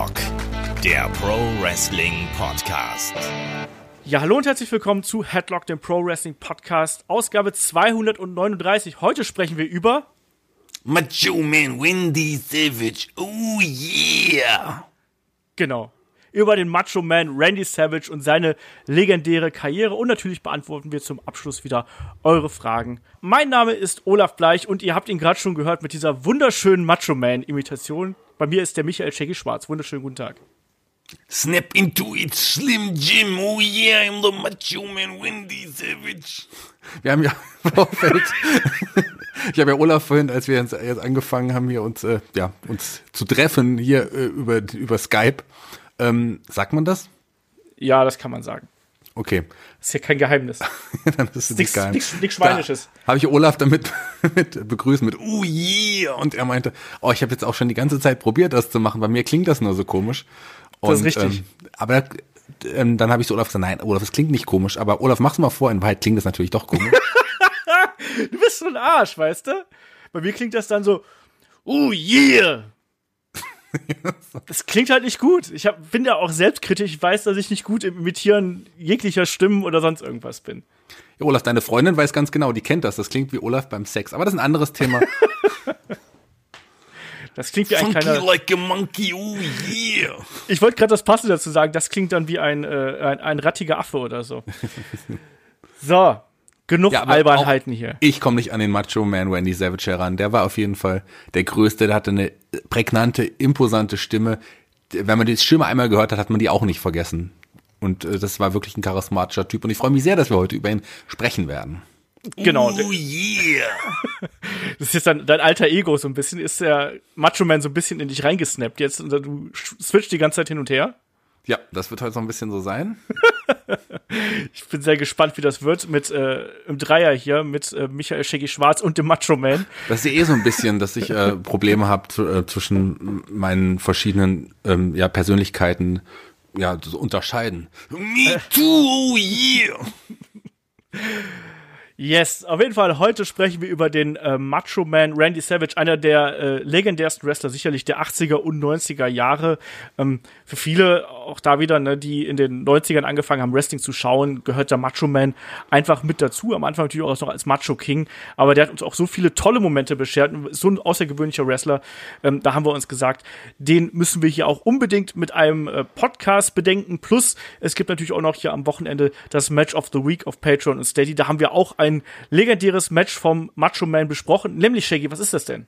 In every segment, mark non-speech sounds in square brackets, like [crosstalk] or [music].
Headlock, der Pro Wrestling Podcast. Ja, hallo und herzlich willkommen zu Headlock, dem Pro Wrestling Podcast, Ausgabe 239. Heute sprechen wir über Macho Man Wendy Savage. Oh yeah! Genau. Über den Macho Man Randy Savage und seine legendäre Karriere. Und natürlich beantworten wir zum Abschluss wieder eure Fragen. Mein Name ist Olaf Bleich und ihr habt ihn gerade schon gehört mit dieser wunderschönen Macho Man-Imitation. Bei mir ist der Michael Shaggy Schwarz. Wunderschönen guten Tag. Snap into it, Slim Jim. Oh yeah, I'm the Macho Man Wendy Savage. Wir haben ja Vorfeld, [laughs] ich habe ja Olaf vorhin, als wir jetzt, jetzt angefangen haben, hier uns, äh, ja, uns zu treffen hier äh, über, über Skype. Ähm, sagt man das? Ja, das kann man sagen. Okay. Das ist ja kein Geheimnis. [laughs] Dann ist es Nichts geheim. nix, nix Schweinisches. Habe ich Olaf damit [laughs] mit begrüßt mit Oh yeah und er meinte, oh, ich habe jetzt auch schon die ganze Zeit probiert, das zu machen. Bei mir klingt das nur so komisch. Und, Das ist richtig. Ähm, aber ähm, dann habe ich zu Olaf gesagt, nein, Olaf, das klingt nicht komisch. Aber Olaf, mach's mal vor. In Wahrheit klingt das natürlich doch komisch. [laughs] Du bist so ein Arsch, weißt du? Bei mir klingt das dann so, oh yeah. [laughs] Das klingt halt nicht gut. Ich hab, bin ja auch selbstkritisch. Ich weiß, dass ich nicht gut im Imitieren jeglicher Stimmen oder sonst irgendwas bin. ja, Olaf, deine Freundin weiß ganz genau, die kennt das. Das klingt wie Olaf beim Sex. Aber das ist ein anderes Thema. [laughs] Das klingt wie ein Funky kleiner. like a monkey. Oh yeah. Ich wollte gerade das Passende dazu sagen. Das klingt dann wie ein, äh, ein, ein rattiger Affe oder so. [laughs] So, genug Ja, Albernheiten hier. Ich komme nicht an den Macho Man Wendy Savage heran. Der war auf jeden Fall der Größte. Der hatte eine prägnante, imposante Stimme. Wenn man die Stimme einmal gehört hat, hat man die auch nicht vergessen. Und äh, das war wirklich ein charismatischer Typ. Und ich freue mich sehr, dass wir heute über ihn sprechen werden. Genau. Oh yeah. [laughs] Das ist jetzt dein, dein alter Ego so ein bisschen. Ist der Macho Man so ein bisschen in dich reingesnappt jetzt und du switcht die ganze Zeit hin und her. Ja, das wird heute so ein bisschen so sein. [laughs] Ich bin sehr gespannt, wie das wird mit äh, im Dreier hier mit äh, Michael Shaggy Schwarz und dem Macho Man. Das ist eh so ein bisschen, dass ich äh, [laughs] Probleme habe äh, zwischen meinen verschiedenen ähm, ja, Persönlichkeiten ja, zu unterscheiden. Me too. Oh yeah. [laughs] Yes, auf jeden Fall. Heute sprechen wir über den äh, Macho Man Randy Savage, einer der äh, legendärsten Wrestler sicherlich der 80er und 90er Jahre. Ähm, für viele, auch da wieder, ne, die in den 90ern angefangen haben, Wrestling zu schauen, gehört der Macho Man einfach mit dazu. Am Anfang natürlich auch noch als Macho King, aber der hat uns auch so viele tolle Momente beschert. So ein außergewöhnlicher Wrestler. Ähm, da haben wir uns gesagt, den müssen wir hier auch unbedingt mit einem äh, Podcast bedenken. Plus, es gibt natürlich auch noch hier am Wochenende das Match of the Week auf Patreon und Steady. Da haben wir auch ein legendäres Match vom Macho Man besprochen. Nämlich, Shaggy, was ist das denn?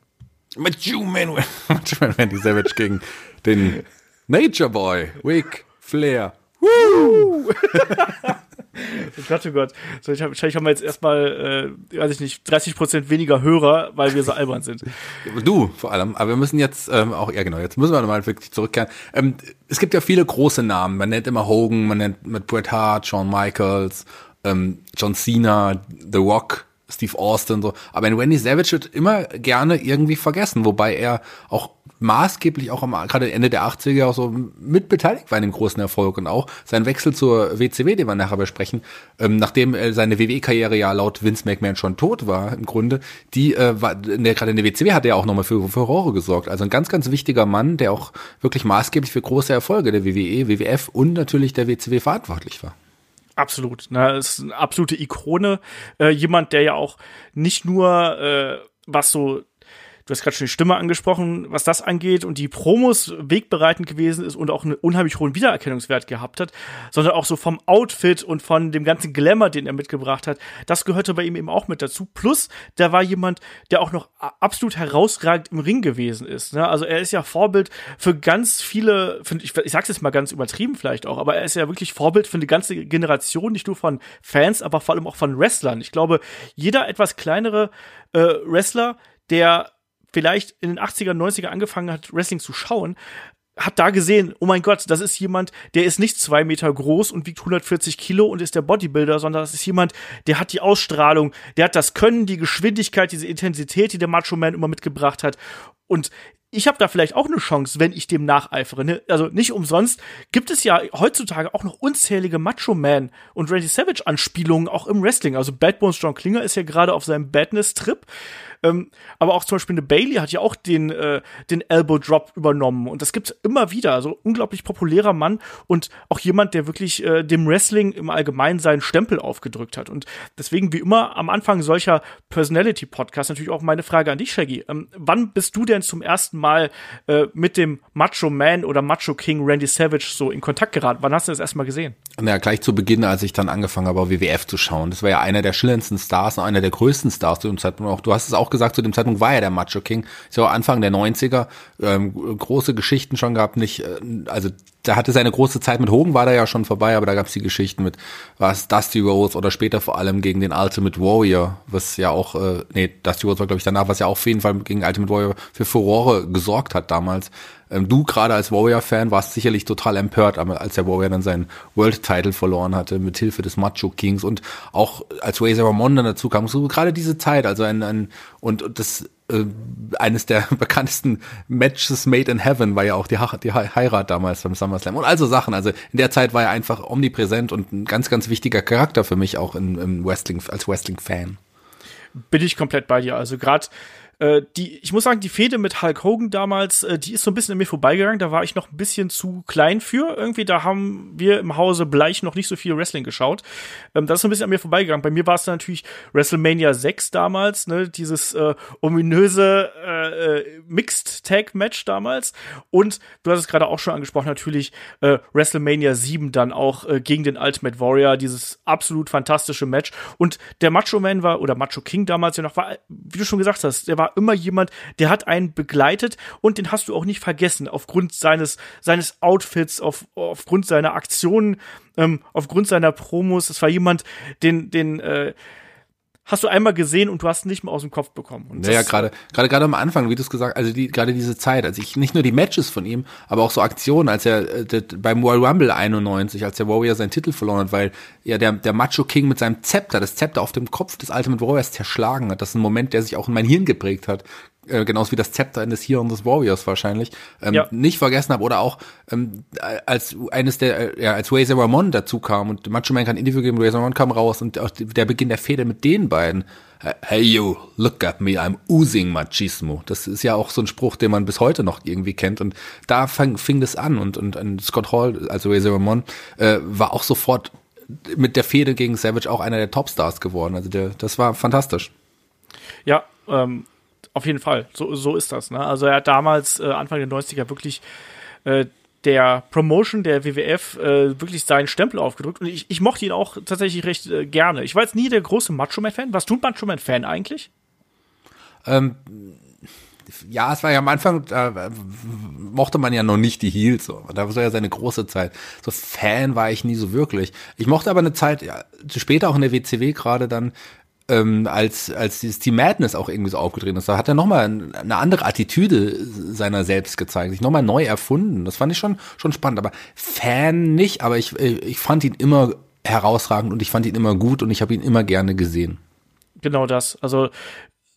Macho Man. [laughs] Macho Man Randy Savage gegen den Nature Boy, Wick Flair. [laughs] Oh Gott, oh Gott. So, ich hab, wahrscheinlich haben wir jetzt erstmal, äh, weiß ich nicht, 30% weniger Hörer, weil wir so albern sind. [laughs] Du vor allem, aber wir müssen jetzt ähm, auch, ja genau, jetzt müssen wir mal wirklich zurückkehren. Ähm, es gibt ja viele große Namen, man nennt immer Hogan, man nennt mit Bret Hart, Shawn Michaels, ähm, John Cena, The Rock, Steve Austin, so. Aber in Wendy Savage wird immer gerne irgendwie vergessen, wobei er auch maßgeblich auch am gerade Ende der 80er auch so mitbeteiligt war in dem großen Erfolg und auch sein Wechsel zur WCW, den wir nachher besprechen, ähm, nachdem äh, seine WWE-Karriere ja laut Vince McMahon schon tot war im Grunde, die äh, war der, gerade in der WCW hat er auch nochmal für Furore gesorgt. Also ein ganz, ganz wichtiger Mann, der auch wirklich maßgeblich für große Erfolge der WWE, WWF und natürlich der WCW verantwortlich war. Absolut. Ne, ist eine absolute Ikone. Äh, jemand, der ja auch nicht nur äh, was so Du hast gerade schon die Stimme angesprochen, was das angeht und die Promos wegbereitend gewesen ist und auch einen unheimlich hohen Wiedererkennungswert gehabt hat, sondern auch so vom Outfit und von dem ganzen Glamour, den er mitgebracht hat. Das gehörte bei ihm eben auch mit dazu. Plus, der war jemand, der auch noch absolut herausragend im Ring gewesen ist. Ne? Also er ist ja Vorbild für ganz viele, für, ich, ich sag's jetzt mal ganz übertrieben vielleicht auch, aber er ist ja wirklich Vorbild für eine ganze Generation, nicht nur von Fans, aber vor allem auch von Wrestlern. Ich glaube, jeder etwas kleinere äh, Wrestler, der vielleicht in den 80er, 90er angefangen hat, Wrestling zu schauen, hat da gesehen, oh mein Gott, das ist jemand, der ist nicht zwei Meter groß und wiegt 140 Kilo und ist der Bodybuilder, sondern das ist jemand, der hat die Ausstrahlung, der hat das Können, die Geschwindigkeit, diese Intensität, die der Macho Man immer mitgebracht hat. Und ich habe da vielleicht auch eine Chance, wenn ich dem nacheifere. Ne? Also nicht umsonst gibt es ja heutzutage auch noch unzählige Macho Man und Randy Savage Anspielungen auch im Wrestling. Also Bad Bones John Klinger ist ja gerade auf seinem Badness-Trip. Ähm, aber auch zum Beispiel eine Bailey hat ja auch den, äh, den Elbow Drop übernommen. Und das gibt's immer wieder. Also unglaublich populärer Mann und auch jemand, der wirklich äh, dem Wrestling im Allgemeinen seinen Stempel aufgedrückt hat. Und deswegen, wie immer, am Anfang solcher Personality-Podcasts natürlich auch meine Frage an dich, Shaggy. Ähm, wann bist du denn zum ersten Mal äh, mit dem Macho Man oder Macho King Randy Savage so in Kontakt geraten? Wann hast du das erstmal gesehen? Ja, gleich zu Beginn, als ich dann angefangen habe, WWF zu schauen. Das war ja einer der schillerndsten Stars und einer der größten Stars zu dem Zeitpunkt. Auch du hast es auch gesagt, zu dem Zeitpunkt war er der Macho King. Ist ja Anfang der 90er. Ähm, große Geschichten schon gehabt, nicht, äh, also da hatte seine große Zeit mit Hogan, war da ja schon vorbei, aber da gab es die Geschichten mit was Dusty Rose oder später vor allem gegen den Ultimate Warrior, was ja auch, äh, nee, Dusty Rose war glaube ich danach, was ja auch auf jeden Fall gegen Ultimate Warrior für Furore gesorgt hat damals. Ähm, du gerade als Warrior-Fan warst sicherlich total empört, als der Warrior dann seinen World-Title verloren hatte, mit Hilfe des Macho Kings und auch als Razor Ramon dann dazu kam, so gerade diese Zeit, also ein, ein und, und das äh, eines der [laughs] bekanntesten Matches made in heaven war ja auch die, die Heirat damals beim SummerSlam und also Sachen. Also in der Zeit war er einfach omnipräsent und ein ganz, ganz wichtiger Charakter für mich auch im, im Wrestling, als Wrestling-Fan. Bin ich komplett bei dir. Also gerade äh, die, ich muss sagen, die Fehde mit Hulk Hogan damals, äh, die ist so ein bisschen an mir vorbeigegangen. Da war ich noch ein bisschen zu klein für. Irgendwie, da haben wir im Hause Bleich noch nicht so viel Wrestling geschaut. Ähm, das ist so ein bisschen an mir vorbeigegangen. Bei mir war es natürlich WrestleMania 6 damals, ne, dieses äh, ominöse äh, äh, Mixed Tag Match damals. Und du hast es gerade auch schon angesprochen, natürlich WrestleMania 7 dann auch gegen den Ultimate Warrior, dieses absolut fantastische Match. Und der Macho Man war, oder Macho King damals ja noch, war, wie du schon gesagt hast, der war immer jemand, der hat einen begleitet und den hast du auch nicht vergessen aufgrund seines seines Outfits, auf, aufgrund seiner Aktionen, ähm, aufgrund seiner Promos. Das war jemand, den den äh, hast du einmal gesehen und du hast nicht mehr aus dem Kopf bekommen. Und ja, gerade gerade gerade am Anfang, wie du es gesagt, also die gerade diese Zeit, also ich nicht nur die Matches von ihm, aber auch so Aktionen, als er äh, beim Royal Rumble 91, als der Warrior seinen Titel verloren hat, weil ja der der Macho King mit seinem Zepter, das Zepter auf dem Kopf des Ultimate Warriors zerschlagen hat. Das ist ein Moment, der sich auch in mein Hirn geprägt hat äh, genauso wie das Zepter eines Hirn des Warriors wahrscheinlich, ähm, ja. nicht vergessen habe oder auch ähm, als eines der, äh, ja, als Razor Ramon dazu kam und Macho Man kann Interview geben, Razor Ramon kam raus und auch der Beginn der Fehde mit den beiden. Hey you, look at me, I'm oozing machismo. Das ist ja auch so ein Spruch, den man bis heute noch irgendwie kennt und da fang, fing das an und, und, und Scott Hall, also Razor Ramon, äh, war auch sofort mit der Fehde gegen Savage auch einer der Topstars geworden. Also der, das war fantastisch. Ja, ähm, auf jeden Fall. So, so ist das. Ne? Also er hat damals, äh, Anfang der 90er, wirklich äh, der Promotion der WWF äh, wirklich seinen Stempel aufgedrückt. Und ich, ich mochte ihn auch tatsächlich recht äh, gerne. Ich war jetzt nie der große Macho Man-Fan. Warst du ein Macho Man-Fan eigentlich? Ähm, ja, es war ja am Anfang, da mochte man ja noch nicht die Heels, so. Da war ja seine große Zeit. So Fan war ich nie so wirklich. Ich mochte aber eine Zeit, ja, später auch in der WCW gerade dann, ähm, als, als dieses Team Madness auch irgendwie so aufgetreten ist, da hat er nochmal eine andere Attitüde seiner selbst gezeigt, sich nochmal neu erfunden. Das fand ich schon, schon spannend, aber Fan nicht, aber ich, ich fand ihn immer herausragend und ich fand ihn immer gut und ich habe ihn immer gerne gesehen. Genau das. Also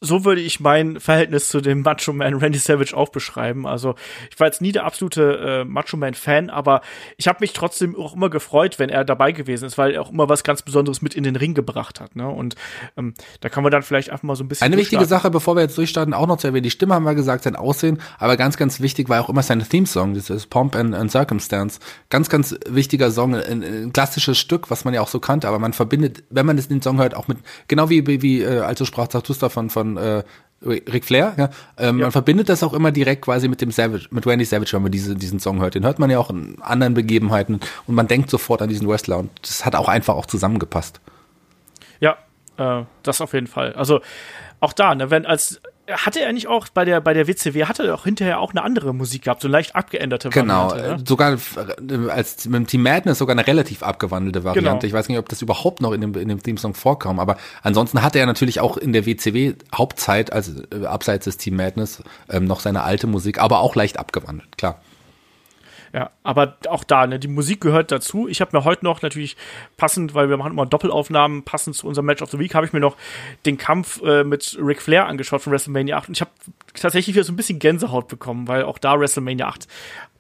so würde ich mein Verhältnis zu dem Macho Man Randy Savage auch beschreiben. Also ich war jetzt nie der absolute äh, Macho Man Fan, aber ich habe mich trotzdem auch immer gefreut, wenn er dabei gewesen ist, weil er auch immer was ganz Besonderes mit in den Ring gebracht hat. Ne? Und ähm, da kann man dann vielleicht einfach mal so ein bisschen. Eine wichtige Sache, bevor wir jetzt durchstarten, auch noch zu erwähnen, die Stimme haben wir gesagt, sein Aussehen, aber ganz, ganz wichtig war auch immer sein Theme-Song, ist Pomp and, and Circumstance. Ganz, ganz wichtiger Song, ein, ein, klassisches Stück, was man ja auch so kannte, aber man verbindet, wenn man den Song hört, auch mit, genau wie, wie, wie äh, also sprach Zarathustra von, von äh, Ric Flair, ja. Ähm, ja. Man verbindet das auch immer direkt quasi mit dem Savage, mit Randy Savage, wenn man diese, diesen Song hört. Den hört man ja auch in anderen Begebenheiten und man denkt sofort an diesen Wrestler und das hat auch einfach auch zusammengepasst. Ja, äh, das auf jeden Fall. Also auch da, ne, wenn als hatte er nicht auch bei der bei der WCW hatte er auch hinterher auch eine andere Musik gehabt, so leicht abgeänderte genau, Variante. Genau, sogar äh, als mit dem Team Madness sogar eine relativ abgewandelte Variante. Genau. Ich weiß nicht, ob das überhaupt noch in dem in dem Theme Song vorkam, aber ansonsten hatte er natürlich auch in der WCW Hauptzeit, also äh, abseits des Team Madness, ähm, noch seine alte Musik, aber auch leicht abgewandelt, klar. Ja, aber auch da, ne, die Musik gehört dazu. Ich habe mir heute noch natürlich passend, weil wir machen immer Doppelaufnahmen, passend zu unserem Match of the Week, habe ich mir noch den Kampf äh, mit Ric Flair angeschaut von WrestleMania 8 und ich habe tatsächlich wieder so ein bisschen Gänsehaut bekommen, weil auch da WrestleMania 8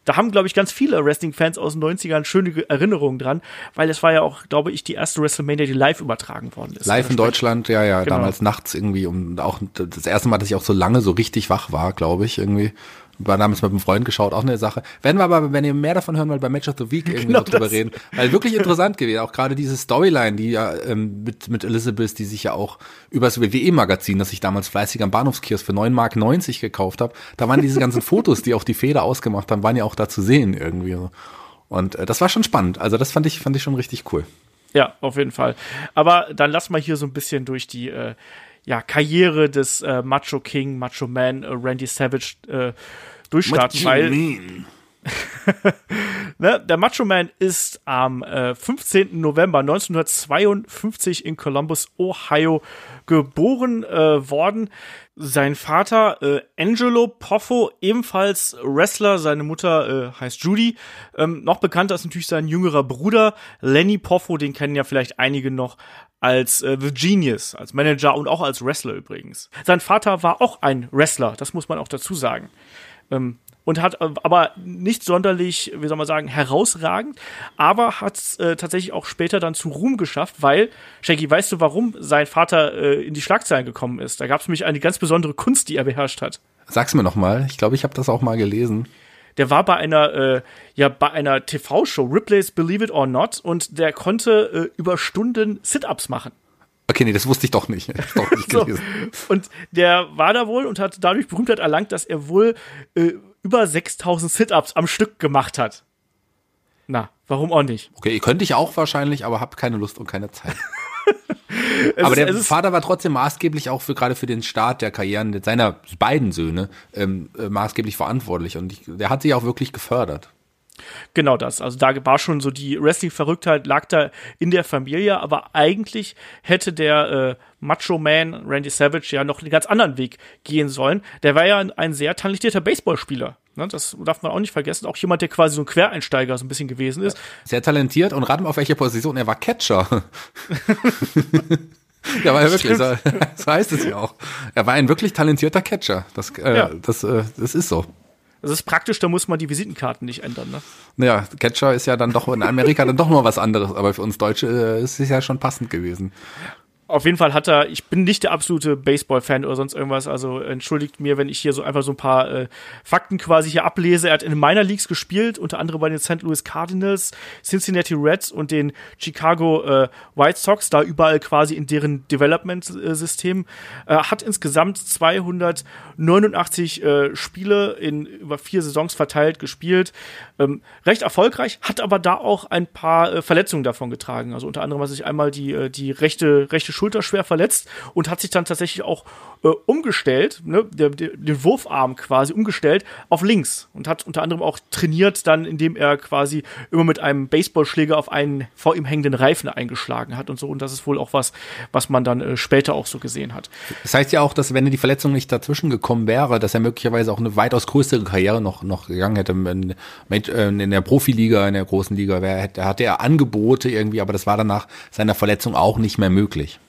da haben, glaube ich, ganz viele Wrestling-Fans aus den 90ern schöne Erinnerungen dran, weil es war ja auch, glaube ich, die erste WrestleMania, die live übertragen worden ist. Live in Deutschland, ja, ja, genau. damals nachts irgendwie und auch das erste Mal, dass ich auch so lange so richtig wach war, glaube ich, irgendwie war damals mit einem Freund geschaut, auch eine Sache. Werden wir aber, wenn ihr mehr davon hören wollt, bei Match of the Week [laughs] irgendwie genau drüber reden. Weil wirklich interessant gewesen. Auch gerade diese Storyline, die ja ähm, mit, mit Elizabeth, die sich ja auch über das WWE-Magazin, das ich damals fleißig am Bahnhofskiosk für 9 Mark 90 gekauft habe, da waren diese ganzen [laughs] Fotos, die auch die Feder ausgemacht haben, waren ja auch da zu sehen irgendwie. Und äh, das war schon spannend. Also das fand ich, fand ich schon richtig cool. Ja, auf jeden Fall. Aber dann lass mal hier so ein bisschen durch die äh, ja, Karriere des äh, Macho King, Macho Man, äh, Randy Savage äh, durchstarten, weil [laughs] ne, der Macho Man ist am äh, 15. November 1952 in Columbus, Ohio geboren äh, worden. Sein Vater äh, Angelo Poffo, ebenfalls Wrestler, seine Mutter äh, heißt Judy. Ähm, noch bekannter ist natürlich sein jüngerer Bruder Lenny Poffo, den kennen ja vielleicht einige noch als äh, The Genius, als Manager und auch als Wrestler übrigens. Sein Vater war auch ein Wrestler, das muss man auch dazu sagen. Ähm, und hat äh, aber nicht sonderlich, wie soll man sagen, herausragend, aber hat es äh, tatsächlich auch später dann zu Ruhm geschafft, weil, Shaggy, weißt du, warum sein Vater äh, in die Schlagzeilen gekommen ist? Da gab es nämlich eine ganz besondere Kunst, die er beherrscht hat. Sag's mir noch mal. Ich glaube, ich habe das auch mal gelesen. Der war bei einer, äh, ja, bei einer TV-Show, Ripley's Believe It or Not, und der konnte äh, über Stunden Sit-Ups machen. Okay, nee, das wusste ich doch nicht. [laughs] Ich doch nicht [laughs] so. Und der war da wohl und hat dadurch Berühmtheit erlangt, dass er wohl äh, über 6000 Sit-Ups am Stück gemacht hat. Na, warum auch nicht? Okay, könnte ich auch wahrscheinlich, aber habe keine Lust und keine Zeit. [laughs] aber ist, der Vater war trotzdem maßgeblich auch für gerade für den Start der Karrieren seiner beiden Söhne ähm, äh, maßgeblich verantwortlich und ich, der hat sich auch wirklich gefördert. Genau das. Also da war schon so die Wrestling-Verrücktheit lag da in der Familie, aber eigentlich hätte der äh, Macho Man Randy Savage ja noch einen ganz anderen Weg gehen sollen. Der war ja ein sehr talentierter Baseballspieler. Ne, das darf man auch nicht vergessen. Auch jemand, der quasi so ein Quereinsteiger so ein bisschen gewesen ist. Sehr talentiert und rat mal auf welche Position. Er war Catcher. [laughs] ja, war wirklich. So, das heißt es ja auch. Er war ein wirklich talentierter Catcher. Das, äh, ja. das, äh, das ist so. Das ist praktisch, da muss man die Visitenkarten nicht ändern, ne? Naja, Catcher ist ja dann doch in Amerika dann doch mal was anderes, aber für uns Deutsche äh, ist es ja schon passend gewesen auf jeden Fall hat er, ich bin nicht der absolute Baseball-Fan oder sonst irgendwas, also entschuldigt mir, wenn ich hier so einfach so ein paar äh, Fakten quasi hier ablese. Er hat in Minor Leagues gespielt, unter anderem bei den St. Louis Cardinals, Cincinnati Reds und den Chicago äh, White Sox, da überall quasi in deren Development-System. Äh, hat insgesamt 289 äh, Spiele in über vier Saisons verteilt gespielt. Ähm, recht erfolgreich, hat aber da auch ein paar äh, Verletzungen davon getragen. Also unter anderem hat sich einmal die, äh, die rechte, rechte Schulter schwer verletzt und hat sich dann tatsächlich auch äh, umgestellt, ne, der, der, den Wurfarm quasi umgestellt auf links und hat unter anderem auch trainiert dann, indem er quasi immer mit einem Baseballschläger auf einen vor ihm hängenden Reifen eingeschlagen hat und so. Und das ist wohl auch was, was man dann äh, später auch so gesehen hat. Das heißt ja auch, dass wenn die Verletzung nicht dazwischen gekommen wäre, dass er möglicherweise auch eine weitaus größere Karriere noch, noch gegangen hätte. In, äh, in der Profiliga, in der großen Liga, wär, hatte er Angebote irgendwie, aber das war dann nach seiner Verletzung auch nicht mehr möglich.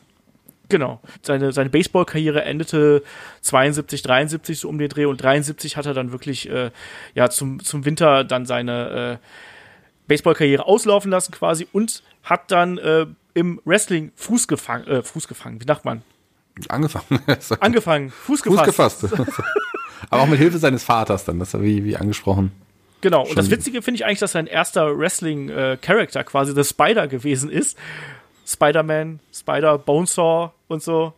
Genau. Seine, seine Baseball-Karriere endete 72, 73 so um den Dreh und 73 hat er dann wirklich äh, ja zum, zum Winter dann seine äh, Baseball-Karriere auslaufen lassen quasi und hat dann äh, im Wrestling Fuß gefangen, äh, Fuß gefangen, wie sagt man? Angefangen. [laughs] Angefangen, Fuß gefasst. Fuß gefasst. [laughs] Aber auch mit Hilfe seines Vaters dann, das wie, wie angesprochen. Genau, und das Witzige finde ich eigentlich, dass sein erster Wrestling-Charakter äh, quasi der Spider gewesen ist. Spider-Man, Spider, Bonesaw und so.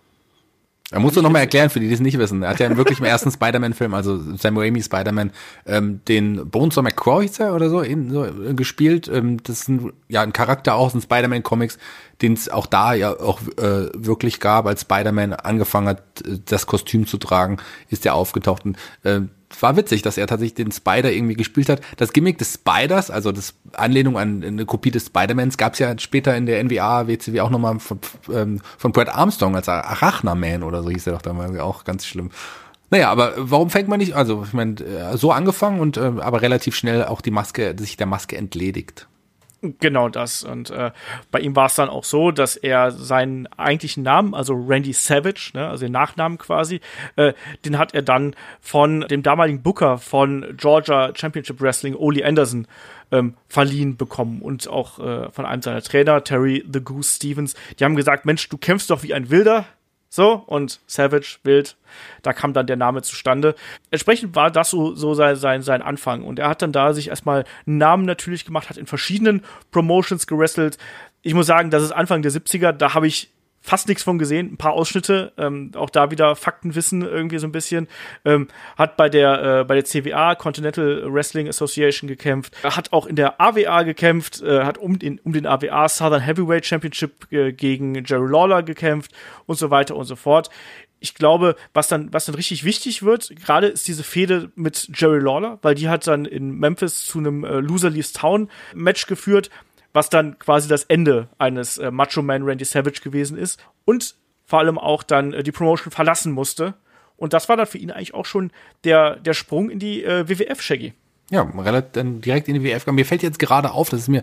Er muss doch nochmal erklären, für die, die es nicht wissen. Er hat ja wirklich im ersten Spider-Man-Film, also Sam Raimi Spider-Man, ähm, den Bonesaw McCroy hieß er oder so, in, so äh, gespielt. Ähm, das ist ein, ja, ein Charakter aus den Spider-Man-Comics, den es auch da ja auch äh, wirklich gab, als Spider-Man angefangen hat, das Kostüm zu tragen, ist er aufgetaucht. Und, äh, war witzig, dass er tatsächlich den Spider irgendwie gespielt hat. Das Gimmick des Spiders, also das Anlehnung an eine Kopie des Spider-Mans, gab es ja später in der NWA, WCW auch nochmal von, ähm, von Brad Armstrong als Arachna-Man oder so hieß er doch damals, auch ganz schlimm. Naja, aber warum fängt man nicht, also ich meine, äh, so angefangen und äh, aber relativ schnell auch die Maske, sich der Maske entledigt. Genau das. Und äh, bei ihm war es dann auch so, dass er seinen eigentlichen Namen, also Randy Savage, ne, also den Nachnamen quasi, äh, den hat er dann von dem damaligen Booker von Georgia Championship Wrestling, Oli Anderson, ähm, verliehen bekommen und auch äh, von einem seiner Trainer, Terry the Goose Stevens. Die haben gesagt, Mensch, du kämpfst doch wie ein Wilder, so, und Savage, Wild, da kam dann der Name zustande. Entsprechend war das so, so sein, sein, sein Anfang. Und er hat dann da sich erstmal einen Namen natürlich gemacht, hat in verschiedenen Promotions gewrestelt. Ich muss sagen, das ist Anfang der 70er, da habe ich fast nichts von gesehen, ein paar Ausschnitte, ähm, auch da wieder Faktenwissen irgendwie so ein bisschen. Ähm, hat bei der, äh, bei der CWA, Continental Wrestling Association gekämpft, hat auch in der AWA gekämpft, äh, hat um den, um den AWA Southern Heavyweight Championship äh, gegen Jerry Lawler gekämpft und so weiter und so fort. Ich glaube, was dann, was dann richtig wichtig wird, gerade ist diese Fehde mit Jerry Lawler, weil die hat dann in Memphis zu einem äh, Loser Leaves Town Match geführt was dann quasi das Ende eines äh, Macho Man Randy Savage gewesen ist und vor allem auch dann äh, die Promotion verlassen musste. Und das war dann für ihn eigentlich auch schon der, der Sprung in die äh, WWF, Shaggy. Ja, relativ direkt in die WWF. Mir fällt jetzt gerade auf, das ist mir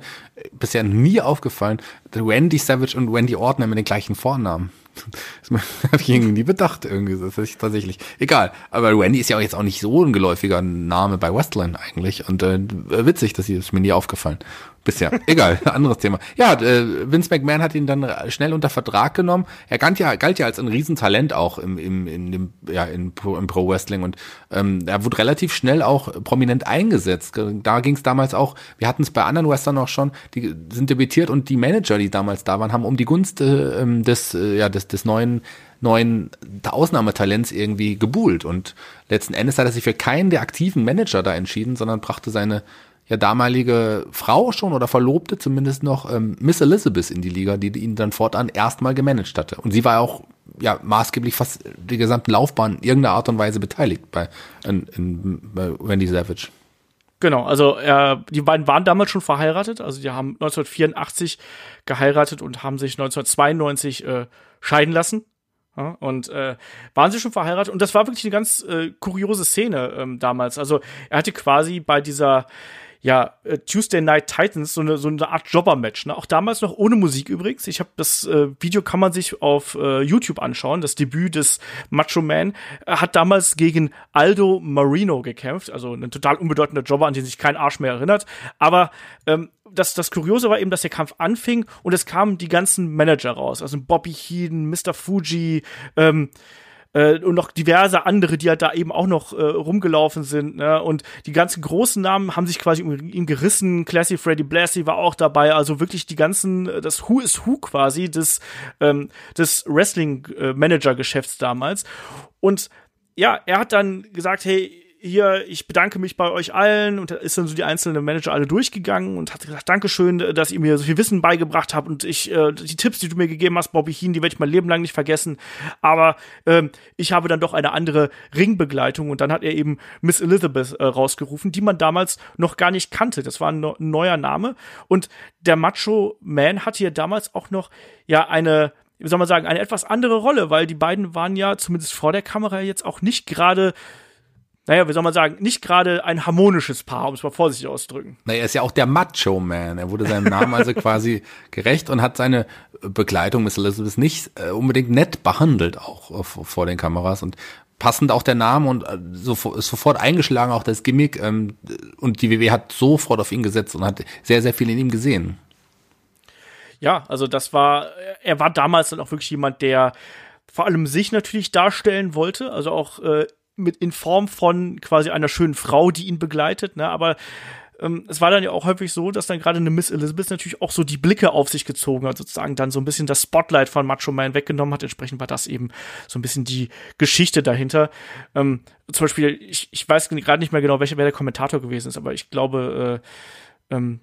bisher nie aufgefallen, Randy Savage und Randy Orton haben den gleichen Vornamen. [laughs] Das habe ich irgendwie nie bedacht, irgendwie. Das ist tatsächlich. Egal. Aber Randy ist ja auch jetzt auch nicht so ein geläufiger Name bei Westland eigentlich. Und äh, witzig, dass ist mir nie aufgefallen bisher. Egal, [laughs] anderes Thema. Ja, äh, Vince McMahon hat ihn dann schnell unter Vertrag genommen. Er galt ja, galt ja als ein Riesentalent auch im, im, in dem, ja, in im Pro Wrestling und ähm, er wurde relativ schnell auch prominent eingesetzt. Da ging es damals auch, wir hatten es bei anderen Western auch schon, die sind debütiert und die Manager, die damals da waren, haben um die Gunst äh, ähm, des, äh, ja, des, des neuen neuen Ausnahmetalents irgendwie gebuhlt und letzten Endes hat er sich für keinen der aktiven Manager da entschieden, sondern brachte seine ja damalige Frau schon oder Verlobte zumindest noch ähm, Miss Elizabeth in die Liga, die ihn dann fortan erstmal gemanagt hatte. Und sie war auch ja maßgeblich fast die gesamten Laufbahn in irgendeiner Art und Weise beteiligt bei, in, in, bei Wendy Savage. Genau, also äh, die beiden waren damals schon verheiratet, also die haben 1984 geheiratet und haben sich 1992 äh, scheiden lassen. Ja, und äh, waren sie schon verheiratet und das war wirklich eine ganz äh, kuriose Szene ähm, damals. Also er hatte quasi bei dieser ja, äh, Tuesday Night Titans, so eine, so eine Art Jobber-Match. Ne? Auch damals noch ohne Musik übrigens. Ich habe das äh, Video kann man sich auf äh, YouTube anschauen. Das Debüt des Macho Man er hat damals gegen Aldo Marino gekämpft, also ein total unbedeutender Jobber, an den sich kein Arsch mehr erinnert. Aber ähm, das, das Kuriose war eben, dass der Kampf anfing und es kamen die ganzen Manager raus. Also Bobby Heen, Mr. Fuji, ähm, äh, und noch diverse andere, die halt da eben auch noch äh, rumgelaufen sind. Ne? Und die ganzen großen Namen haben sich quasi um ihn gerissen. Classy Freddy Blassie war auch dabei. Also wirklich die ganzen, äh, das Who is Who quasi des, ähm, des Wrestling-Manager-Geschäfts damals. Und ja, er hat dann gesagt, hey, hier, ich bedanke mich bei euch allen und ist dann so die einzelnen Manager alle durchgegangen und hat gesagt, Dankeschön, dass ihr mir so viel Wissen beigebracht habt und ich, äh, die Tipps, die du mir gegeben hast, Bobby Heen, die werde ich mein Leben lang nicht vergessen. Aber ähm, ich habe dann doch eine andere Ringbegleitung und dann hat er eben Miss Elizabeth äh, rausgerufen, die man damals noch gar nicht kannte. Das war ein, ein neuer Name und der Macho Man hatte ja damals auch noch ja eine wie soll man sagen, eine etwas andere Rolle, weil die beiden waren ja zumindest vor der Kamera jetzt auch nicht gerade naja, wie soll man sagen, nicht gerade ein harmonisches Paar, um es mal vorsichtig auszudrücken. Naja, er ist ja auch der Macho Man. Er wurde seinem Namen also quasi [laughs] gerecht und hat seine Begleitung Miss Elizabeth nicht äh, unbedingt nett behandelt, auch vor den Kameras. Und passend auch der Name und äh, sofort eingeschlagen auch das Gimmick. Ähm, und die WW hat sofort auf ihn gesetzt und hat sehr, sehr viel in ihm gesehen. Ja, also das war, er war damals dann auch wirklich jemand, der vor allem sich natürlich darstellen wollte, also auch äh, mit in Form von quasi einer schönen Frau, die ihn begleitet, ne? Aber ähm, es war dann ja auch häufig so, dass dann gerade eine Miss Elizabeth natürlich auch so die Blicke auf sich gezogen hat, sozusagen dann so ein bisschen das Spotlight von Macho Man weggenommen hat. Entsprechend war das eben so ein bisschen die Geschichte dahinter. Ähm, zum Beispiel, ich, ich weiß gerade nicht mehr genau, welcher wer der Kommentator gewesen ist, aber ich glaube, äh, ähm,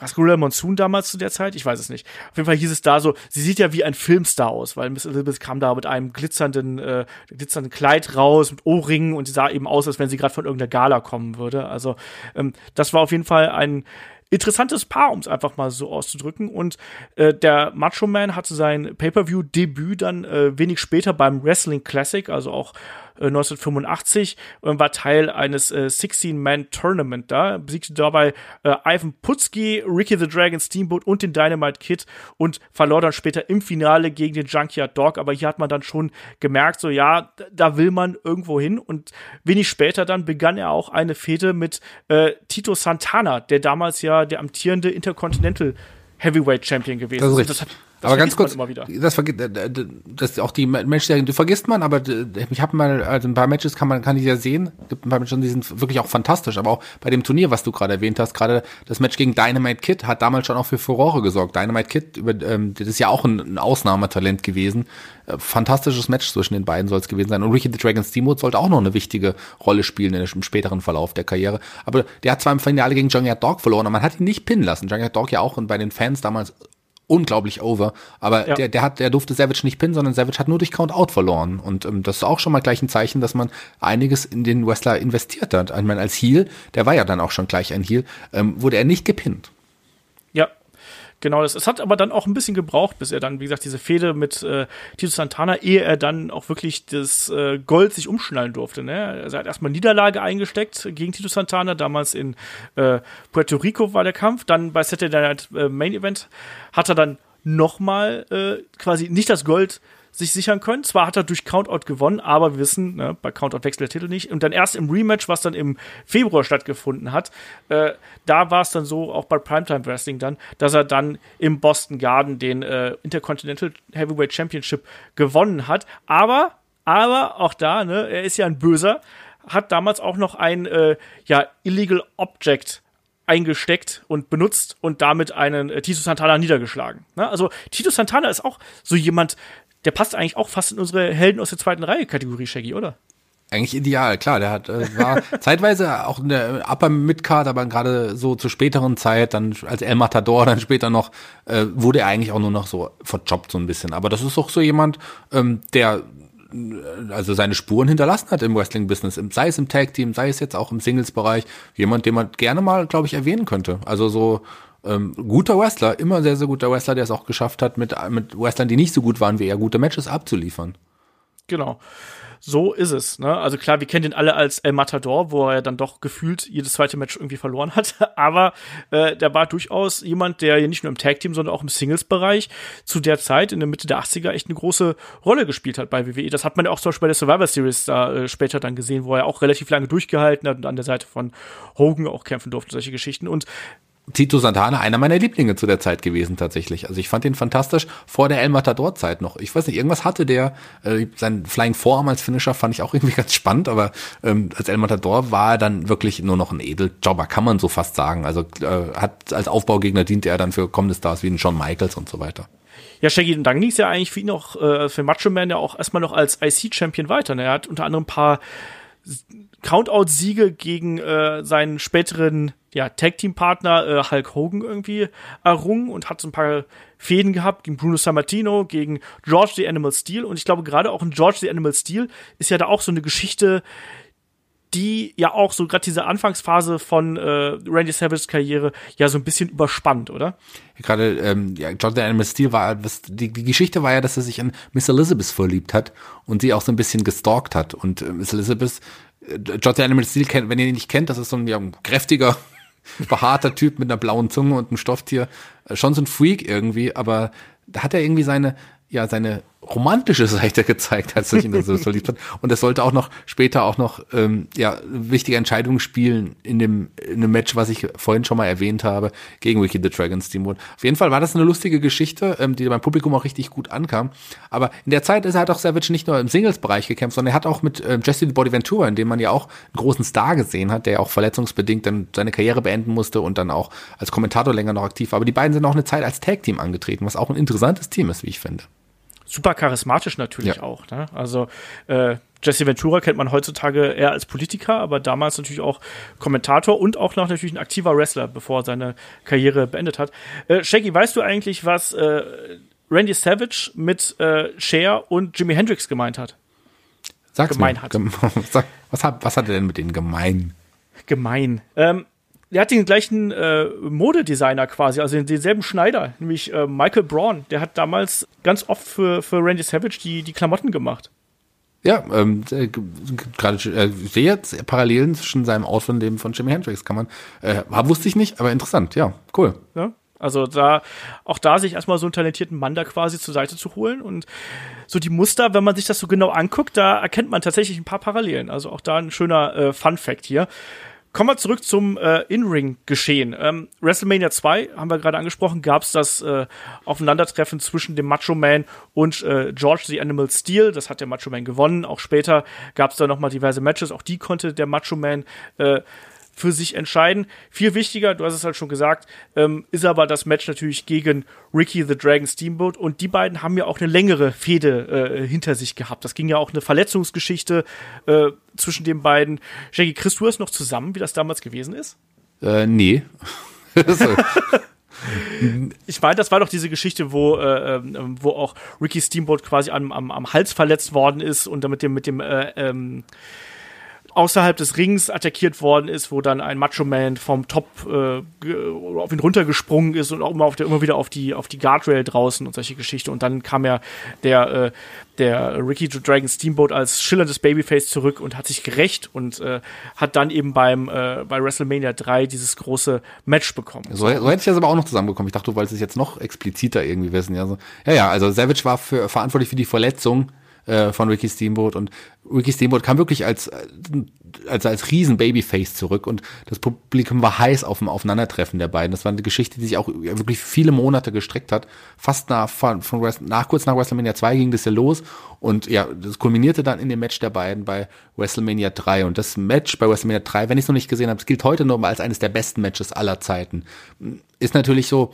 was Gorilla Monsoon damals zu der Zeit? Ich weiß es nicht. Auf jeden Fall hieß es da so, sie sieht ja wie ein Filmstar aus, weil Miss Elizabeth kam da mit einem glitzernden, äh, glitzernden Kleid raus, mit Ohrringen und sie sah eben aus, als wenn sie gerade von irgendeiner Gala kommen würde. Also ähm, das war auf jeden Fall ein interessantes Paar, um es einfach mal so auszudrücken. Und äh, der Macho Man hatte sein Pay-per-view-Debüt dann äh, wenig später beim Wrestling Classic, also auch 1985 und war Teil eines äh, 16-Man-Tournament da, besiegte dabei äh, Ivan Putski, Ricky the Dragon Steamboat und den Dynamite Kid und verlor dann später im Finale gegen den Junkyard Dog, aber hier hat man dann schon gemerkt, so ja, da will man irgendwo hin. Und wenig später dann begann er auch eine Fehde mit äh, Tito Santana, der damals ja der amtierende Intercontinental Heavyweight Champion gewesen Das ist richtig. Das hat, das aber ganz kurz, das vergisst, das auch die Matchserien, die vergisst man, aber ich habe mal, also ein paar Matches kann man, kann ich ja sehen, gibt ein paar Matches, die sind wirklich auch fantastisch, aber auch bei dem Turnier, was du gerade erwähnt hast, gerade das Match gegen Dynamite Kid hat damals schon auch für Furore gesorgt. Dynamite Kid, über, ähm, das ist ja auch ein, ein Ausnahmetalent gewesen. Äh, Fantastisches Match zwischen den beiden soll es gewesen sein. Und Ricky the Dragon Steamboat sollte auch noch eine wichtige Rolle spielen in im späteren Verlauf der Karriere. Aber der hat zwar im Finale gegen Junkyard Dog verloren, aber man hat ihn nicht pinnen lassen. Junkyard Dog ja auch und bei den Fans damals unglaublich over. Aber Ja. der, der hat, der durfte Savage nicht pinnen, sondern Savage hat nur durch Count Out verloren. Und ähm, das ist auch schon mal gleich ein Zeichen, dass man einiges in den Wrestler investiert hat. Ich meine, als Heel, der war ja dann auch schon gleich ein Heel, ähm, wurde er nicht gepinnt. Genau. Das, es hat aber dann auch ein bisschen gebraucht, bis er dann, wie gesagt, diese Fehde mit äh, Tito Santana, ehe er dann auch wirklich das äh, Gold sich umschnallen durfte. Ne? Also er hat erstmal Niederlage eingesteckt gegen Tito Santana, damals in äh, Puerto Rico war der Kampf. Dann bei Saturday Night äh, Main Event hat er dann nochmal äh, quasi nicht das Gold sich sichern können. Zwar hat er durch Countout gewonnen, aber wir wissen, ne, bei Countout wechselt der Titel nicht. Und dann erst im Rematch, was dann im Februar stattgefunden hat, äh, da war es dann so, auch bei Primetime Wrestling dann, dass er dann im Boston Garden den äh, Intercontinental Heavyweight Championship gewonnen hat. Aber, aber auch da, ne, er ist ja ein Böser, hat damals auch noch ein äh, ja, Illegal Object eingesteckt und benutzt und damit einen äh, Tito Santana niedergeschlagen. Ne? Also Tito Santana ist auch so jemand, der passt eigentlich auch fast in unsere Helden aus der zweiten Reihe Kategorie, Shaggy, oder? Eigentlich ideal, klar. Der hat äh, war [laughs] zeitweise auch in der Upper Midcard, aber gerade so zur späteren Zeit, dann als El Matador, dann später noch, äh, wurde er eigentlich auch nur noch so verjobbt so ein bisschen. Aber das ist auch so jemand, ähm, der äh, also seine Spuren hinterlassen hat im Wrestling-Business, sei es im Tag-Team, sei es jetzt auch im Singles-Bereich, jemand, den man gerne mal, glaube ich, erwähnen könnte. Also so ähm, guter Wrestler, immer sehr, sehr guter Wrestler, der es auch geschafft hat, mit, mit Wrestlern, die nicht so gut waren wie er, gute Matches abzuliefern. Genau. So ist es. Ne? Also klar, wir kennen den alle als El Matador, wo er dann doch gefühlt jedes zweite Match irgendwie verloren hat. [laughs] Aber äh, der war durchaus jemand, der ja nicht nur im Tag-Team, sondern auch im Singles-Bereich zu der Zeit in der Mitte der 80er echt eine große Rolle gespielt hat bei WWE. Das hat man ja auch zum Beispiel bei der Survivor Series da äh, später dann gesehen, wo er auch relativ lange durchgehalten hat und an der Seite von Hogan auch kämpfen durfte, solche Geschichten. Und Tito Santana einer meiner Lieblinge zu der Zeit gewesen tatsächlich. Also ich fand ihn fantastisch vor der El Matador Zeit noch. Ich weiß nicht, irgendwas hatte der, äh, sein Flying Forearm als Finisher fand ich auch irgendwie [laughs] ganz spannend, aber ähm, als El Matador war er dann wirklich nur noch ein Edeljobber, kann man so fast sagen. Also äh, hat als Aufbaugegner diente er dann für kommende Stars wie ein Shawn Michaels und so weiter. Ja, Shaggy, und dann ging es ja eigentlich für ihn auch, äh, für Macho Man ja auch erstmal noch als IC-Champion weiter. Ne? Er hat unter anderem ein paar Countout-Siege gegen äh, seinen späteren ja, Tag-Team-Partner äh, Hulk Hogan irgendwie errungen und hat so ein paar Fäden gehabt gegen Bruno Sammartino, gegen George the Animal Steel. Und ich glaube, gerade auch in George the Animal Steel ist ja da auch so eine Geschichte, die ja auch so gerade diese Anfangsphase von äh, Randy Savages Karriere ja so ein bisschen überspannt, oder? Gerade ähm, ja, John the Animal Steel war, was, die, die Geschichte war ja, dass er sich in Miss Elizabeth verliebt hat und sie auch so ein bisschen gestalkt hat. Und äh, Miss Elizabeth, äh, John the Animal Steel, kennt, wenn ihr ihn nicht kennt, das ist so ein, ja, ein kräftiger, [laughs] behaarter Typ mit einer blauen Zunge und einem Stofftier. Äh, schon so ein Freak irgendwie, aber da hat er irgendwie seine, ja, seine romantische Seite gezeigt, er sich in das so verliebt hat. Und das sollte auch noch später auch noch ähm, ja wichtige Entscheidungen spielen in dem in einem Match, was ich vorhin schon mal erwähnt habe, gegen Wiki the Dragon Steamboat. Auf jeden Fall war das eine lustige Geschichte, ähm, die beim Publikum auch richtig gut ankam. Aber in der Zeit ist er hat auch Savage nicht nur im Singles-Bereich gekämpft, sondern er hat auch mit ähm, Jesse the Body Ventura, in dem man ja auch einen großen Star gesehen hat, der ja auch verletzungsbedingt dann seine Karriere beenden musste und dann auch als Kommentator länger noch aktiv war. Aber die beiden sind auch eine Zeit als Tag-Team angetreten, was auch ein interessantes Team ist, wie ich finde. Super charismatisch natürlich Ja. auch. Ne? Also äh, Jesse Ventura kennt man heutzutage eher als Politiker, aber damals natürlich auch Kommentator und auch noch natürlich ein aktiver Wrestler, bevor er seine Karriere beendet hat. Äh, Shaggy, weißt du eigentlich, was äh, Randy Savage mit äh, Cher und Jimi Hendrix gemeint hat? Sag's Gemein mir. hat. Gem [laughs] was, hat, was hat er denn mit denen gemein? Gemein. Ähm, er hat den gleichen äh, Modedesigner quasi, also den, denselben Schneider, nämlich äh, Michael Braun. Der hat damals ganz oft für, für Randy Savage die, die Klamotten gemacht. Ja, ähm, äh, gerade äh, sehe jetzt Parallelen zwischen seinem Outfit und dem von Jimi Hendrix. Kann man, äh, wusste ich nicht, aber interessant. Ja, cool. Ja, also da, auch da sich erstmal so einen talentierten Mann da quasi zur Seite zu holen und so die Muster, wenn man sich das so genau anguckt, da erkennt man tatsächlich ein paar Parallelen. Also auch da ein schöner äh, Fun Fact hier. Kommen wir zurück zum äh, In-Ring-Geschehen. Ähm, WrestleMania 2, haben wir gerade angesprochen, gab es das äh, Aufeinandertreffen zwischen dem Macho Man und äh, George the Animal Steel. Das hat der Macho Man gewonnen. Auch später gab es da nochmal diverse Matches. Auch die konnte der Macho Man äh, für sich entscheiden. Viel wichtiger, du hast es halt schon gesagt, ähm, ist aber das Match natürlich gegen Ricky the Dragon Steamboat und die beiden haben ja auch eine längere Fehde äh, hinter sich gehabt. Das ging ja auch eine Verletzungsgeschichte äh, zwischen den beiden. Shaggy, kriegst du das noch zusammen, wie das damals gewesen ist? Äh, nee. [laughs] ich meine, das war doch diese Geschichte, wo, äh, ähm, wo auch Ricky Steamboat quasi am, am, am Hals verletzt worden ist und dann mit dem, mit dem äh, ähm, außerhalb des Rings attackiert worden ist, wo dann ein Macho Man vom Top äh, auf ihn runtergesprungen ist und auch immer, auf der, immer wieder auf die, auf die Guardrail draußen und solche Geschichten. Und dann kam ja der, äh, der Ricky Dragon Steamboat als schillerndes Babyface zurück und hat sich gerecht und äh, hat dann eben beim äh, bei WrestleMania 3 dieses große Match bekommen. So, so hätte ich das aber auch noch zusammenbekommen. Ich dachte, du wolltest es jetzt noch expliziter irgendwie wissen. Ja, so. ja, ja, also Savage war für, verantwortlich für die Verletzung äh, von Ricky Steamboat und Ricky Steamboat kam wirklich als als als riesen Babyface zurück und das Publikum war heiß auf dem Aufeinandertreffen der beiden. Das war eine Geschichte, die sich auch wirklich viele Monate gestreckt hat. Fast nach von, von nach kurz nach WrestleMania 2 ging das ja los und ja, das kulminierte dann in dem Match der beiden bei WrestleMania 3 und das Match bei WrestleMania 3, wenn ich es noch nicht gesehen habe, gilt heute noch mal als eines der besten Matches aller Zeiten. Ist natürlich so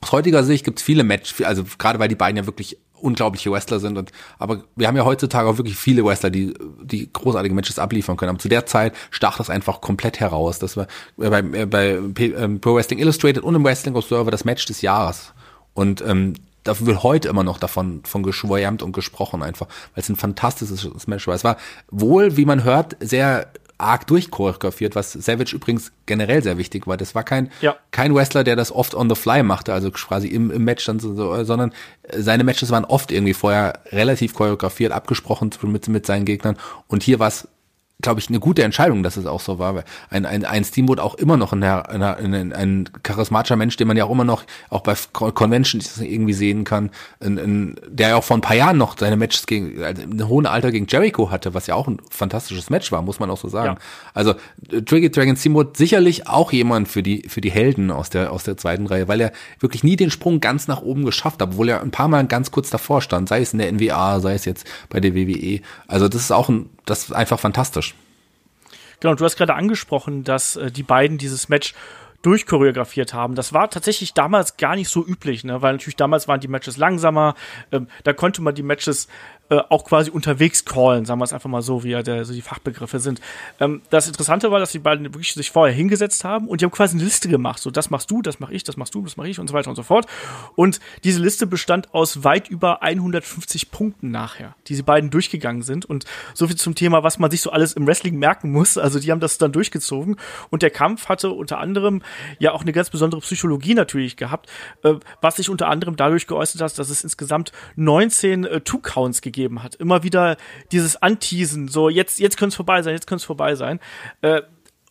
aus heutiger Sicht gibt es viele Matches, also gerade weil die beiden ja wirklich unglaubliche Wrestler sind. Und, aber wir haben ja heutzutage auch wirklich viele Wrestler, die, die großartige Matches abliefern können. Aber zu der Zeit stach das einfach komplett heraus. Das war bei, bei ähm, Pro Wrestling Illustrated und im Wrestling Observer das Match des Jahres. Und ähm, dafür wird heute immer noch davon von geschwärmt und gesprochen einfach, weil es ein fantastisches Match war. Es war wohl, wie man hört, sehr arg durchchoreografiert, was Savage übrigens generell sehr wichtig war. Das war kein, ja. kein Wrestler, der das oft on the fly machte, also quasi im, im Match dann so, sondern seine Matches waren oft irgendwie vorher relativ choreografiert, abgesprochen mit, mit seinen Gegnern. Und hier war es glaube ich, eine gute Entscheidung, dass es auch so war. Weil ein, ein, ein Steamboat auch immer noch ein, ein, ein, charismatischer Mensch, den man ja auch immer noch auch bei Conventions irgendwie sehen kann, ein, ein, der ja auch vor ein paar Jahren noch seine Matches gegen also ein hohen Alter gegen Jericho hatte, was ja auch ein fantastisches Match war, muss man auch so sagen. Ja. Also Tricky Dragon Steamboat sicherlich auch jemand für die für die Helden aus der aus der zweiten Reihe, weil er wirklich nie den Sprung ganz nach oben geschafft hat, obwohl er ein paar Mal ganz kurz davor stand, sei es in der NWA, sei es jetzt bei der WWE. Also das ist auch ein das ist einfach fantastisch. Genau, du hast gerade angesprochen, dass äh, die beiden dieses Match durchchoreografiert haben. Das war tatsächlich damals gar nicht so üblich, ne? weil natürlich damals waren die Matches langsamer. Ähm, da konnte man die Matches äh, auch quasi unterwegs callen, sagen wir es einfach mal so, wie ja der, so die Fachbegriffe sind. Ähm, das Interessante war, dass die beiden wirklich sich vorher hingesetzt haben und die haben quasi eine Liste gemacht. So, das machst du, das mach ich, das machst du, das mach ich und so weiter und so fort. Und diese Liste bestand aus weit über 150 Punkten nachher, die sie beiden durchgegangen sind. Und so viel zum Thema, was man sich so alles im Wrestling merken muss. Also die haben das dann durchgezogen. Und der Kampf hatte unter anderem ja auch eine ganz besondere Psychologie natürlich gehabt, äh, was sich unter anderem dadurch geäußert hat, dass es insgesamt 19 äh, Two-Counts gegeben gegeben hat. Immer wieder dieses Anteasen, so jetzt, jetzt könnte es vorbei sein, jetzt könnte es vorbei sein. Äh,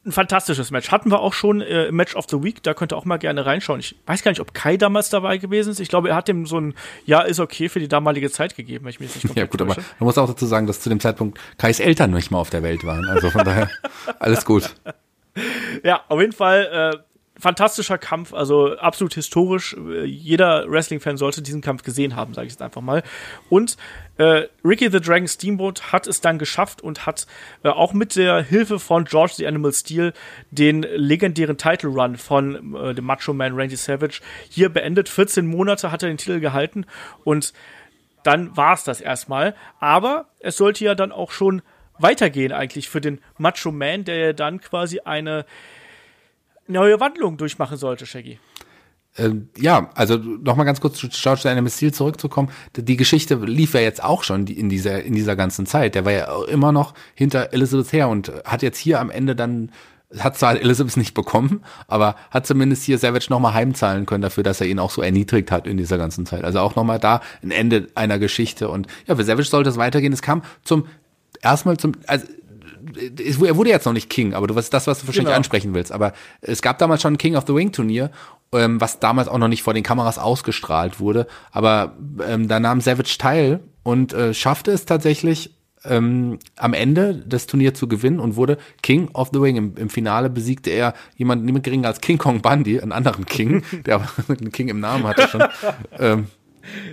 ein fantastisches Match. Hatten wir auch schon äh, im Match of the Week, da könnt ihr auch mal gerne reinschauen. Ich weiß gar nicht, ob Kai damals dabei gewesen ist. Ich glaube, er hat dem so ein Ja, ist okay für die damalige Zeit gegeben, wenn ich mich nicht Ja, gut, täusche. aber man muss auch dazu sagen, dass zu dem Zeitpunkt Kais Eltern nicht mal auf der Welt waren. Also von daher, [laughs] alles gut. Ja, auf jeden Fall äh, fantastischer Kampf, also absolut historisch. Jeder Wrestling-Fan sollte diesen Kampf gesehen haben, sage ich jetzt einfach mal. Und äh, Ricky the Dragon Steamboat hat es dann geschafft und hat äh, auch mit der Hilfe von George the Animal Steel den legendären Title Run von äh, dem Macho Man Randy Savage hier beendet. 14 Monate hat er den Titel gehalten und dann war es das erstmal. Aber es sollte ja dann auch schon weitergehen eigentlich für den Macho Man, der ja dann quasi eine neue Wandlung durchmachen sollte, Shaggy. Ähm, ja, also nochmal ganz kurz zu George Dynamic Steel zurückzukommen. Die Geschichte lief ja jetzt auch schon in dieser, in dieser ganzen Zeit. Der war ja immer noch hinter Elizabeth her und hat jetzt hier am Ende dann hat zwar Elizabeth nicht bekommen, aber hat zumindest hier Savage nochmal heimzahlen können dafür, dass er ihn auch so erniedrigt hat in dieser ganzen Zeit. Also auch nochmal da ein Ende einer Geschichte. Und ja, für Savage sollte es weitergehen. Es kam zum, erstmal zum, also er wurde jetzt noch nicht King, aber du weißt das, was du wahrscheinlich genau. ansprechen willst. Aber es gab damals schon ein King of the Wing Turnier, ähm, was damals auch noch nicht vor den Kameras ausgestrahlt wurde. Aber ähm, da nahm Savage teil und äh, schaffte es tatsächlich ähm, am Ende des Turniers zu gewinnen und wurde King of the Wing. Im, im Finale besiegte er jemanden niemand geringer als King Kong Bundy, einen anderen King, [laughs] der aber [laughs] einen King im Namen hatte schon. ähm,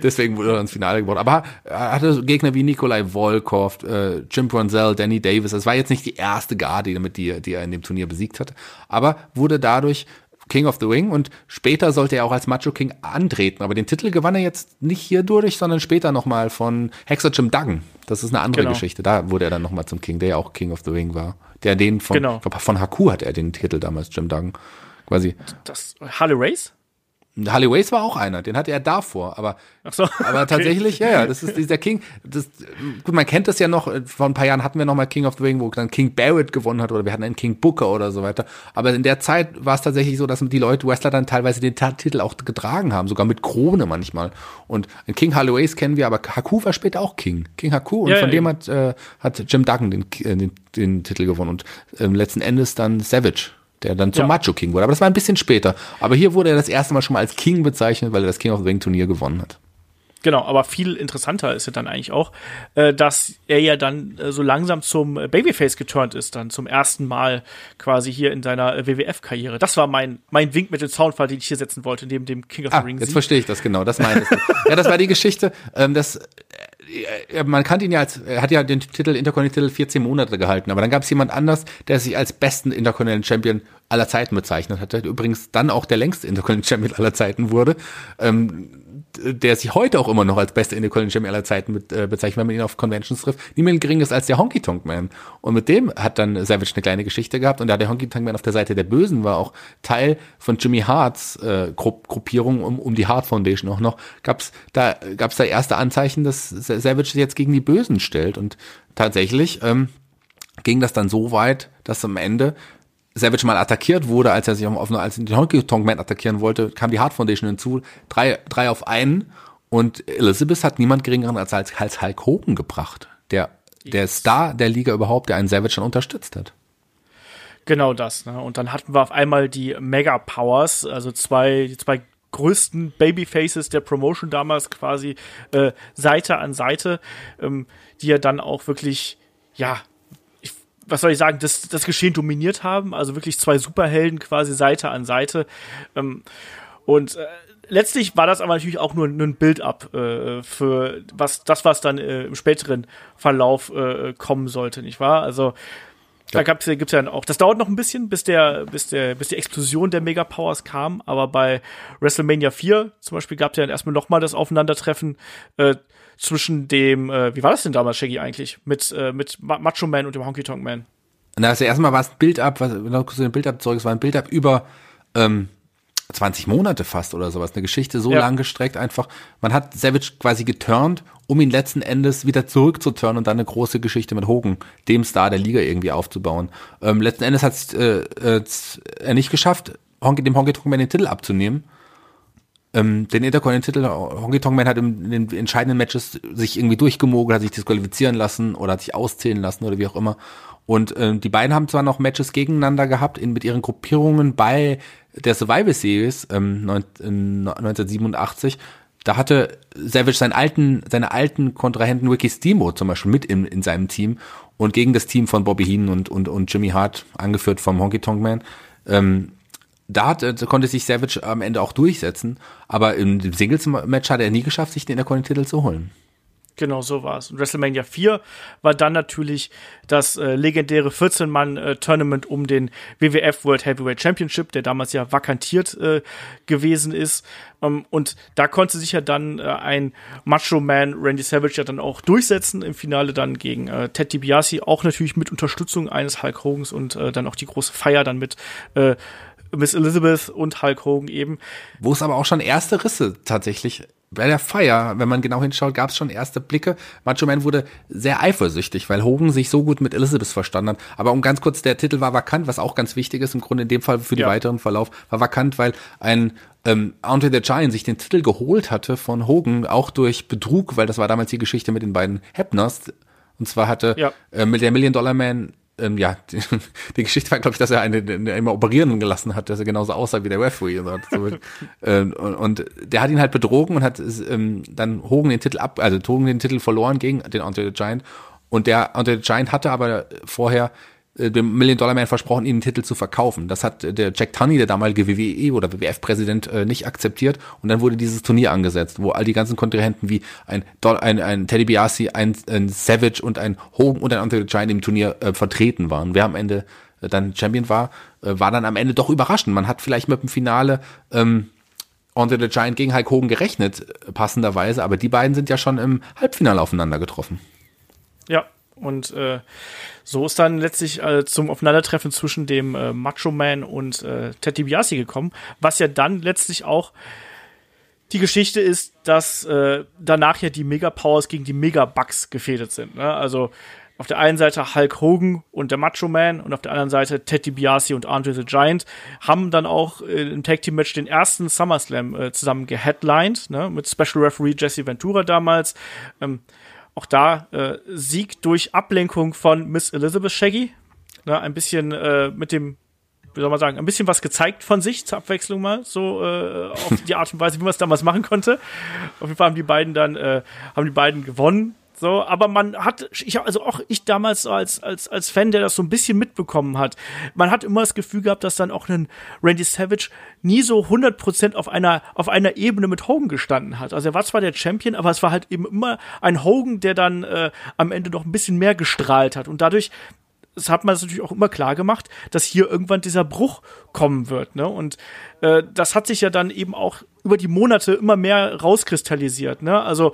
Deswegen wurde er ins Finale geworden. Aber er hatte Gegner wie Nikolai Volkov, äh, Jim Brunzell, Danny Davis. Das war jetzt nicht die erste Garde, die, die er in dem Turnier besiegt hat. Aber wurde dadurch King of the Wing und später sollte er auch als Macho King antreten. Aber den Titel gewann er jetzt nicht hier durch, sondern später nochmal von Hexer Jim Duggan. Das ist eine andere genau. Geschichte. Da wurde er dann nochmal zum King, der ja auch King of the Wing war. Der den von, genau. von Haku hat er den Titel damals, Jim Duggan. Quasi. Das, Harley Race? Harley Ways war auch einer, den hatte er davor, aber, so, aber okay. tatsächlich, ja, ja, das ist dieser King. Das, gut, man kennt das ja noch, vor ein paar Jahren hatten wir noch mal King of the Ring, wo dann King Barrett gewonnen hat oder wir hatten einen King Booker oder so weiter. Aber in der Zeit war es tatsächlich so, dass die Leute, Wrestler dann teilweise den Titel auch getragen haben, sogar mit Krone manchmal. Und King Harley Ways kennen wir, aber Haku war später auch King. King Haku und ja, von ja, dem hat, äh, hat Jim Duggan den, äh, den, den Titel gewonnen und ähm, letzten Endes dann Savage der dann zum ja. Macho King wurde. Aber das war ein bisschen später. Aber hier wurde er das erste Mal schon mal als King bezeichnet, weil er das King of the Ring Turnier gewonnen hat. Genau, aber viel interessanter ist ja dann eigentlich auch, äh, dass er ja dann äh, so langsam zum Babyface geturnt ist, dann zum ersten Mal quasi hier in seiner äh, WWF-Karriere. Das war mein, mein Wink mit dem Soundfall, den ich hier setzen wollte, neben dem King of the ah, Ring. Jetzt verstehe ich das genau, das meinst du. ja, das war die Geschichte, ähm, dass man kannte ihn ja als, er hat ja den Titel Intercontinental 14 Monate gehalten, aber dann gab es jemand anders, der sich als besten Intercontinental Champion aller Zeiten bezeichnet hat, der übrigens dann auch der längste Intercontinental Champion aller Zeiten wurde, ähm, der sich heute auch immer noch als bester Intercontinental Champion aller Zeiten mit, äh, bezeichnet, wenn man ihn auf Conventions trifft, niemand geringes als der Honky Tonk Man. Und mit dem hat dann Savage eine kleine Geschichte gehabt und da der Honky Tonk Man auf der Seite der Bösen war, auch Teil von Jimmy Harts äh, Gru Gruppierung um, um die Hart Foundation auch noch, gab's da gab's da erste Anzeichen, dass Savage jetzt gegen die Bösen stellt und tatsächlich ähm, ging das dann so weit, dass am Ende Savage mal attackiert wurde, als er sich auf, als den Honky Tonk Man attackieren wollte, kam die Hart Foundation hinzu, drei, drei auf einen und Elizabeth hat niemand geringeren als, als, als Hulk Hogan gebracht, der, der Star der Liga überhaupt, der einen Savage dann unterstützt hat. Genau das, ne? Und dann hatten wir auf einmal die Mega Powers, also zwei, die zwei größten Babyfaces der Promotion damals quasi äh, Seite an Seite, ähm, die ja dann auch wirklich, ja, was soll ich sagen, das, das Geschehen dominiert haben. Also wirklich zwei Superhelden quasi Seite an Seite. Ähm, und äh, letztlich war das aber natürlich auch nur, ein Build-up äh, für was das, was dann äh, im späteren Verlauf äh, kommen sollte, nicht wahr? Also da gab's, gibt's ja auch, das dauert noch ein bisschen, bis der, bis der, bis die Explosion der Megapowers kam, aber bei WrestleMania 4 zum Beispiel gab es ja dann erstmal nochmal das Aufeinandertreffen äh, zwischen dem, äh, wie war das denn damals, Shaggy, eigentlich? Mit, äh, mit Macho Man und dem Honky Tonk Man. Na, also erstmal war es ein Bild-up, was, noch kurz ein Bild-up zurück, es war ein Bild-up über, ähm, 20 Monate fast oder sowas. Eine Geschichte so ja. lang gestreckt einfach. Man hat Savage quasi geturnt, um ihn letzten Endes wieder zurückzuturnen und dann eine große Geschichte mit Hogan, dem Star der Liga irgendwie aufzubauen. Ähm, letzten Endes hat es äh, äh, er nicht geschafft, Honky, dem Honky Tonk Man den Titel abzunehmen. Ähm, den Intercontinental-Titel, Honky Tonk Man hat in den entscheidenden Matches sich irgendwie durchgemogelt, hat sich disqualifizieren lassen oder hat sich auszählen lassen oder wie auch immer. Und äh, die beiden haben zwar noch Matches gegeneinander gehabt in, mit ihren Gruppierungen bei der Survivor Series ähm, 1987. Da hatte Savage seinen alten, seine alten Kontrahenten Ricky Steamboat zum Beispiel mit in, in seinem Team und gegen das Team von Bobby Heenan und, und, und Jimmy Hart, angeführt vom Honky Tonk Man, ähm, da hat, äh, konnte sich Savage am Ende auch durchsetzen, aber im Singles-Match hat er nie geschafft, sich den Intercontinental zu holen. Genau, so war es. Und WrestleMania 4 war dann natürlich das äh, legendäre 14-Mann-Tournament äh, um den WWF World Heavyweight Championship, der damals ja vakantiert äh, gewesen ist. Ähm, und da konnte sich ja dann äh, ein Macho Man Randy Savage ja dann auch durchsetzen im Finale dann gegen äh, Ted DiBiase, auch natürlich mit Unterstützung eines Hulk Hogans und äh, dann auch die große Feier dann mit Miss Elizabeth und Hulk Hogan eben. Wo es aber auch schon erste Risse tatsächlich bei der Feier, wenn man genau hinschaut, gab es schon erste Blicke. Macho Man wurde sehr eifersüchtig, weil Hogan sich so gut mit Elizabeth verstanden hat. Aber um ganz kurz, der Titel war vakant, was auch ganz wichtig ist im Grunde in dem Fall für den Ja. weiteren Verlauf, war vakant, weil ein ähm, Andre the Giant sich den Titel geholt hatte von Hogan, auch durch Betrug, weil das war damals die Geschichte mit den beiden Hebners. Und zwar hatte Ja. äh, mit der Million Dollar Man ähm, ja, [laughs] die, die Geschichte war, glaube ich, dass er eine, eine immer operieren gelassen hat, dass er genauso aussah wie der Referee. Und, so. [laughs] ähm, und, und der hat ihn halt betrogen und hat ähm, dann Hogan den Titel ab, also Hogan den Titel verloren gegen den Andre the Giant. Und der Andre the Giant hatte aber vorher dem Million Dollar Man versprochen, ihnen den Titel zu verkaufen. Das hat äh, der Jack Tunney, der damalige WWE oder WWF-Präsident, äh, nicht akzeptiert. Und dann wurde dieses Turnier angesetzt, wo all die ganzen Kontrahenten wie ein, ein, ein Teddy Biasi, ein, ein Savage und ein Hogan und ein Andre the Giant im Turnier äh, vertreten waren. Wer am Ende äh, dann Champion war, äh, war dann am Ende doch überraschend. Man hat vielleicht mit dem Finale ähm, Andre the Giant gegen Hulk Hogan gerechnet, äh, passenderweise, aber die beiden sind ja schon im Halbfinale aufeinander getroffen. Ja, und äh, so ist dann letztlich äh, zum Aufeinandertreffen zwischen dem äh, Macho Man und äh, Ted DiBiase gekommen, was ja dann letztlich auch die Geschichte ist, dass äh, danach ja die Mega Powers gegen die Mega Bucks gefädet sind. Ne? Also auf der einen Seite Hulk Hogan und der Macho Man und auf der anderen Seite Ted DiBiase und Andre the Giant haben dann auch äh, im Tag Team Match den ersten SummerSlam äh, zusammen geheadlined, ne? mit Special Referee Jesse Ventura damals. Ähm, auch da äh, Sieg durch Ablenkung von Miss Elizabeth Shaggy. Ne, ein bisschen äh, mit dem, wie soll man sagen, ein bisschen was gezeigt von sich zur Abwechslung mal, so äh, auf [laughs] die Art und Weise, wie man es damals machen konnte. Auf jeden Fall haben die beiden dann, äh, haben die beiden gewonnen. So, aber man hat, ich also auch ich damals als, als, als Fan, der das so ein bisschen mitbekommen hat, man hat immer das Gefühl gehabt, dass dann auch ein Randy Savage nie so 100% auf einer, auf einer Ebene mit Hogan gestanden hat. Also er war zwar der Champion, aber es war halt eben immer ein Hogan, der dann äh, am Ende noch ein bisschen mehr gestrahlt hat und dadurch das hat man es natürlich auch immer klar gemacht, dass hier irgendwann dieser Bruch kommen wird. Ne? Und äh, das hat sich ja dann eben auch über die Monate immer mehr rauskristallisiert. Ne? Also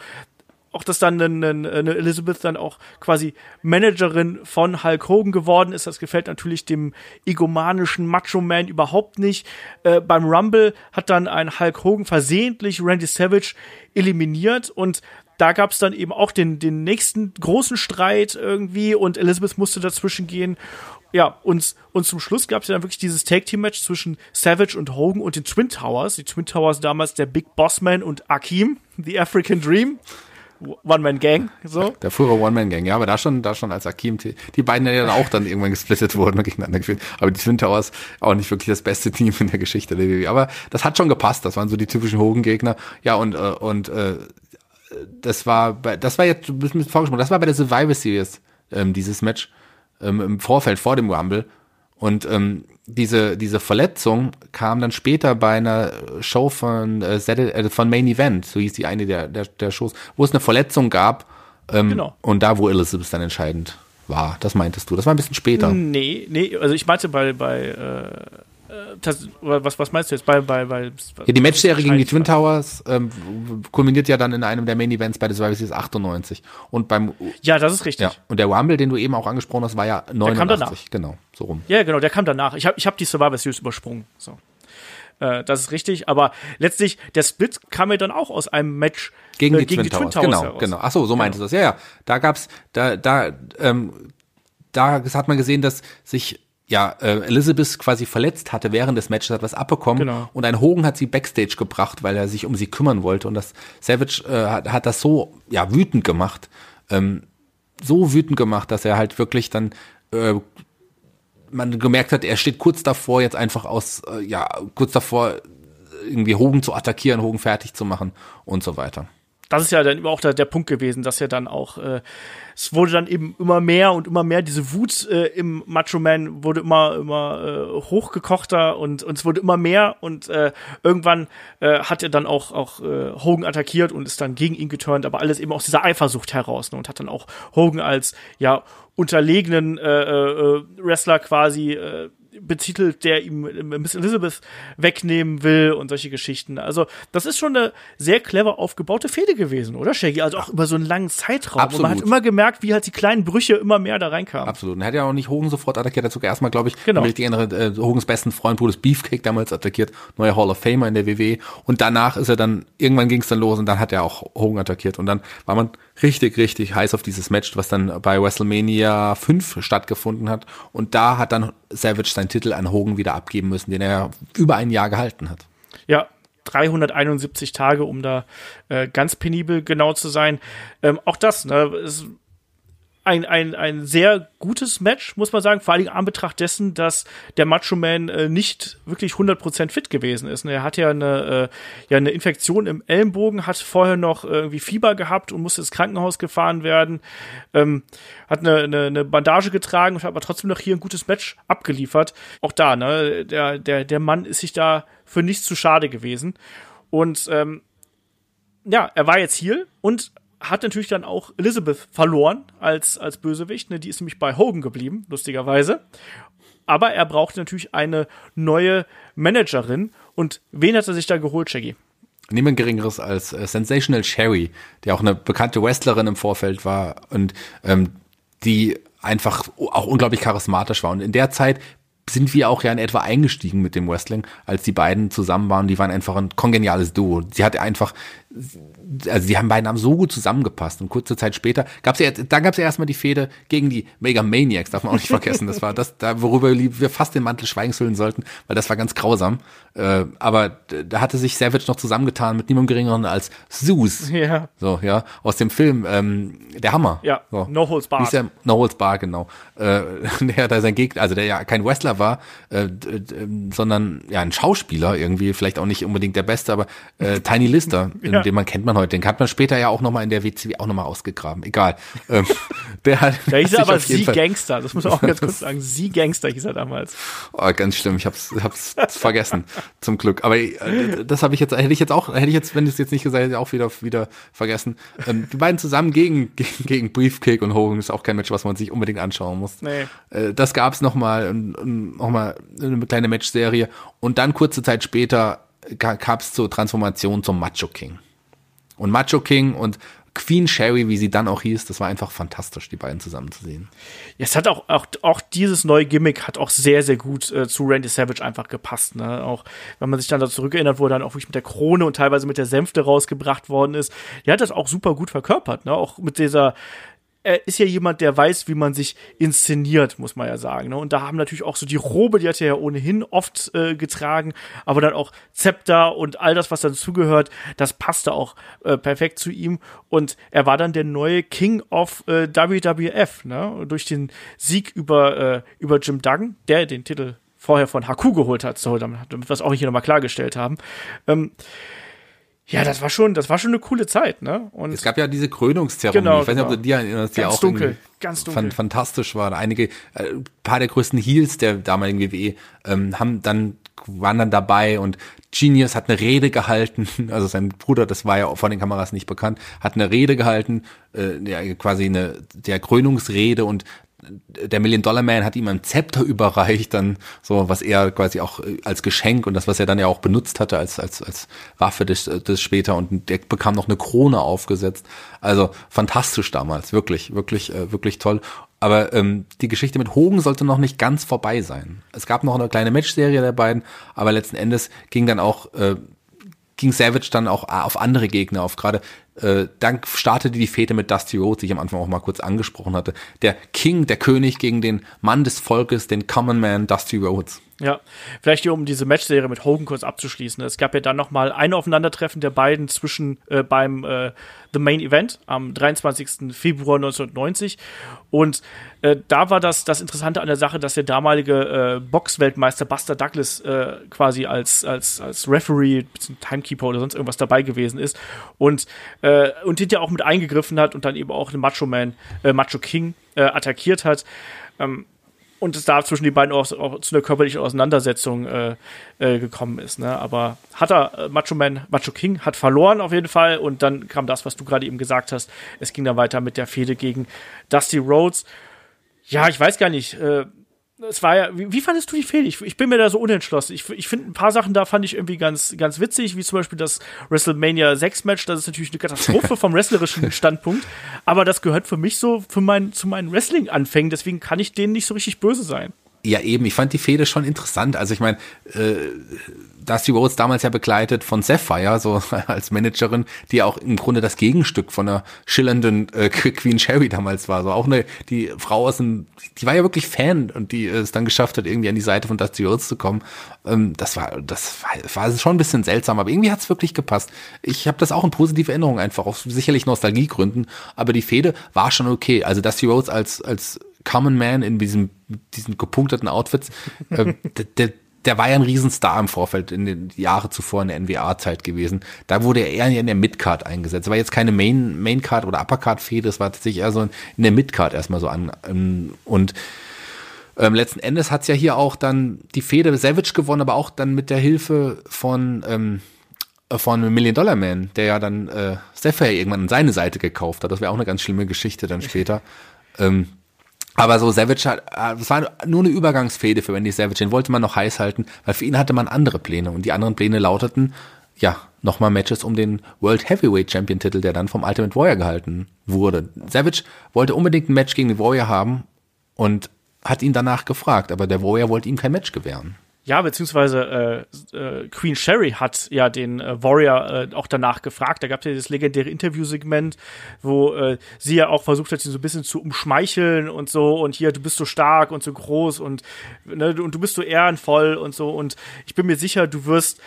auch, dass dann eine, eine Elizabeth dann auch quasi Managerin von Hulk Hogan geworden ist. Das gefällt natürlich dem egomanischen Macho-Man überhaupt nicht. Äh, beim Rumble hat dann ein Hulk Hogan versehentlich Randy Savage eliminiert und da gab es dann eben auch den, den nächsten großen Streit irgendwie und Elizabeth musste dazwischen gehen. Ja, und, und zum Schluss gab es ja dann wirklich dieses Tag-Team-Match zwischen Savage und Hogan und den Twin Towers. Die Twin Towers damals der Big Boss Man und Akeem, The African Dream. One-Man-Gang, so. Der frühere One-Man-Gang, ja, aber da schon, da schon als Akim, die beiden ja dann auch dann irgendwann gesplittet wurden und gegeneinander geführt. Aber die Twin Towers auch nicht wirklich das beste Team in der Geschichte der WWE. Aber das hat schon gepasst. Das waren so die typischen Hogan-Gegner. Ja, und, äh, und, äh, das war, bei, das war jetzt, du bist mir vorgesprochen, das war bei der Survivor Series, ähm, dieses Match, ähm, im Vorfeld vor dem Rumble. Und ähm, diese, diese Verletzung kam dann später bei einer Show von, äh, äh, von Main Event, so hieß die eine der, der, der Shows, wo es eine Verletzung gab. Ähm, Genau. Und da, wo Elizabeth dann entscheidend war. Das meintest du. Das war ein bisschen später. Nee, nee, also ich meinte bei, bei, äh, äh, das, was, was meinst du jetzt? Bei, bei, bei, Ja, die Matchserie gegen die Twin Towers ähm, kulminiert ja dann in einem der Main Events bei der Survivor Series 98. Und beim, Ja, das ist richtig. ja, und der Rumble, den du eben auch angesprochen hast, war ja 89. danach. Genau, so rum. Ja, genau, der kam danach. Ich habe ich hab die Survivor Series übersprungen. So. Äh, das ist richtig, aber letztlich, der Split kam ja dann auch aus einem Match Gegen, äh, die, Twin Towers. genau, heraus. genau. Ach so, so meintest du das. Ja, ja. Da gab's, da, da, ähm, da hat man gesehen, dass sich ja, äh, Elizabeth quasi verletzt hatte während des Matches, hat was abbekommen Genau. und ein Hogan hat sie Backstage gebracht, weil er sich um sie kümmern wollte und das Savage äh, hat, hat das so ja wütend gemacht, ähm, so wütend gemacht, dass er halt wirklich dann äh, man gemerkt hat, er steht kurz davor, jetzt einfach aus, äh, ja, kurz davor, irgendwie Hogan zu attackieren, Hogan fertig zu machen und so weiter. das ist ja dann auch der, der Punkt gewesen, dass ja dann auch, äh, es wurde dann eben immer mehr und immer mehr, diese Wut äh, im Macho Man wurde immer, immer äh, hochgekochter und, und es wurde immer mehr und äh, irgendwann äh, hat er dann auch, auch äh, Hogan attackiert und ist dann gegen ihn geturnt, aber alles eben aus dieser Eifersucht heraus ne, und hat dann auch Hogan als, ja, unterlegenen äh, äh, Wrestler quasi äh, betitelt, der ihm äh, Miss Elizabeth wegnehmen will und solche Geschichten. Also, das ist schon eine sehr clever aufgebaute Fehde gewesen, oder Shaggy? Also auch über so einen langen Zeitraum. Absolut. Und man hat immer gemerkt, wie halt die kleinen Brüche immer mehr da reinkamen. Absolut. Und er hat ja auch nicht Hogan sofort attackiert, er hat sogar erstmal, glaube ich, Genau. ich erinnere, äh, Hogans besten Freund Brutus Beefcake damals attackiert, neuer Hall of Famer in der WWE. Und danach ist er dann, irgendwann ging es dann los und dann hat er auch Hogan attackiert. Und dann war man richtig, richtig heiß auf dieses Match, was dann bei WrestleMania 5 stattgefunden hat. Und da hat dann Savage seinen Titel an Hogan wieder abgeben müssen, den er über ein Jahr gehalten hat. Ja, 371 Tage, um da äh, ganz penibel genau zu sein. Ähm, auch das, ne, ist ein, ein, ein sehr gutes Match, muss man sagen, vor allem in Anbetracht dessen, dass der Macho Man äh, nicht wirklich 100% fit gewesen ist. ne. Er hat ja eine, äh, ja eine Infektion im Ellenbogen, hat vorher noch irgendwie Fieber gehabt und musste ins Krankenhaus gefahren werden, ähm, hat eine, eine, eine Bandage getragen und hat aber trotzdem noch hier ein gutes Match abgeliefert. Auch da, ne, der, der, der Mann ist sich da für nichts zu schade gewesen. Und ähm, ja, er war jetzt hier und hat natürlich dann auch Elizabeth verloren als, als Bösewicht. Ne? Die ist nämlich bei Hogan geblieben, lustigerweise. Aber er braucht natürlich eine neue Managerin. Und wen hat er sich da geholt, Shaggy? niemand geringeres als äh, Sensational Sherry, die auch eine bekannte Wrestlerin im Vorfeld war und ähm, die einfach auch unglaublich charismatisch war. Und in der Zeit sind wir auch ja in etwa eingestiegen mit dem Wrestling, als die beiden zusammen waren. Die waren einfach ein kongeniales Duo. Sie hatte einfach, also die haben beiden haben so gut zusammengepasst. Und kurze Zeit später gab's ja, dann gab's ja erstmal die Fehde gegen die Mega Maniacs, darf man auch nicht [laughs] vergessen. Das war das, da, worüber wir fast den Mantel Schweigens hüllen sollten, weil das war ganz grausam. Äh, aber da hatte sich Savage noch zusammengetan mit niemandem geringeren als Zeus. Ja. So, ja, aus dem Film, ähm, der Hammer. Ja, so. No Holds ist der? No Holds Bar, genau. Äh, [laughs] der da sein Gegner, also der ja kein Wrestler war, äh, d- sondern ja ein Schauspieler irgendwie, vielleicht auch nicht unbedingt der Beste, aber äh, Tiny Lister, [laughs] Ja. Den man kennt man heute, den hat man später ja auch nochmal in der WCW auch nochmal ausgegraben. Egal. Ähm, [laughs] der hat Da hieß er aber Sie Fall- Gangster. Das muss man auch [laughs] ganz kurz sagen. Sie Gangster hieß er damals. Oh, ganz schlimm, ich hab's, hab's vergessen, zum Glück. Aber äh, das habe ich jetzt, hätte ich jetzt auch, hätte ich jetzt, wenn ich es jetzt nicht gesagt hätte, auch wieder, wieder vergessen. Ähm, die beiden zusammen gegen, [laughs] gegen, gegen Briefcake und Hogan ist auch kein Match, was man sich unbedingt anschauen muss. Nee. Äh, das gab's noch mal, und, und noch mal eine kleine Matchserie. Und dann kurze Zeit später ga- gab's zur Transformation zum Macho King. Und Macho King und Queen Sherry, wie sie dann auch hieß, das war einfach fantastisch, die beiden zusammen zu sehen. Ja, es hat auch, auch, auch dieses neue Gimmick hat auch sehr, sehr gut äh, zu Randy Savage einfach gepasst. Ne? Auch wenn man sich dann da zurückerinnert, wo er dann auch wirklich mit der Krone und teilweise mit der Sänfte rausgebracht worden ist. Der hat das auch super gut verkörpert. Ne? Auch mit dieser er ist ja jemand, der weiß, wie man sich inszeniert, muss man ja sagen. Ne? Und da haben natürlich auch so die Robe, die hat er ja ohnehin oft äh, getragen, aber dann auch Zepter und all das, was dazugehört, das passte auch äh, perfekt zu ihm. Und er war dann der neue King of äh, WWF, ne? durch den Sieg über, äh, über Jim Duggan, der den Titel vorher von Haku geholt hat, so, damit, damit wir es auch hier nochmal klargestellt haben. Ähm, ja, das war schon, das war schon eine coole Zeit, ne? Und Es gab ja diese Krönungszeremonie. Genau, ich weiß nicht, ob genau. du die erinnerst, die Ganz auch dunkel, ganz dunkel. fan- fantastisch war. Einige, äh, ein paar der größten Heels der damaligen WWE ähm, haben dann waren dann dabei und Genius hat eine Rede gehalten, [laughs] also sein Bruder, das war ja vor den Kameras nicht bekannt, hat eine Rede gehalten, äh, ja, quasi eine der Krönungsrede und der Million Dollar Man hat ihm ein Zepter überreicht, dann so, was er quasi auch äh, als Geschenk und das, was er dann ja auch benutzt hatte als, als, als Waffe des, des später und der bekam noch eine Krone aufgesetzt. Also fantastisch damals, wirklich, wirklich, äh, wirklich toll. Aber ähm, die Geschichte mit Hogan sollte noch nicht ganz vorbei sein. Es gab noch eine kleine Matchserie der beiden, aber letzten Endes ging dann auch äh, ging Savage dann auch auf andere Gegner auf. Gerade äh, dann startete die Fete mit Dusty Rhodes, die ich am Anfang auch mal kurz angesprochen hatte. Der King, der König gegen den Mann des Volkes, den Common Man Dusty Rhodes. Ja, vielleicht hier, um diese Matchserie mit Hogan kurz abzuschließen. Es gab ja dann noch mal ein Aufeinandertreffen der beiden zwischen äh, beim äh, The Main Event am 23. Februar 1990 und äh, da war das das Interessante an der Sache, dass der damalige äh, Boxweltmeister Buster Douglas äh, quasi als als als Referee, Timekeeper oder sonst irgendwas dabei gewesen ist und äh, und hinterher auch mit eingegriffen hat und dann eben auch den Macho Man, äh, Macho King äh, attackiert hat. Ähm, und es da zwischen die beiden auch, auch zu einer körperlichen Auseinandersetzung äh, äh, gekommen ist. Ne? Aber hat er, äh, Macho Man, Macho King hat verloren auf jeden Fall und dann kam das, was du gerade eben gesagt hast. Es ging dann weiter mit der Fehde gegen Dusty Rhodes. Ja, ich weiß gar nicht. Äh, es war ja, wie, wie fandest du die Fehde? Ich, ich bin mir da so unentschlossen. Ich, ich finde ein paar Sachen da fand ich irgendwie ganz, ganz witzig, wie zum Beispiel das WrestleMania 6 Match. Das ist natürlich eine Katastrophe [laughs] vom wrestlerischen Standpunkt. Aber das gehört für mich so für mein, zu meinen Wrestling-Anfängen. Deswegen kann ich denen nicht so richtig böse sein. Ja, eben. Ich fand die Fehde schon interessant. Also ich meine, äh, Dusty Rhodes damals ja begleitet von Sapphire, so [laughs] als Managerin, die auch im Grunde das Gegenstück von der schillernden äh, Queen Sherry damals war. So auch eine, die Frau aus dem, die war ja wirklich Fan und die es dann geschafft hat, irgendwie an die Seite von Dusty Rhodes zu kommen. Ähm, das war, das war, war schon ein bisschen seltsam, aber irgendwie hat's wirklich gepasst. Ich habe das auch in positive Erinnerung einfach, auf sicherlich Nostalgiegründen, aber die Fehde war schon okay. Also Dusty Rhodes als, als Common Man in diesem, diesen gepunkteten Outfits, äh, [laughs] der, der war ja ein Riesenstar im Vorfeld in den Jahren zuvor in der NWA-Zeit gewesen. Da wurde er eher in der Midcard eingesetzt. War jetzt keine Main, Maincard oder Uppercard-Fehde, das war tatsächlich eher so in der Midcard erstmal so an. Und ähm, letzten Endes hat's ja hier auch dann die Fehde Savage gewonnen, aber auch dann mit der Hilfe von, ähm, von Million Dollar Man, der ja dann äh, Sapphire irgendwann an seine Seite gekauft hat. Das wäre auch eine ganz schlimme Geschichte dann später. ähm, aber so Savage hat, äh, das war nur eine Übergangsfehde für Wendy Savage. Den wollte man noch heiß halten, weil für ihn hatte man andere Pläne. Und die anderen Pläne lauteten, ja, nochmal Matches um den World Heavyweight Champion Titel, der dann vom Ultimate Warrior gehalten wurde. Savage wollte unbedingt ein Match gegen den Warrior haben und hat ihn danach gefragt, aber der Warrior wollte ihm kein Match gewähren. Ja, beziehungsweise äh, äh, Queen Sherry hat ja den äh, Warrior äh, auch danach gefragt. Da gab es ja das legendäre Interviewsegment, wo äh, sie ja auch versucht hat, ihn so ein bisschen zu umschmeicheln und so und hier, du bist so stark und so groß und, ne, und du bist so ehrenvoll und so und ich bin mir sicher, du wirst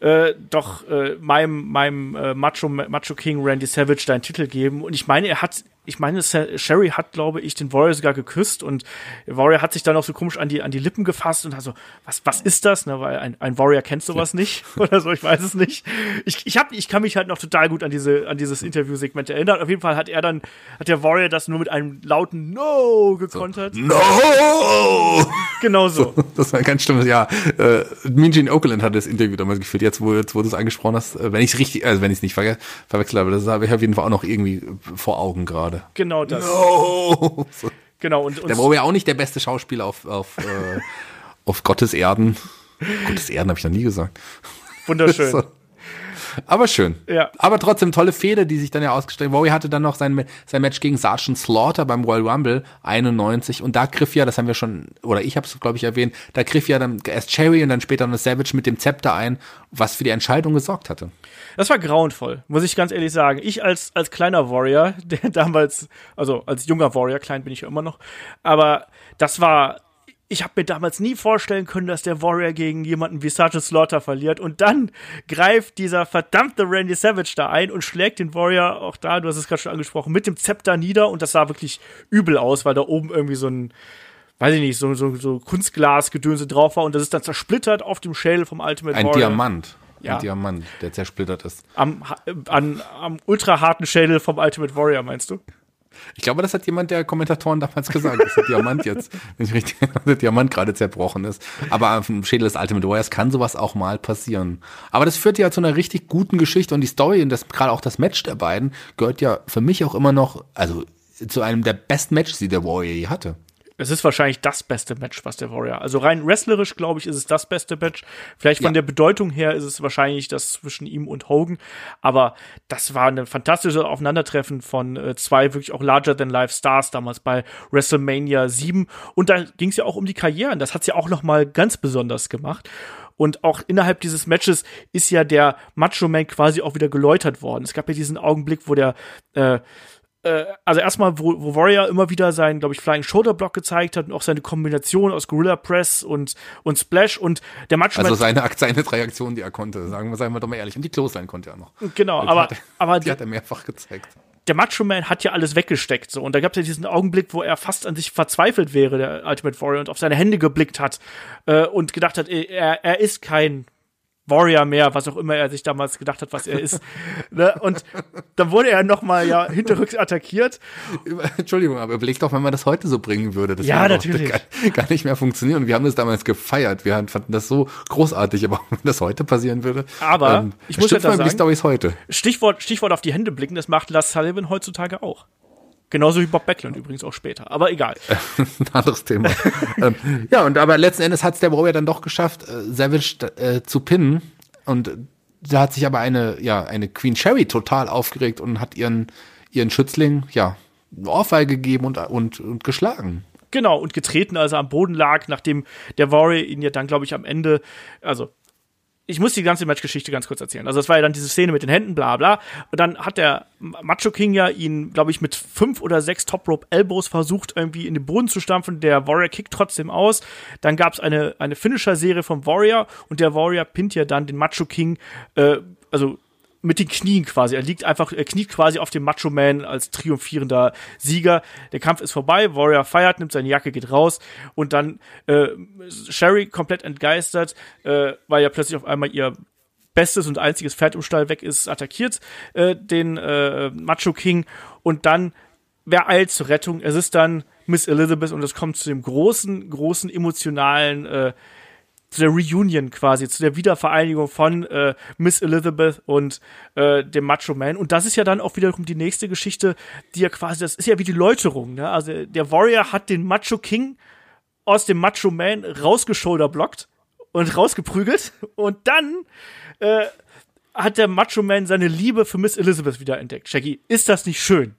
äh, doch äh, meinem, meinem äh, Macho, Macho King Randy Savage deinen Titel geben. Und ich meine, er hat ich meine, Sherry hat, glaube ich, den Warrior sogar geküsst und Warrior hat sich dann auch so komisch an die, an die Lippen gefasst und hat so, was, was ist das? Ne, weil ein, ein Warrior kennt sowas nicht [laughs] oder so, ich weiß es nicht. Ich, ich, hab, ich kann mich halt noch total gut an, diese, an dieses Interviewsegment erinnern. Auf jeden Fall hat er dann, hat der Warrior das nur mit einem lauten No gekontert. So, no! Genau so. so. [laughs] Das war ein ganz stimmes, ja. Äh, Minjin Oakland hat das Interview damals geführt, jetzt wo, jetzt, wo du es angesprochen hast, äh, wenn ich es richtig, also wenn ich es nicht ver verwechselt habe, das habe ich auf jeden Fall auch noch irgendwie vor Augen gerade gerade. Genau das. No. [laughs] So. Genau, und, und der war ja auch nicht der beste Schauspieler auf, auf, äh, auf Gottes Erden. Gottes Erden habe ich noch nie gesagt. Wunderschön. [laughs] so. Aber schön. Ja. Aber trotzdem tolle Fehde, die sich dann ja ausgestellt. Wowie hatte dann noch sein, sein Match gegen Sergeant Slaughter beim Royal Rumble 91 und da griff ja, das haben wir schon, oder ich habe es glaube ich erwähnt, da griff ja dann erst Cherry und dann später noch Savage mit dem Zepter ein, was für die Entscheidung gesorgt hatte. Das war grauenvoll, muss ich ganz ehrlich sagen. Ich als, als kleiner Warrior, [laughs] der damals, also als junger Warrior, klein bin ich ja immer noch, aber das war ich habe mir damals nie vorstellen können, dass der Warrior gegen jemanden wie Sergeant Slaughter verliert. Und dann greift dieser verdammte Randy Savage da ein und schlägt den Warrior auch da, du hast es gerade schon angesprochen, mit dem Zepter nieder. Und das sah wirklich übel aus, weil da oben irgendwie so ein, weiß ich nicht, so, so, so Kunstglasgedönse drauf war. Und das ist dann zersplittert auf dem Schädel vom Ultimate ein Warrior. Ein Diamant. Ja. Ein Diamant, der zersplittert ist. Am, an, am ultra harten Schädel vom Ultimate Warrior, meinst du? Ich glaube, das hat jemand der Kommentatoren damals gesagt, dass der Diamant jetzt, [laughs] wenn ich richtig der Diamant gerade zerbrochen ist. Aber dem Schädel des Ultimate Warriors kann sowas auch mal passieren. Aber das führt ja zu einer richtig guten Geschichte und die Story und das, gerade auch das Match der beiden gehört ja für mich auch immer noch, also zu einem der besten Matches, die der Warrior je hatte es ist wahrscheinlich das beste Match, was der Warrior. Also rein wrestlerisch, glaube ich, ist es das beste Match. Vielleicht von ja. der Bedeutung her ist es wahrscheinlich das zwischen ihm und Hogan. Aber das war ein fantastisches Aufeinandertreffen von äh, zwei wirklich auch larger than life Stars damals bei WrestleMania 7. Und da ging es ja auch um die Karrieren. Das hat sie ja auch noch mal ganz besonders gemacht. Und auch innerhalb dieses Matches ist ja der Macho Man quasi auch wieder geläutert worden. Es gab ja diesen Augenblick, wo der äh, äh, also erstmal, wo, wo Warrior immer wieder seinen, glaube ich, Flying Shoulder Block gezeigt hat und auch seine Kombination aus Gorilla Press und, und Splash und der Match. Also seine, seine Reaktion, die er konnte, sagen wir, sagen wir doch mal ehrlich. Und die Clothesline konnte er noch. Genau, aber, hat, aber die hat er mehrfach gezeigt. Der Macho Man hat ja alles weggesteckt, so. Und da gab es ja diesen Augenblick, wo er fast an sich verzweifelt wäre, der Ultimate Warrior, und auf seine Hände geblickt hat, äh, und gedacht hat, er, er ist kein Warrior mehr, was auch immer er sich damals gedacht hat, was er ist. [laughs] ne? Und dann wurde er nochmal ja hinterrücks attackiert. Entschuldigung, aber überleg doch, wenn man das heute so bringen würde. Das ja, natürlich. Gar, gar, nicht mehr funktionieren. Und wir haben das damals gefeiert. Wir fanden das so großartig, aber [laughs] wenn das heute passieren würde. Aber ähm, ich muss ja sagen, die Storys heute. Stichwort, Stichwort auf die Hände blicken, das macht Lars Sullivan heutzutage auch. Genauso wie Bob Backlund übrigens auch später. Aber egal. ein [laughs] anderes Thema. [laughs] ähm, ja, und aber letzten Endes hat es der Warrior dann doch geschafft, äh, Savage äh, zu pinnen. Und da hat sich aber eine, ja, eine Queen Cherry total aufgeregt und hat ihren, ihren Schützling, ja, Ohrfeige gegeben und, und, und geschlagen. Genau, und getreten, als er am Boden lag, nachdem der Warrior ihn ja dann, glaube ich, am Ende, also ich muss die ganze Matchgeschichte ganz kurz erzählen. Also es war ja dann diese Szene mit den Händen, bla bla. Und dann hat der Macho King ja ihn, glaube ich, mit fünf oder sechs Top Rope Elbows versucht, irgendwie in den Boden zu stampfen. Der Warrior kickt trotzdem aus. Dann gab es eine, eine Finisher-Serie vom Warrior und der Warrior pinnt ja dann den Macho King, äh, also mit den Knien quasi. Er liegt einfach, er kniet quasi auf dem Macho Man als triumphierender Sieger. Der Kampf ist vorbei, Warrior feiert, nimmt seine Jacke, geht raus und dann äh, Sherry komplett entgeistert, äh, weil ja plötzlich auf einmal ihr bestes und einziges Pferd im Stall weg ist, attackiert äh, den äh, Macho King und dann wer eilt zur Rettung? Es ist dann Miss Elizabeth und es kommt zu dem großen, großen emotionalen äh, zu der Reunion quasi, zu der Wiedervereinigung von äh, Miss Elizabeth und äh, dem Macho Man. Und das ist ja dann auch wiederum die nächste Geschichte, die ja quasi, das ist ja wie die Läuterung. Ne? Also der Warrior hat den Macho King aus dem Macho Man rausgeschoulderblockt und rausgeprügelt. Und dann äh, hat der Macho Man seine Liebe für Miss Elizabeth wieder entdeckt. Shaggy, ist das nicht schön?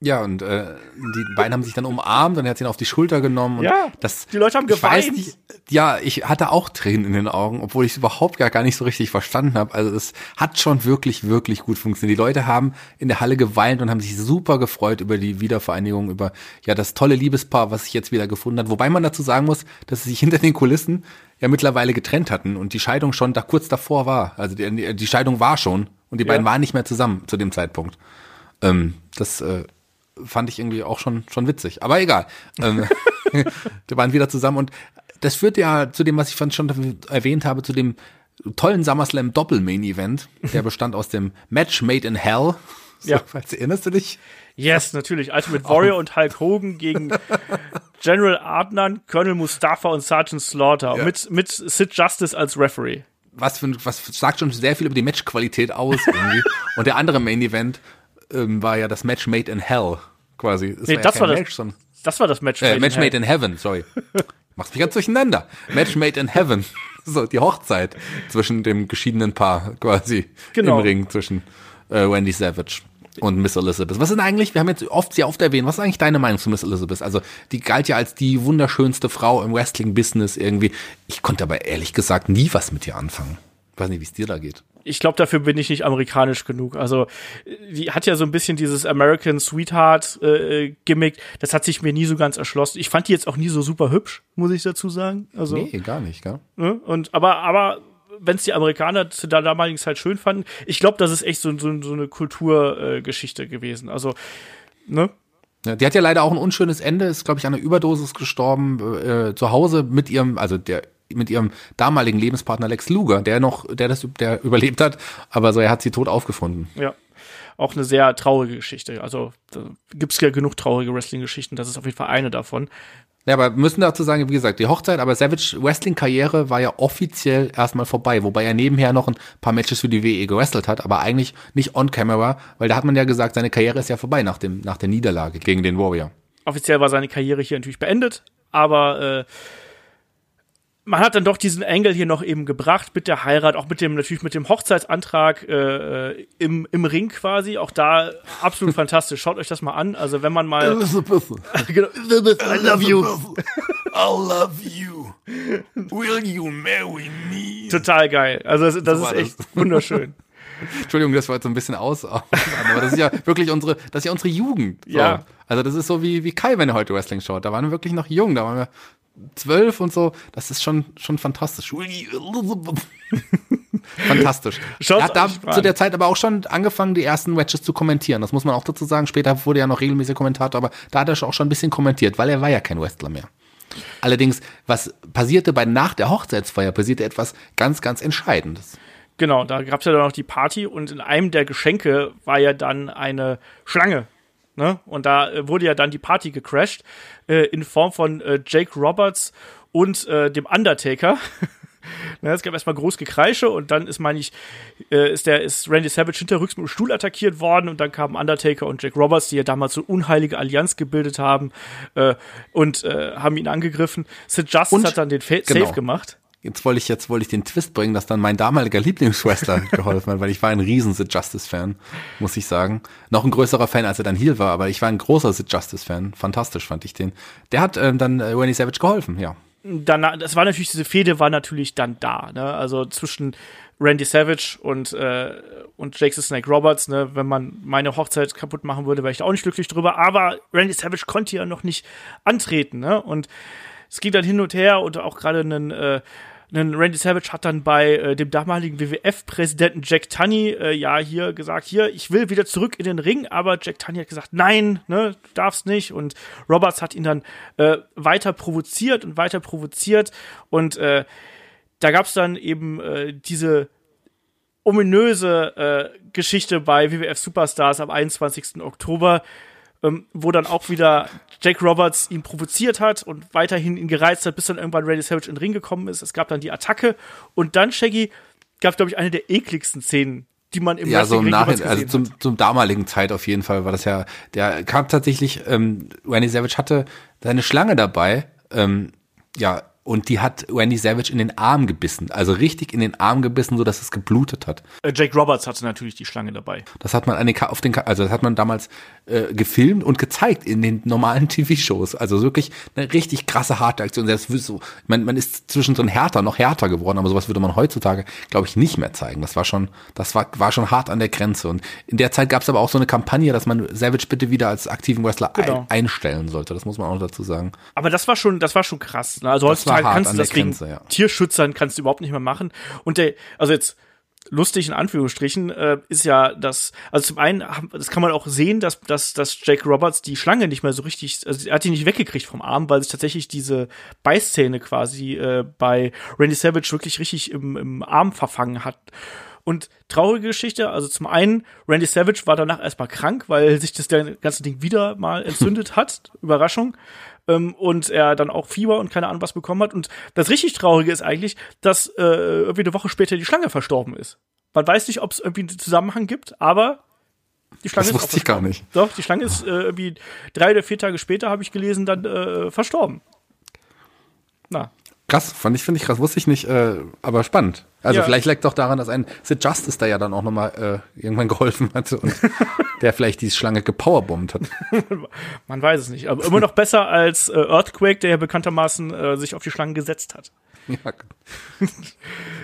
Ja, und äh, die beiden haben sich dann umarmt und er hat ihn auf die Schulter genommen. Und Ja, das, die Leute haben ich weiß geweint. Nicht, ja, ich hatte auch Tränen in den Augen, obwohl ich es überhaupt gar, gar nicht so richtig verstanden habe. Also es hat schon wirklich, wirklich gut funktioniert. Die Leute haben in der Halle geweint und haben sich super gefreut über die Wiedervereinigung, über ja das tolle Liebespaar, was sich jetzt wieder gefunden hat. Wobei man dazu sagen muss, dass sie sich hinter den Kulissen ja mittlerweile getrennt hatten und die Scheidung schon da kurz davor war. Also die, die Scheidung war schon und die Ja. beiden waren nicht mehr zusammen zu dem Zeitpunkt. Ähm, das äh, fand ich irgendwie auch schon, schon witzig. Aber egal. Ähm, [laughs] die waren wieder zusammen und das führt ja zu dem, was ich schon erwähnt habe, zu dem tollen SummerSlam Doppel-Main-Event. Der bestand aus dem Match Made in Hell. So, Ja. falls erinnerst du dich? Yes, natürlich. Ultimate Warrior und Hulk Hogan gegen General Adnan, Colonel Mustafa und Sergeant Slaughter. Ja. Mit, mit Sid Justice als Referee. Was, für, was sagt schon sehr viel über die Matchqualität aus irgendwie. und der andere Main-Event ähm, war ja das Match Made in Hell quasi. Nee, ja das kein war das- Match, sondern Das war das Match. Äh, Made Match in. Made in Heaven, sorry. [laughs] Macht mich ganz durcheinander. Match Made in Heaven. [laughs] So, die Hochzeit zwischen dem geschiedenen Paar quasi Genau. im Ring zwischen äh, Wendy Savage und Miss Elizabeth. Was sind eigentlich, wir haben jetzt oft sehr oft erwähnt, was ist eigentlich deine Meinung zu Miss Elizabeth? Also, die galt ja als die wunderschönste Frau im Wrestling-Business irgendwie. Ich konnte aber ehrlich gesagt nie was mit ihr anfangen. Ich weiß nicht, wie es dir da geht. Ich glaube, dafür bin ich nicht amerikanisch genug. Also, die hat ja so ein bisschen dieses American Sweetheart äh, Gimmick. Das hat sich mir nie so ganz erschlossen. Ich fand die jetzt auch nie so super hübsch, muss ich dazu sagen. Also, Nee, gar nicht, gell? ne? und aber aber wenn es die Amerikaner zu der damaligen Zeit schön fanden, ich glaube, das ist echt so, so, so eine Kulturgeschichte äh, gewesen. Also, ne? Ja, die hat ja leider auch ein unschönes Ende, ist, glaube ich, an einer Überdosis gestorben, äh, zu Hause mit ihrem, also der mit ihrem damaligen Lebenspartner Lex Luger, der noch, der das, der überlebt hat, aber so, er hat sie tot aufgefunden. Ja. Auch eine sehr traurige Geschichte. Also, da gibt's ja genug traurige Wrestling-Geschichten. Das ist auf jeden Fall eine davon. Ja, aber wir müssen dazu sagen, wie gesagt, die Hochzeit, aber Savage Wrestling-Karriere war ja offiziell erstmal vorbei, wobei er nebenher noch ein paar Matches für die WE gewrestelt hat, aber eigentlich nicht on camera, weil da hat man ja gesagt, seine Karriere ist ja vorbei nach dem, nach der Niederlage gegen den Warrior. offiziell war seine Karriere hier natürlich beendet, aber äh, man hat dann doch diesen Engel hier noch eben gebracht mit der Heirat, auch mit dem natürlich mit dem Hochzeitsantrag äh, äh, im, im Ring quasi. Auch da absolut fantastisch. Schaut euch das mal an. Also wenn man mal [laughs] genau, I love you. I love you. Will you marry me? Total geil. Also das, das So ist echt [laughs] wunderschön. Entschuldigung, das war jetzt so ein bisschen aus, [laughs] aber das ist ja wirklich unsere, das ist ja unsere Jugend. So. Ja. Also das ist so wie, wie Kai, wenn er heute Wrestling schaut. Da waren wir wirklich noch jung, da waren wir zwölf und so. Das ist schon, schon fantastisch. [laughs] Fantastisch. Schaut's er hat da zu der Zeit aber auch schon angefangen, die ersten Matches zu kommentieren. Das muss man auch dazu sagen. Später wurde er noch regelmäßig Kommentator, aber da hat er auch schon ein bisschen kommentiert, weil er war ja kein Wrestler mehr. Allerdings, was passierte bei nach der Hochzeitsfeier, passierte etwas ganz, ganz Entscheidendes. Genau, da gab's ja dann noch die Party und in einem der Geschenke war ja dann eine Schlange. Ne? Und da äh, wurde ja dann die Party gecrashed äh, in Form von äh, Jake Roberts und äh, dem Undertaker. [laughs] Na, es gab erstmal groß Gekreische und dann ist, meine ich, äh, ist der, ist Randy Savage hinterrücks mit dem Stuhl attackiert worden und dann kamen Undertaker und Jack Roberts, die ja damals so unheilige Allianz gebildet haben äh, und äh, haben ihn angegriffen. Sid Justice Und- hat dann den Fa genau. Safe gemacht. Jetzt wollte ich, jetzt wollte ich den Twist bringen, dass dann mein damaliger Lieblingswrestler [laughs] geholfen hat, weil ich war ein riesen Sid Justice-Fan, muss ich sagen. Noch ein größerer Fan, als er dann Heel war, aber ich war ein großer Sid Justice-Fan. Fantastisch fand ich den. Der hat ähm, dann äh, Randy Savage geholfen, ja. Dann, das war natürlich, diese Fehde war natürlich dann da, ne? Also zwischen Randy Savage und, äh, und Jake the Snake Roberts, ne? Wenn man meine Hochzeit kaputt machen würde, wäre ich da auch nicht glücklich drüber. Aber Randy Savage konnte ja noch nicht antreten, ne? Und es ging dann hin und her und auch gerade einen, äh, einen Randy Savage hat dann bei äh, dem damaligen WWF-Präsidenten Jack Tunney äh, ja hier gesagt, hier, ich will wieder zurück in den Ring, aber Jack Tunney hat gesagt, nein, ne, du darfst nicht. Und Roberts hat ihn dann äh, weiter provoziert und weiter provoziert. Und äh, da gab es dann eben äh, diese ominöse äh, Geschichte bei WWF Superstars am 21. Oktober, ähm, wo dann auch wieder Jake Roberts ihn provoziert hat und weiterhin ihn gereizt hat, bis dann irgendwann Randy Savage in den Ring gekommen ist. Es gab dann die Attacke und dann, Shaggy, gab, glaube ich, eine der ekligsten Szenen, die man im Ja, so im Wrestling Nachhinein, also zum, zum damaligen Zeit auf jeden Fall war das ja, der kam tatsächlich, ähm, Randy Savage hatte seine Schlange dabei, ähm, ja, und die hat Randy Savage in den Arm gebissen, also richtig in den Arm gebissen, so dass es geblutet hat. Äh, Jake Roberts hatte natürlich die Schlange dabei. Das hat man an den, Ka- auf den, Ka- also das hat man damals äh, gefilmt und gezeigt in den normalen [laughs] TV-Shows. Also wirklich eine richtig krasse harte Aktion. Das ist so, man, man ist zwischendrin härter, noch härter geworden, aber sowas würde man heutzutage, glaube ich, nicht mehr zeigen. Das war schon, das war, war schon hart an der Grenze. Und in der Zeit gab es aber auch so eine Kampagne, dass man Savage bitte wieder als aktiven Wrestler Genau. ein, einstellen sollte. Das muss man auch dazu sagen. Aber das war schon, das war schon krass. Ne? Also heutzutage hart kannst an du das wegen Grenze, ja. Tierschützern kannst du überhaupt nicht mehr machen. Und der, also jetzt lustig in Anführungsstrichen, äh, ist ja das, also zum einen, das kann man auch sehen, dass, dass, dass Jake Roberts die Schlange nicht mehr so richtig, also er hat die nicht weggekriegt vom Arm, weil sich tatsächlich diese Beißzähne quasi äh, bei Randy Savage wirklich richtig im, im Arm verfangen hat. Und traurige Geschichte, also zum einen, Randy Savage war danach erstmal krank, weil sich das ganze Ding wieder mal entzündet [laughs] hat. Überraschung. Ähm, und er dann auch Fieber und keine Ahnung was bekommen hat. Und das richtig Traurige ist eigentlich, dass äh, irgendwie eine Woche später die Schlange verstorben ist. Man weiß nicht, ob es irgendwie einen Zusammenhang gibt, aber die Schlange Das ist wusste ich gar nicht. Doch, die Schlange ist äh, irgendwie drei oder vier Tage später, habe ich gelesen, dann äh, verstorben. Na, Krass, fand ich, finde ich krass, wusste ich nicht, äh, aber spannend. Also Ja. vielleicht liegt doch daran, dass ein Sid Justice da ja dann auch nochmal äh, irgendwann [laughs] geholfen hat und der vielleicht die Schlange gepowerbombt hat. [laughs] man weiß es nicht. Aber immer noch besser als äh, Earthquake, der ja bekanntermaßen äh, sich auf die Schlangen gesetzt hat. ja, [laughs]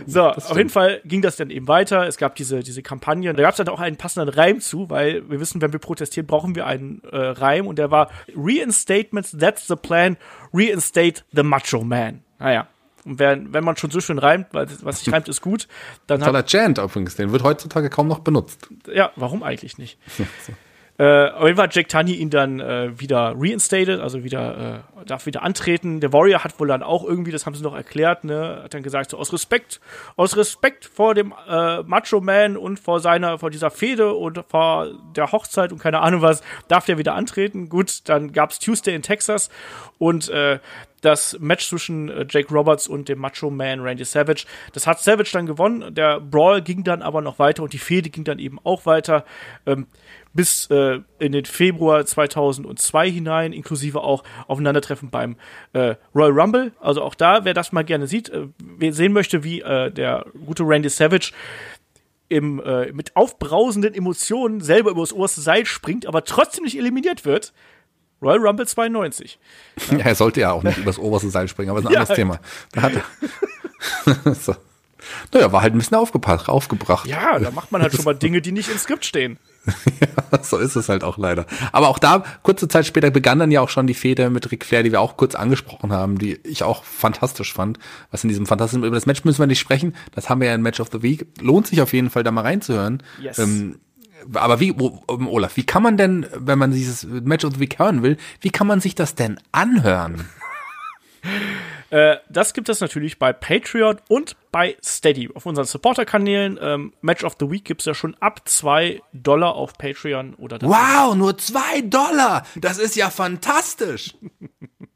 So, auf jeden Fall ging das dann eben weiter. Es gab diese, diese Kampagne. Da gab es dann auch einen passenden Reim zu, weil wir wissen, wenn wir protestieren, brauchen wir einen äh, Reim. Und der war Reinstatements, that's the plan. Reinstate the Macho Man. Naja. Und wenn, wenn man schon so schön reimt, weil was sich reimt, ist gut, dann hat, Toller Chant übrigens, den wird heutzutage kaum noch benutzt. ja, warum eigentlich nicht? [laughs] Äh, auf jeden Fall hat Jack Tunney ihn dann äh, wieder reinstated, also wieder äh, darf wieder antreten. Der Warrior hat wohl dann auch irgendwie, das haben sie noch erklärt, ne, hat dann gesagt, so aus Respekt, aus Respekt vor dem äh, Macho Man und vor seiner, vor dieser Fehde und vor der Hochzeit und keine Ahnung was, darf der wieder antreten. Gut, dann gab's Tuesday in Texas und äh, das Match zwischen äh, Jake Roberts und dem Macho Man Randy Savage. Das hat Savage dann gewonnen. Der Brawl ging dann aber noch weiter und die Fehde ging dann eben auch weiter. Ähm, bis äh, in den Februar 2002 hinein, inklusive auch Aufeinandertreffen beim äh, Royal Rumble. Also auch da, wer das mal gerne sieht, äh, wer sehen möchte, wie äh, der gute Randy Savage im, äh, mit aufbrausenden Emotionen selber übers oberste Seil springt, aber trotzdem nicht eliminiert wird. Royal Rumble 92. [laughs] Ja. er sollte ja auch nicht [laughs] übers oberste Seil springen, aber ist ein Ja. anderes Thema. Da hat er [laughs] so. Naja, war halt ein bisschen aufgepasst, aufgebracht. Ja, da macht man halt schon mal Dinge, die nicht im Skript stehen. so ist es halt auch leider. Aber auch da, kurze Zeit später begann dann ja auch schon die Fehde mit Ric Flair, die wir auch kurz angesprochen haben, die ich auch fantastisch fand. Was in diesem fantastischen, über das Match müssen wir nicht sprechen. Das haben wir ja in Match of the Week. Lohnt sich auf jeden Fall, da mal reinzuhören. Yes. Ähm, aber wie, um, Olaf, wie kann man denn, wenn man dieses Match of the Week hören will, wie kann man sich das denn anhören? [laughs] Äh, das gibt es natürlich bei Patreon und bei Steady. Auf unseren Supporter-Kanälen. Ähm, Match of the Week gibt es ja schon ab 2 Dollar auf Patreon oder Wow, nur zwei Dollar! Das ist ja fantastisch! [laughs]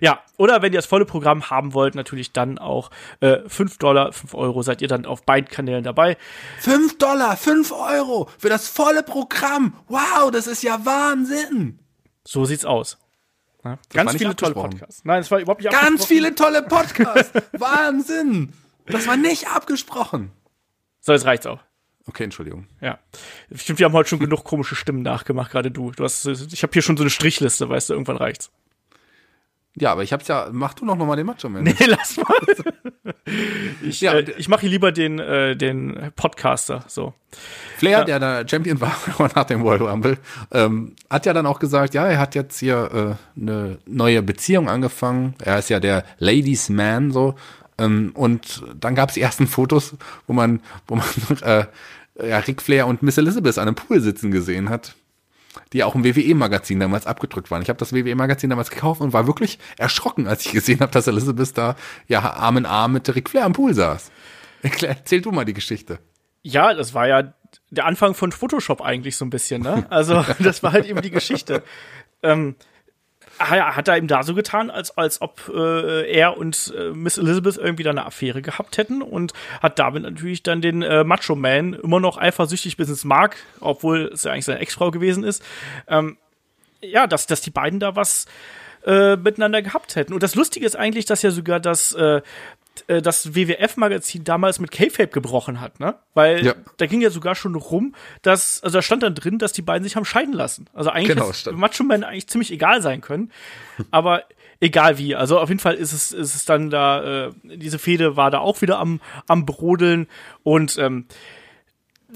Ja, oder wenn ihr das volle Programm haben wollt, natürlich dann auch äh, 5 Dollar, 5 Euro seid ihr dann auf beiden Kanälen dabei. 5 Dollar, 5 Euro für das volle Programm. Wow, das ist ja Wahnsinn. So sieht's aus. Ja, ganz viele tolle. Podcasts. Nein, es war überhaupt nicht Ganz viele tolle Podcasts. [laughs] Wahnsinn. Das war nicht abgesprochen. So, jetzt reicht's auch. Okay, Entschuldigung. Ja. Stimmt, wir haben heute schon genug komische Stimmen nachgemacht, gerade du. Du hast, ich habe hier schon so eine Strichliste, weißt du, irgendwann reicht's. Ja, aber ich hab's ja, mach du noch mal den Macho Man. Nee, [laughs] lass mal. [laughs] Ich, Ja, äh, ich mache hier lieber den, äh, den Podcaster, so. Flair, der da Champion war [laughs] nach dem World Rumble, ähm, hat ja dann auch gesagt, ja, er hat jetzt hier äh, eine neue Beziehung angefangen. Er ist ja der Ladies Man so. Ähm, und dann gab's die ersten Fotos, wo man, wo man äh, ja, Ric Flair und Miss Elizabeth an einem Pool sitzen gesehen hat, die auch im WWE-Magazin damals abgedrückt waren. Ich habe das WWE-Magazin damals gekauft und war wirklich erschrocken, als ich gesehen habe, dass Elizabeth da ja Arm in Arm mit Ric Flair am Pool saß. Erzähl du mal die Geschichte. Ja, das war ja der Anfang von Photoshop eigentlich so ein bisschen, ne? Also, [laughs] das war halt eben die Geschichte. Ähm, hat er ihm da so getan, als, als ob äh, er und äh, Miss Elizabeth irgendwie da eine Affäre gehabt hätten und hat damit natürlich dann den äh, Macho Man immer noch eifersüchtig bis ins Mark, obwohl es ja eigentlich seine Ex-Frau gewesen ist. Ähm, ja, dass, dass die beiden da was äh, miteinander gehabt hätten. Und das Lustige ist eigentlich, dass ja sogar das, äh, äh, das WWF-Magazin damals mit K-Fape gebrochen hat, ne? Weil Ja. da ging ja sogar schon rum, dass, also da stand dann drin, dass die beiden sich haben scheiden lassen. Also eigentlich Genau. Macho Man eigentlich ziemlich egal sein können. Aber egal wie. Also auf jeden Fall ist es, ist es dann da, äh, diese Fehde war da auch wieder am, am Brodeln und ähm,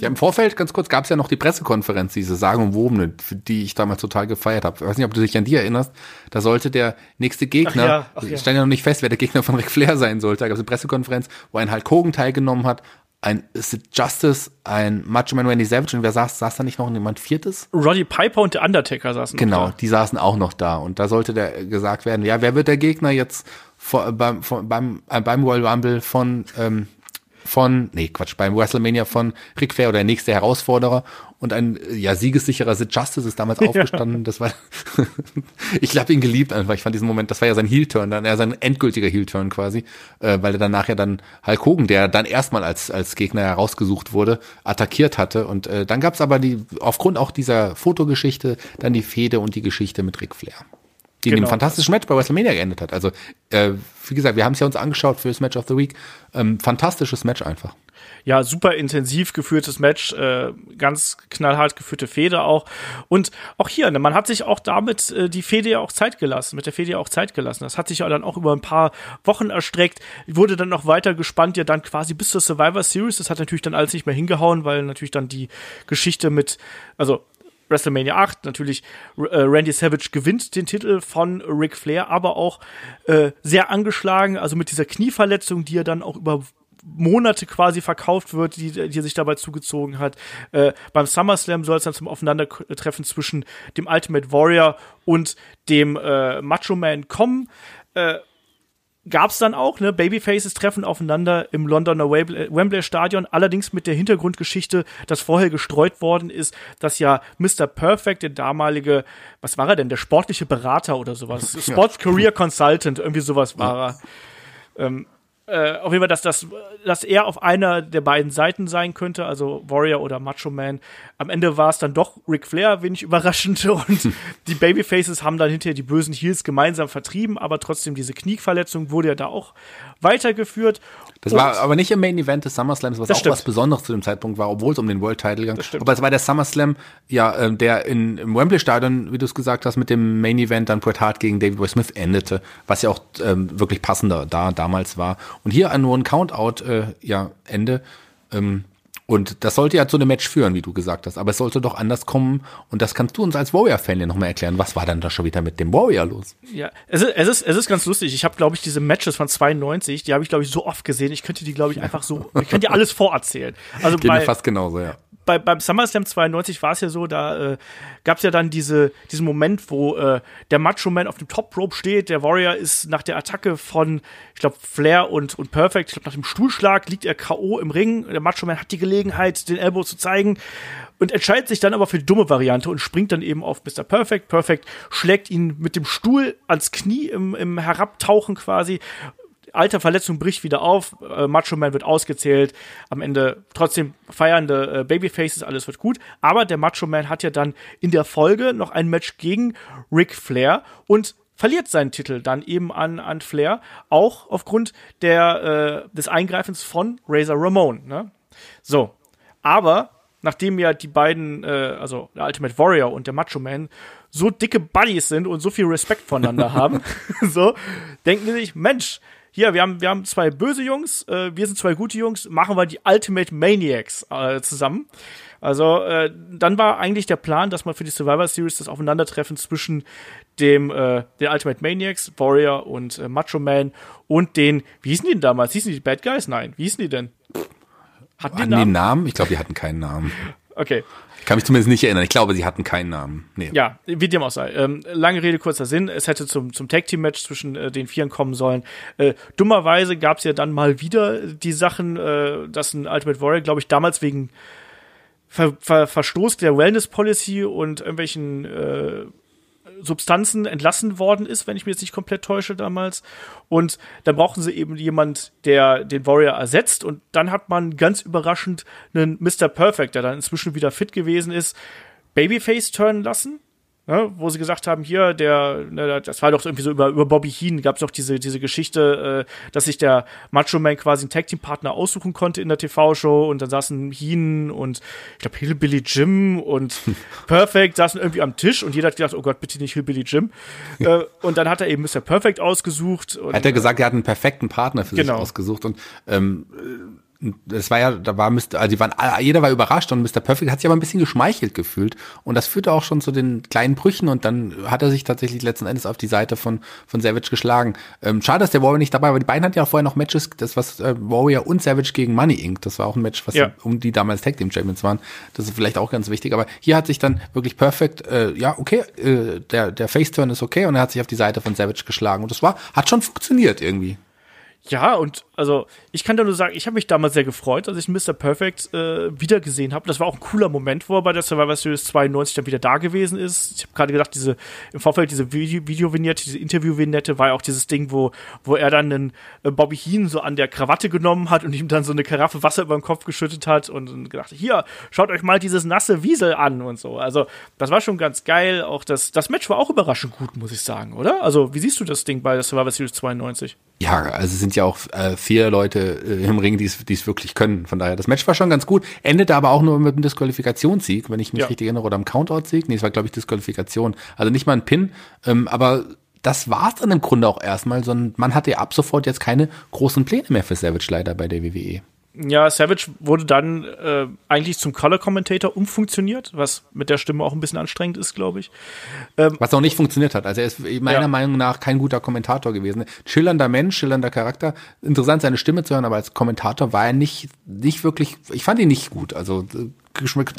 Ja, im Vorfeld, ganz kurz, gab es ja noch die Pressekonferenz, diese sagenumwobene, für die ich damals total gefeiert habe. Ich weiß nicht, ob du dich an die erinnerst. Da sollte der nächste Gegner, Ach ja, ach ja. stand ja noch nicht fest, wer der Gegner von Ric Flair sein sollte. Da gab es eine Pressekonferenz, wo ein Hulk Hogan teilgenommen hat, ein Sid Justice, ein Macho Man Randy Savage und wer saß, saß da nicht noch jemand Viertes? Roddy Piper und der Undertaker saßen. noch Genau, die saßen auch noch da und da sollte der gesagt werden, ja, wer wird der Gegner jetzt vor, beim, von, beim, äh, beim Royal Rumble von, ähm, von, nee, Quatsch, beim WrestleMania von Ric Flair oder der nächste Herausforderer und ein, ja, siegessicherer Sid Justice ist damals [laughs] aufgestanden, das war, [laughs] ich habe ihn geliebt einfach, ich fand diesen Moment, das war ja sein Heel-Turn, dann, ja, sein endgültiger Heel-Turn quasi, äh, weil er dann nachher dann Hulk Hogan, der dann erstmal als, als Gegner herausgesucht wurde, attackiert hatte. Und äh, dann gab's aber die, aufgrund auch dieser Fotogeschichte, dann die Fehde und die Geschichte mit Ric Flair. Die in Genau. dem fantastischen Match bei WrestleMania geendet hat. Also, äh, wie gesagt, wir haben es ja uns angeschaut für das Match of the Week. Ähm, fantastisches Match einfach. ja, super intensiv geführtes Match, äh, ganz knallhart geführte Fehde auch. Und auch hier, ne, man hat sich auch damit äh, die Fehde ja auch Zeit gelassen, mit der Fehde ja auch Zeit gelassen. Das hat sich ja dann auch über ein paar Wochen erstreckt, wurde dann noch weiter gespannt, ja dann quasi bis zur Survivor Series. Das hat natürlich dann alles nicht mehr hingehauen, weil natürlich dann die Geschichte mit, also WrestleMania 8, natürlich äh, Randy Savage gewinnt den Titel von Ric Flair, aber auch äh, sehr angeschlagen, also mit dieser Knieverletzung, die er dann auch über Monate quasi verkauft wird, die, die er sich dabei zugezogen hat. Äh, beim SummerSlam soll es dann zum Aufeinandertreffen zwischen dem Ultimate Warrior und dem äh, Macho Man kommen. Äh, gab's dann auch, ne? Babyfaces treffen aufeinander im Londoner Wembley, Wembley Stadion, allerdings mit der Hintergrundgeschichte, dass vorher gestreut worden ist, dass ja Mr. Perfect, der damalige, was war er denn, der sportliche Berater oder sowas, [laughs] Sports Career Consultant, irgendwie sowas war er. Ähm, äh, auf jeden Fall, dass, das, dass er auf einer der beiden Seiten sein könnte, also Warrior oder Macho Man. Am Ende war es dann doch Ric Flair, wenig [laughs] überraschend. Und die Babyfaces haben dann hinterher die bösen Heels gemeinsam vertrieben, aber trotzdem diese Knieverletzung wurde ja da auch weitergeführt. Das Und- war aber nicht im Main Event des SummerSlams, was Das auch stimmt. was Besonderes zu dem Zeitpunkt war, obwohl es um den World Title ging. Aber es war der SummerSlam, ja, ähm, der in, im Wembley Stadion, wie du es gesagt hast, mit dem Main Event dann Bret Hart gegen David Boy Smith endete, was ja auch ähm, wirklich passender da damals war. Und hier nur ein Countout, äh, ja, Ende. Ähm, und das sollte ja zu einem Match führen, wie du gesagt hast. Aber es sollte doch anders kommen. Und das kannst du uns als Warrior-Fan ja nochmal erklären. Was war dann da schon wieder mit dem Warrior los? Ja, es ist, es ist, es ist ganz lustig. Ich habe, glaube ich, diese Matches von 92, die habe ich, glaube ich, so oft gesehen. Ich könnte die, glaube ich, einfach so, ich könnte dir alles vorerzählen. Also [laughs] Geht bei, fast genauso, ja. Bei, beim SummerSlam 92 war es ja so, da äh, gab es ja dann diese, diesen Moment, wo äh, der Macho Man auf dem Top Rope steht, der Warrior ist nach der Attacke von, ich glaube, Flair und, und Perfect, ich glaube, nach dem Stuhlschlag liegt er K.O. im Ring. Der Macho Man hat die Gelegenheit, den Elbow zu zeigen und entscheidet sich dann aber für die dumme Variante und springt dann eben auf Mr. Perfect. Perfect schlägt ihn mit dem Stuhl ans Knie im, im Herabtauchen quasi alte Verletzung bricht wieder auf, äh, Macho Man wird ausgezählt, am Ende trotzdem feiernde äh, Babyfaces, alles wird gut, aber der Macho Man hat ja dann in der Folge noch ein Match gegen Ric Flair und verliert seinen Titel dann eben an, an Flair, auch aufgrund der, äh, des Eingreifens von Razor Ramon. Ne? So, aber nachdem ja die beiden, äh, also der Ultimate Warrior und der Macho Man, so dicke Buddies sind und so viel Respekt voneinander [laughs] haben, [laughs] so denken sie sich, Mensch, hier, wir haben, wir haben zwei böse Jungs, äh, wir sind zwei gute Jungs, machen wir die Ultimate Maniacs äh, zusammen. Also äh, dann war eigentlich der Plan, dass man für die Survivor Series das Aufeinandertreffen zwischen dem äh, den Ultimate Maniacs, Warrior und äh, Macho Man und den, wie hießen die denn damals? Hießen die Bad Guys? Nein, wie hießen die denn? Hatten die, hatten Namen? die Namen? Ich glaube, die hatten keinen Namen. Okay. Ich kann mich zumindest nicht erinnern. Ich glaube, sie hatten keinen Namen. Nee. Ja, wie dem auch sei. Ähm, lange Rede, kurzer Sinn. Es hätte zum, zum Tag-Team-Match zwischen äh, den Vieren kommen sollen. Äh, dummerweise gab es ja dann mal wieder die Sachen, äh, dass ein Ultimate Warrior, glaube ich, damals wegen Ver Ver Verstoß der Wellness-Policy und irgendwelchen äh, Substanzen entlassen worden ist, wenn ich mich jetzt nicht komplett täusche damals. Und dann brauchen sie eben jemand, der den Warrior ersetzt. Und dann hat man ganz überraschend einen Mr. Perfect, der dann inzwischen wieder fit gewesen ist, Babyface turnen lassen ne, wo sie gesagt haben, hier, der, ne, das war doch irgendwie so über, über Bobby Heen, gab es doch diese, diese Geschichte, äh, dass sich der Macho Man quasi einen Tag-Team-Partner aussuchen konnte in der TV-Show und dann saßen Heen und ich glaube Hillbilly Jim und [laughs] Perfect saßen irgendwie am Tisch und jeder hat gedacht, oh Gott, bitte nicht Hillbilly Jim. [laughs] äh, und dann hat er eben Mr. Perfect ausgesucht. Und, hat er gesagt, er hat einen perfekten Partner für genau. sich ausgesucht und ähm, das war ja, da war Mr., also die waren, jeder war überrascht und Mr. Perfect hat sich aber ein bisschen geschmeichelt gefühlt. Und das führte auch schon zu den kleinen Brüchen und dann hat er sich tatsächlich letzten Endes auf die Seite von, von Savage geschlagen. Ähm, schade, dass der Warrior nicht dabei war. Die beiden hatten ja auch vorher noch Matches, das was äh, Warrior und Savage gegen Money Inc. Das war auch ein Match, was ja. um die damals Tag Team Champions waren. Das ist vielleicht auch ganz wichtig. Aber hier hat sich dann wirklich Perfect, äh, ja, okay, äh, der, der Face-Turn ist okay und er hat sich auf die Seite von Savage geschlagen. Und das war, hat schon funktioniert irgendwie. Ja, und also ich kann da nur sagen, ich habe mich damals sehr gefreut, als ich Mr. Perfect äh, wiedergesehen habe. Das war auch ein cooler Moment, wo er bei der Survivor Series 92 dann wieder da gewesen ist. Ich habe gerade gedacht, diese im Vorfeld diese Video-Vignette, diese Interview-Vignette war ja auch dieses Ding, wo, wo er dann einen äh, Bobby Heen so an der Krawatte genommen hat und ihm dann so eine Karaffe Wasser über den Kopf geschüttet hat und, und gedacht, hier, schaut euch mal dieses nasse Wiesel an und so. Also, das war schon ganz geil. Auch das, das Match war auch überraschend gut, muss ich sagen, oder? Also, wie siehst du das Ding bei der Survivor Series 92? Ja, also sind ja auch äh, vier Leute äh, im Ring, die es wirklich können. Von daher, das Match war schon ganz gut, endete aber auch nur mit einem Disqualifikationssieg, wenn ich mich ja. richtig erinnere, oder einem Countout-Sieg. Nee, es war, glaube ich, Disqualifikation. Also nicht mal ein Pin, ähm, aber das war's dann im Grunde auch erstmal, sondern man hatte ja ab sofort jetzt keine großen Pläne mehr für Savage leider bei der WWE. Ja, Savage wurde dann äh, eigentlich zum Color Commentator umfunktioniert, was mit der Stimme auch ein bisschen anstrengend ist, glaube ich. Ähm, was auch nicht funktioniert hat. Also er ist meiner ja. Meinung nach kein guter Kommentator gewesen. Schillernder Mensch, schillernder Charakter. Interessant, seine Stimme zu hören, aber als Kommentator war er nicht, nicht wirklich, ich fand ihn nicht gut. Also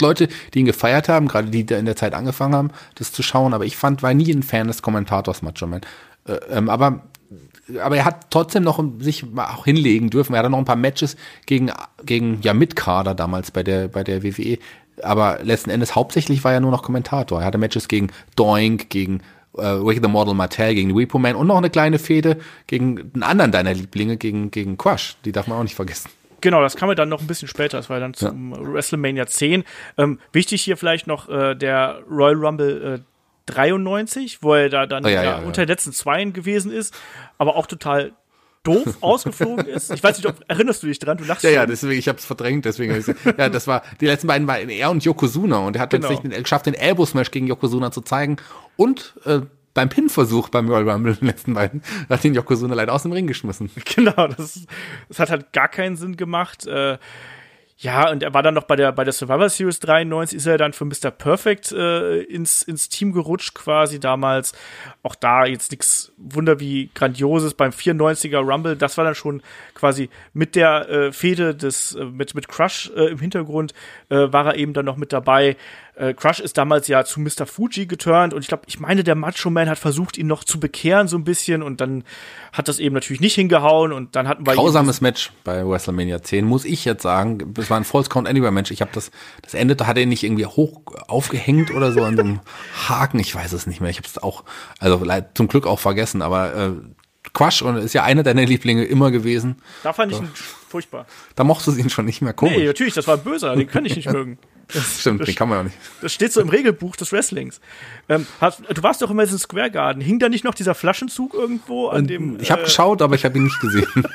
Leute, die ihn gefeiert haben, gerade die in der Zeit angefangen haben, das zu schauen, aber ich fand, war nie ein Fan des Kommentators Macho Man. Äh, ähm, aber aber er hat trotzdem noch sich auch hinlegen dürfen. Er hatte noch ein paar Matches gegen, gegen ja, Mitkader damals bei der, bei der WWE. Aber letzten Endes hauptsächlich war er nur noch Kommentator. Er hatte Matches gegen Doink, gegen äh, Rick the Model Martell, gegen Repo Man und noch eine kleine Fehde gegen einen anderen deiner Lieblinge, gegen, gegen Crush. Die darf man auch nicht vergessen. Genau, das kam ja dann noch ein bisschen später. Das war dann zum ja. WrestleMania 10. Ähm, wichtig hier vielleicht noch äh, der Royal Rumble äh, 93, wo er da dann oh, ja, ja, unter den letzten Zweien gewesen ist, aber auch total doof [laughs] ausgeflogen ist. Ich weiß nicht, ob, erinnerst du dich dran? Du lachst Ja, schon. ja, deswegen, ich habe es verdrängt, deswegen. Ja, das war, die letzten beiden waren er und Yokozuna und er hat genau. jetzt geschafft, den Elbow Smash gegen Yokozuna zu zeigen und äh, beim Pin-Versuch beim Royal Rumble den letzten beiden hat den Yokozuna leider aus dem Ring geschmissen. [laughs] Genau, das, das hat halt gar keinen Sinn gemacht. Äh, Ja, und er war dann noch bei der, bei der Survivor Series 93, ist er dann für Mr. Perfect äh, ins, ins Team gerutscht quasi damals. Auch da jetzt nichts Wunder wie Grandioses beim 94er Rumble. Das war dann schon quasi mit der äh, Fehde des, äh, mit, mit Crush äh, im Hintergrund, äh, war er eben dann noch mit dabei. Äh, Crush ist damals ja zu Mr. Fuji geturnt und ich glaube, ich meine, der Macho Man hat versucht, ihn noch zu bekehren so ein bisschen und dann hat das eben natürlich nicht hingehauen und dann hatten wir grausames Match bei WrestleMania 10 muss ich jetzt sagen. Das war ein False Count Anywhere Match. Ich habe das das Ende da hat er nicht irgendwie hoch aufgehängt oder so an so einem [laughs] Haken. Ich weiß es nicht mehr. Ich habe es auch also zum Glück auch vergessen. Aber äh, Quash und ist ja einer deiner Lieblinge immer gewesen. Da fand ich ihn furchtbar. Da mochtest du ihn schon nicht mehr komisch. Nee, natürlich, das war ein böser, den kann ich nicht [laughs] mögen. Das, [laughs] Stimmt, das, den kann man ja nicht. Das steht so im Regelbuch des Wrestlings. Ähm, hast, du warst doch immer in Square Garden. Hing da nicht noch dieser Flaschenzug irgendwo an dem. Ich habe äh, geschaut, aber ich habe ihn nicht gesehen. [laughs]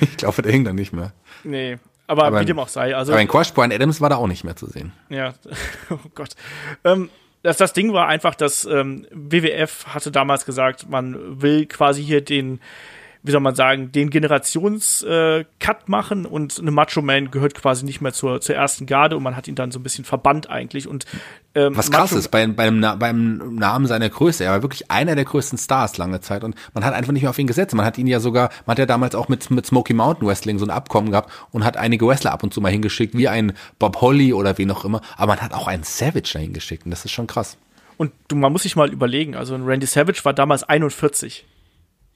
ich glaube, der hing da nicht mehr. Nee, aber, aber wie dem auch sei. Also, aber in Quash Brian Adams war da auch nicht mehr zu sehen. Ja, [laughs] oh Gott. Ähm, das, das Ding war einfach, dass ähm, WWF hatte damals gesagt, man will quasi hier den wie soll man sagen, den Generations-Cut äh, machen und eine Macho Man gehört quasi nicht mehr zur, zur ersten Garde und man hat ihn dann so ein bisschen verbannt eigentlich. Und ähm, was krass Macho ist, bei, beim, beim Namen seiner Größe, er war wirklich einer der größten Stars lange Zeit und man hat einfach nicht mehr auf ihn gesetzt. Man hat ihn ja sogar, man hat ja damals auch mit, mit Smoky Mountain Wrestling so ein Abkommen gehabt und hat einige Wrestler ab und zu mal hingeschickt, wie ein Bob Holly oder wie noch immer, aber man hat auch einen Savage dahin geschickt und das ist schon krass. Und du, man muss sich mal überlegen, also Randy Savage war damals 41.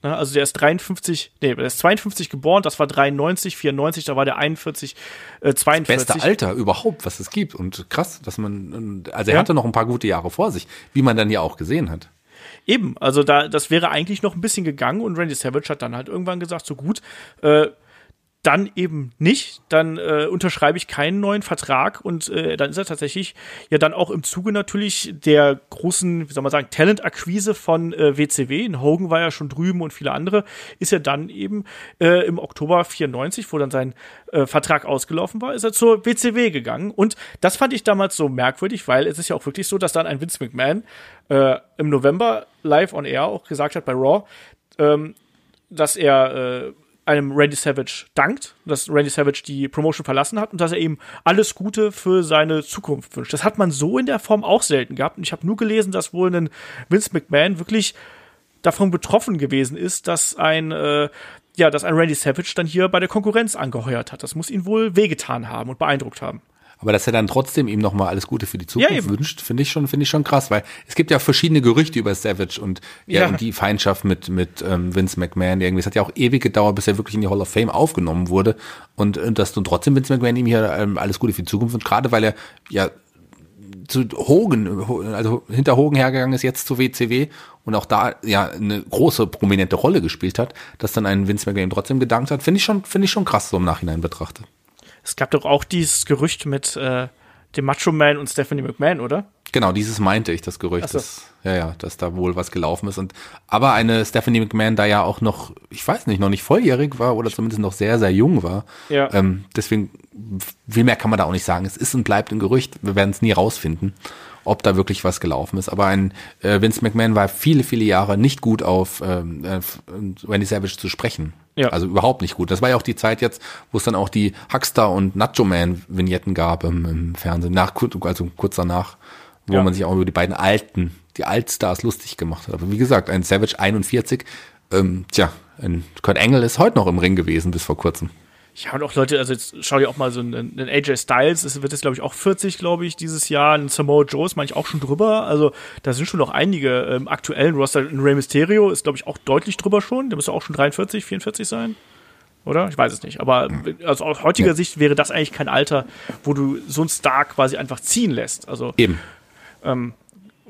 Ne? Also der ist 53, nee, der ist 52 geboren, das war 93, 94, da war der 41, äh, 42. Das beste Alter überhaupt, was es gibt. Und krass, dass man, also er ja. hatte noch ein paar gute Jahre vor sich, wie man dann ja auch gesehen hat. Eben, also da, das wäre eigentlich noch ein bisschen gegangen und Randy Savage hat dann halt irgendwann gesagt, so gut, äh, dann eben nicht, dann äh, unterschreibe ich keinen neuen Vertrag und äh, dann ist er tatsächlich ja dann auch im Zuge natürlich der großen, wie soll man sagen, Talent-Akquise von äh, WCW. In Hogan war ja schon drüben und viele andere, ist er dann eben äh, im Oktober 94, wo dann sein äh, Vertrag ausgelaufen war, ist er zur WCW gegangen. Und das fand ich damals so merkwürdig, weil es ist ja auch wirklich so, dass dann ein Vince McMahon äh, im November live on air auch gesagt hat bei Raw, ähm, dass er äh, einem Randy Savage dankt, dass Randy Savage die Promotion verlassen hat und dass er ihm alles Gute für seine Zukunft wünscht. Das hat man so in der Form auch selten gehabt. Und ich habe nur gelesen, dass wohl ein Vince McMahon wirklich davon betroffen gewesen ist, dass ein äh, ja, dass ein Randy Savage dann hier bei der Konkurrenz angeheuert hat. Das muss ihn wohl wehgetan haben und beeindruckt haben. Aber dass er dann trotzdem ihm nochmal alles Gute für die Zukunft ja, wünscht, finde ich schon, finde ich schon krass, weil es gibt ja verschiedene Gerüchte über Savage und ja, ja. und die Feindschaft mit mit ähm, Vince McMahon. Irgendwie, es hat ja auch ewig gedauert, bis er wirklich in die Hall of Fame aufgenommen wurde und, und dass du trotzdem Vince McMahon ihm hier ähm, alles Gute für die Zukunft wünscht, gerade weil er ja zu Hogan, also hinter Hogan hergegangen ist, jetzt zu WCW und auch da ja eine große prominente Rolle gespielt hat, dass dann ein Vince McMahon trotzdem gedankt hat, finde ich schon, finde ich schon krass so im Nachhinein betrachtet. Es gab doch auch dieses Gerücht mit äh, dem Macho Man und Stephanie McMahon, oder? Genau, dieses meinte ich, das Gerücht, so. dass, ja, ja, dass da wohl was gelaufen ist. Und aber eine Stephanie McMahon da ja auch noch, ich weiß nicht, noch nicht volljährig war oder zumindest noch sehr, sehr jung war. Ja. Ähm, deswegen, viel mehr kann man da auch nicht sagen. Es ist und bleibt ein Gerücht. Wir werden es nie rausfinden, ob da wirklich was gelaufen ist. Aber ein äh, Vince McMahon war viele, viele Jahre nicht gut auf ähm, äh, Randy Savage zu sprechen. Ja. Also überhaupt nicht gut. Das war ja auch die Zeit jetzt, wo es dann auch die Huckster und Nacho Man Vignetten gab im, im Fernsehen, nach, also kurz danach, wo ja. man sich auch über die beiden alten, die Altstars lustig gemacht hat. Aber wie gesagt, ein Savage 41, ähm, tja, ein Kurt Engel ist heute noch im Ring gewesen bis vor kurzem. Ja, und auch Leute, also jetzt schau dir auch mal so einen, einen AJ Styles, es wird jetzt, glaube ich, auch 40, glaube ich, dieses Jahr. Ein Samoa Joe ist manchmal auch schon drüber. Also da sind schon noch einige ähm, aktuellen Roster. Ein Rey Mysterio ist, glaube ich, auch deutlich drüber schon. Der müsste auch schon 43, 44 sein. Oder? Ich weiß es nicht. Aber also aus heutiger ja. Sicht wäre das eigentlich kein Alter, wo du so einen Star quasi einfach ziehen lässt. Also eben. Ähm,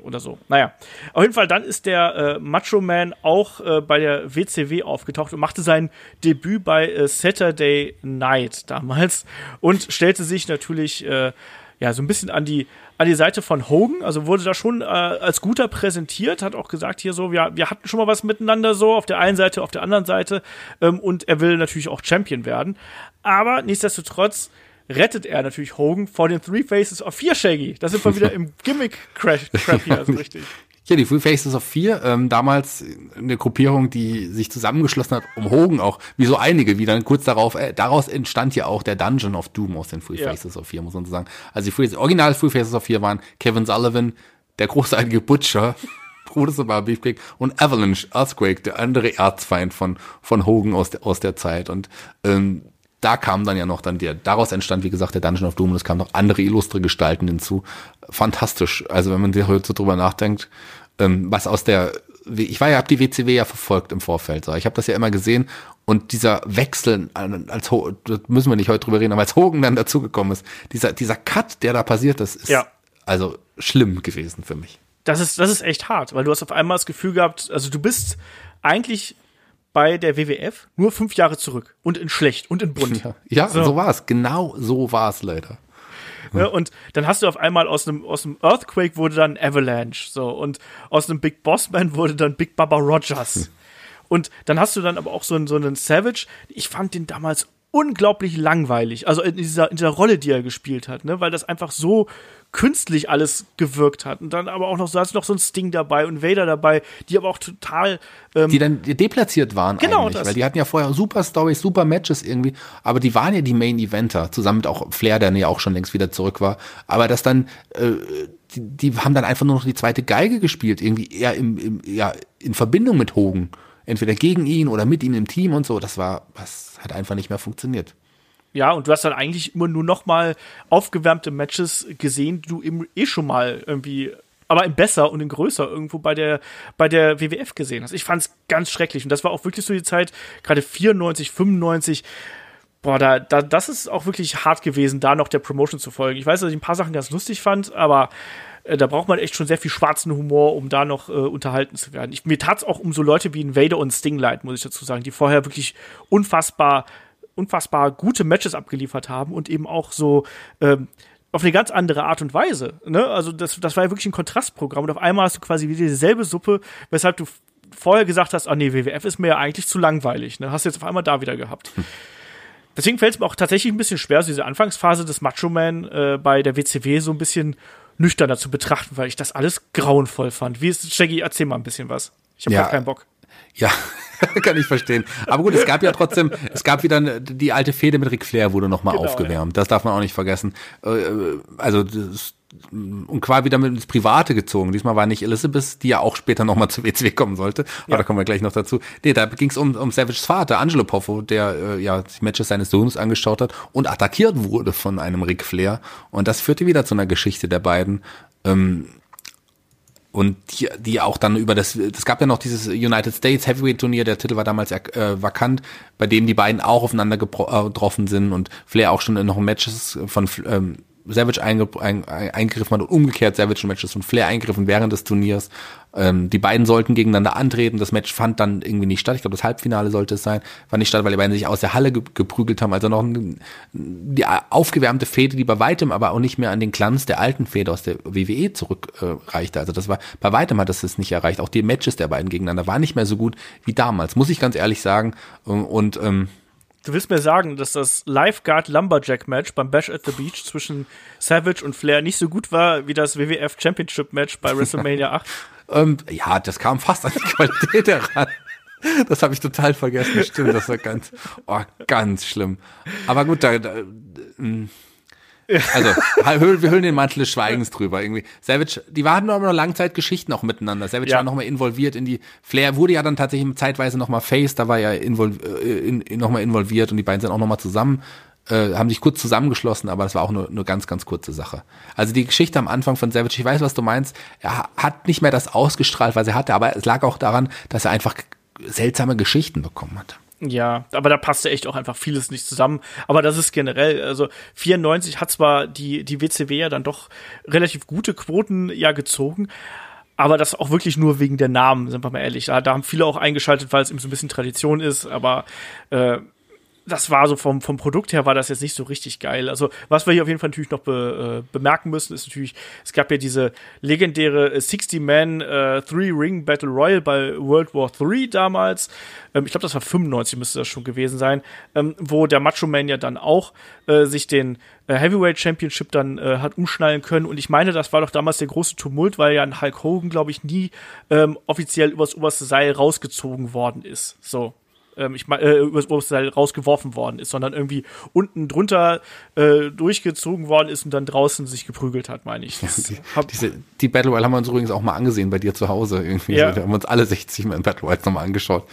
oder so. Naja, auf jeden Fall, dann ist der äh, Macho Man auch äh, bei der WCW aufgetaucht und machte sein Debüt bei äh, Saturday Night damals und stellte sich natürlich äh, ja so ein bisschen an die an die Seite von Hogan, also wurde da schon äh, als guter präsentiert, hat auch gesagt hier so, wir, wir hatten schon mal was miteinander so auf der einen Seite, auf der anderen Seite. Ähm, und er will natürlich auch Champion werden, aber nichtsdestotrotz rettet er natürlich Hogan vor den Three Faces of Fear Shaggy. Da sind wir wieder im [laughs] Gimmick-Crash hier, also richtig. Ja, die Free Faces of Fear, ähm, damals eine Gruppierung, die sich zusammengeschlossen hat, um Hogan auch, wie so einige, wie dann kurz darauf, äh, daraus entstand ja auch der Dungeon of Doom aus den Free Ja. Faces of Fear, muss man so sagen. Also die Free, original Free Faces of Fear waren Kevin Sullivan, der großartige Butcher, [laughs] Brutus über Beefcake und Avalanche, Earthquake, der andere Erzfeind von, von Hogan aus der, aus der Zeit. Und ähm, da kam dann ja noch dann der, daraus entstand, wie gesagt, der Dungeon of Doom und es kamen noch andere illustre Gestalten hinzu. Fantastisch. Also wenn man sich heute so drüber nachdenkt, ähm, was aus der, ich war ja, hab die WCW ja verfolgt im Vorfeld, so. ich habe das ja immer gesehen und dieser Wechsel, als Ho- da müssen wir nicht heute drüber reden, aber als Hogan dann dazugekommen ist, dieser, dieser Cut, der da passiert ist, ist Ja. also schlimm gewesen für mich. Das ist, das ist echt hart, weil du hast auf einmal das Gefühl gehabt, also du bist eigentlich bei der WWF nur fünf Jahre zurück und in schlecht und in bunt. Ja, ja so, So. war es. Genau so war es leider. Ne? Und dann hast du auf einmal aus einem, aus einem Earthquake wurde dann Avalanche, so, und aus einem Big Boss Man wurde dann Big Baba Rogers. Und dann hast du dann aber auch so einen, so einen Savage. Ich fand den damals unglaublich langweilig. Also in dieser, in dieser Rolle, die er gespielt hat, ne? weil das einfach so künstlich alles gewirkt hat. Und dann aber auch noch, so hast du noch so ein Sting dabei und Vader dabei, die aber auch total ähm, Die dann deplatziert waren Genau, eigentlich, das. weil die hatten ja vorher super Stories, super Matches irgendwie, aber die waren ja die Main Eventer, zusammen mit auch Flair, der ja auch schon längst wieder zurück war. Aber das dann, äh, die, die haben dann einfach nur noch die zweite Geige gespielt, irgendwie eher im, im, ja, in Verbindung mit Hogan. Entweder gegen ihn oder mit ihm im Team und so. Das war, das hat einfach nicht mehr funktioniert. Ja, und du hast dann eigentlich immer nur noch mal aufgewärmte Matches gesehen, die du eben eh schon mal irgendwie, aber in besser und in größer irgendwo bei der, bei der WWF gesehen hast. Ich fand's ganz schrecklich. Und das war auch wirklich so die Zeit, gerade 94, 95, boah, da, da, das ist auch wirklich hart gewesen, da noch der Promotion zu folgen. Ich weiß, dass ich ein paar Sachen ganz lustig fand, aber äh, da braucht man echt schon sehr viel schwarzen Humor, um da noch äh, unterhalten zu werden. Ich, mir tat's auch um so Leute wie ein Vader und Sting leid, muss ich dazu sagen, die vorher wirklich unfassbar, unfassbar gute Matches abgeliefert haben und eben auch so ähm, auf eine ganz andere Art und Weise. Ne? Also das, das war ja wirklich ein Kontrastprogramm und auf einmal hast du quasi wieder dieselbe Suppe, weshalb du vorher gesagt hast, ah nee, WWF ist mir ja eigentlich zu langweilig. Ne? Hast du jetzt auf einmal da wieder gehabt. Deswegen fällt es mir auch tatsächlich ein bisschen schwer, so diese Anfangsphase des Macho Man äh, bei der WCW so ein bisschen nüchterner zu betrachten, weil ich das alles grauenvoll fand. Wie ist Shaggy? Erzähl mal ein bisschen was. Ich habe Ja. keinen Bock. Ja, [laughs] kann ich verstehen. Aber gut, es gab ja trotzdem, es gab wieder die alte Fehde mit Ric Flair wurde nochmal Genau, aufgewärmt. Das darf man auch nicht vergessen. Äh, Also das, und quasi wieder mit ins Private gezogen. Diesmal war nicht Elizabeth, die ja auch später nochmal zur WCW kommen sollte. Aber da kommen wir gleich noch dazu. Nee, da ging es um, um Savages Vater, Angelo Poffo, der äh, ja die Matches seines Sohnes angeschaut hat und attackiert wurde von einem Ric Flair. Und das führte wieder zu einer Geschichte der beiden. Ähm, und die, die auch dann über das, es gab ja noch dieses United States Heavyweight Turnier, der Titel war damals äh, vakant, bei dem die beiden auch aufeinander äh, getroffen sind und Flair auch schon in noch Matches von ähm, Savage einge ein, ein, eingegriffen hat und umgekehrt Savage in Matches von Flair eingegriffen während des Turniers. Ähm, die beiden sollten gegeneinander antreten. Das Match fand dann irgendwie nicht statt. Ich glaube, das Halbfinale sollte es sein. Fand nicht statt, weil die beiden sich aus der Halle ge geprügelt haben. Also noch ein, die aufgewärmte Fehde, die bei weitem aber auch nicht mehr an den Glanz der alten Fehde aus der WWE zurückreichte. Äh, also das war, bei weitem hat es das nicht erreicht. Auch die Matches der beiden gegeneinander waren nicht mehr so gut wie damals, muss ich ganz ehrlich sagen. Und, und ähm, Du willst mir sagen, dass das Lifeguard Lumberjack Match beim Bash at the Beach zwischen Savage und Flair nicht so gut war wie das WWF Championship Match bei [laughs] WrestleMania 8? Ähm, ja, das kam fast an die Qualität [laughs] heran. Das habe ich total vergessen. Stimmt, das war ganz, oh, ganz schlimm. Aber gut, da, da ähm, also wir hüllen den Mantel des Schweigens drüber irgendwie. Savage, die waren noch mal Langzeitgeschichten auch miteinander. Savage Ja. war noch mal involviert in die. Flair wurde ja dann tatsächlich zeitweise noch mal Face, da war er invol äh, in, in, noch mal involviert und die beiden sind auch noch mal zusammen äh, haben sich kurz zusammengeschlossen, aber das war auch nur, nur ganz, ganz kurze Sache. Also die Geschichte am Anfang von Savage, ich weiß, was du meinst, er ha- hat nicht mehr das ausgestrahlt, was er hatte, aber es lag auch daran, dass er einfach seltsame Geschichten bekommen hat. Ja, aber da passte echt auch einfach vieles nicht zusammen. Aber das ist generell, also 94 hat zwar die, die WCW ja dann doch relativ gute Quoten ja gezogen, aber das auch wirklich nur wegen der Namen, sind wir mal ehrlich. Da, da haben viele auch eingeschaltet, weil es eben so ein bisschen Tradition ist, aber äh, das war so vom, vom Produkt her war das jetzt nicht so richtig geil. Also, was wir hier auf jeden Fall natürlich noch be, äh, bemerken müssen, ist natürlich, es gab ja diese legendäre 60-Man äh, Three-Ring Battle Royal bei World War III damals. Ähm, ich glaube, das war 95 müsste das schon gewesen sein, ähm, wo der Macho Man ja dann auch äh, sich den äh, Heavyweight Championship dann äh, hat umschnallen können. Und ich meine, das war doch damals der große Tumult, weil ja ein Hulk Hogan, glaube ich, nie ähm, offiziell übers oberste Seil rausgezogen worden ist. So ähm, ich meine, äh, übers Oberseil rausgeworfen worden ist, sondern irgendwie unten drunter äh, durchgezogen worden ist und dann draußen sich geprügelt hat, meine ich. Die, diese, die Battle Royale haben wir uns übrigens auch mal angesehen bei dir zu Hause irgendwie. Ja. So, wir haben uns alle 60 Mal in Battle Royale nochmal angeschaut,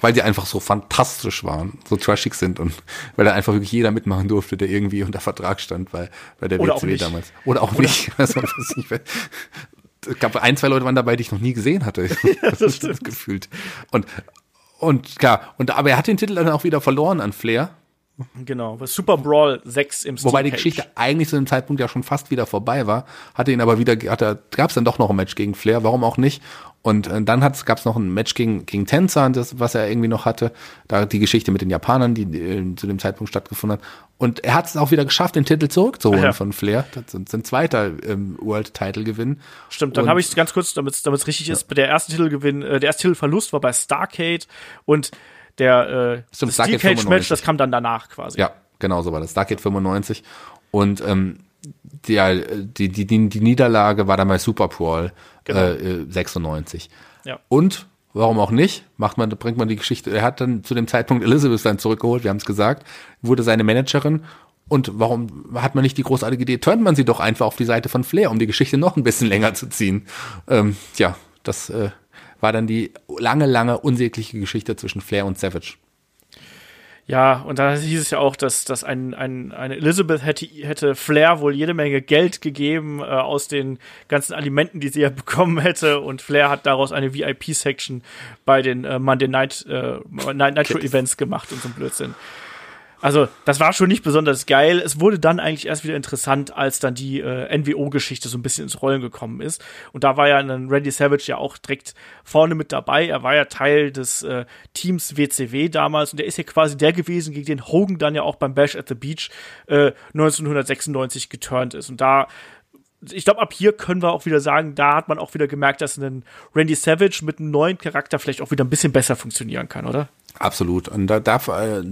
weil die einfach so fantastisch waren, so trashig sind und weil da einfach wirklich jeder mitmachen durfte, der irgendwie unter Vertrag stand bei, bei der Oder WCW damals. Oder auch Oder nicht. [laughs] Also, es gab ein, zwei Leute waren dabei, die ich noch nie gesehen hatte. [laughs] Ja, das [laughs] stimmt. gefühlt. Und und klar, und aber er hat den Titel dann auch wieder verloren an Flair. Genau, Super Brawl 6 im Steel Wobei die Geschichte eigentlich zu dem Zeitpunkt ja schon fast wieder vorbei war, hatte ihn aber wieder, hat er, gab es dann doch noch ein Match gegen Flair, warum auch nicht? Und äh, dann gab es noch ein Match gegen, gegen Tänzer, das, was er irgendwie noch hatte. Da die Geschichte mit den Japanern, die, äh, zu dem Zeitpunkt stattgefunden hat. Und er hat es auch wieder geschafft, den Titel zurückzuholen ja. von Flair. Das ist ein zweiter ähm, World-Title-Gewinn. Stimmt, dann habe ich ganz kurz, damit es richtig ja. ist, der erste Titelgewinn, äh, der erste Titelverlust war bei Starcade und der äh, Stimmt, Steel Cage Match, das kam dann danach quasi. Ja, genau so war das. Starcade 95. Und ähm, die, die, die, die, die Niederlage war dann bei Super Brawl genau. äh, 96. Ja. Und warum auch nicht, macht man, bringt man die Geschichte. Er hat dann zu dem Zeitpunkt Elizabeth dann zurückgeholt, wir haben es gesagt, wurde seine Managerin. Und warum hat man nicht die großartige Idee, turnt man sie doch einfach auf die Seite von Flair, um die Geschichte noch ein bisschen länger zu ziehen. Ähm, ja, das äh, war dann die lange, lange unsägliche Geschichte zwischen Flair und Savage. Ja, und da hieß es ja auch, dass, dass ein, ein, eine Elizabeth hätte, hätte Flair wohl jede Menge Geld gegeben äh, aus den ganzen Alimenten, die sie ja [laughs] bekommen hätte. Und Flair hat daraus eine VIP-Section bei den äh, Monday Night, äh, Night Nitro Events gemacht und so ein Blödsinn. Also, das war schon nicht besonders geil. Es wurde dann eigentlich erst wieder interessant, als dann die äh, NWO-Geschichte so ein bisschen ins Rollen gekommen ist. Und da war ja dann Randy Savage ja auch direkt vorne mit dabei. Er war ja Teil des äh, Teams WCW damals und er ist ja quasi der gewesen, gegen den Hogan dann ja auch beim Bash at the Beach äh, 1996 geturnt ist. Und da ich glaube, ab hier können wir auch wieder sagen, da hat man auch wieder gemerkt, dass ein Randy Savage mit einem neuen Charakter vielleicht auch wieder ein bisschen besser funktionieren kann, oder? Absolut. Und da, da äh,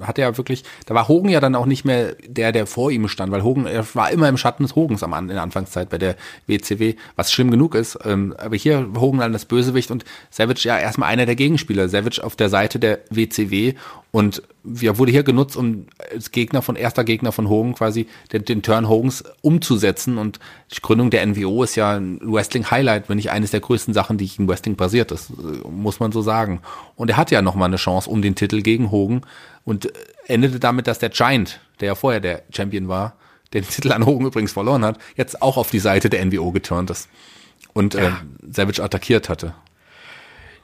hat er wirklich, da war Hogan ja dann auch nicht mehr der, der vor ihm stand, weil Hogan, er war immer im Schatten des Hogens am, in der Anfangszeit bei der WCW, was schlimm genug ist. Ähm, aber hier Hogan dann das Bösewicht und Savage ja erstmal einer der Gegenspieler. Savage auf der Seite der WCW und ja, wurde hier genutzt, um als Gegner von erster Gegner von Hogan quasi den, den Turn Hogans umzusetzen. Und die Gründung der NWO ist ja ein Wrestling-Highlight, wenn nicht eines der größten Sachen, die in Wrestling passiert ist, muss man so sagen. Und er hatte ja nochmal eine Chance um den Titel gegen Hogan und endete damit, dass der Giant, der ja vorher der Champion war, den Titel an Hogan übrigens verloren hat, jetzt auch auf die Seite der NWO geturnt ist und ja. äh, Savage attackiert hatte.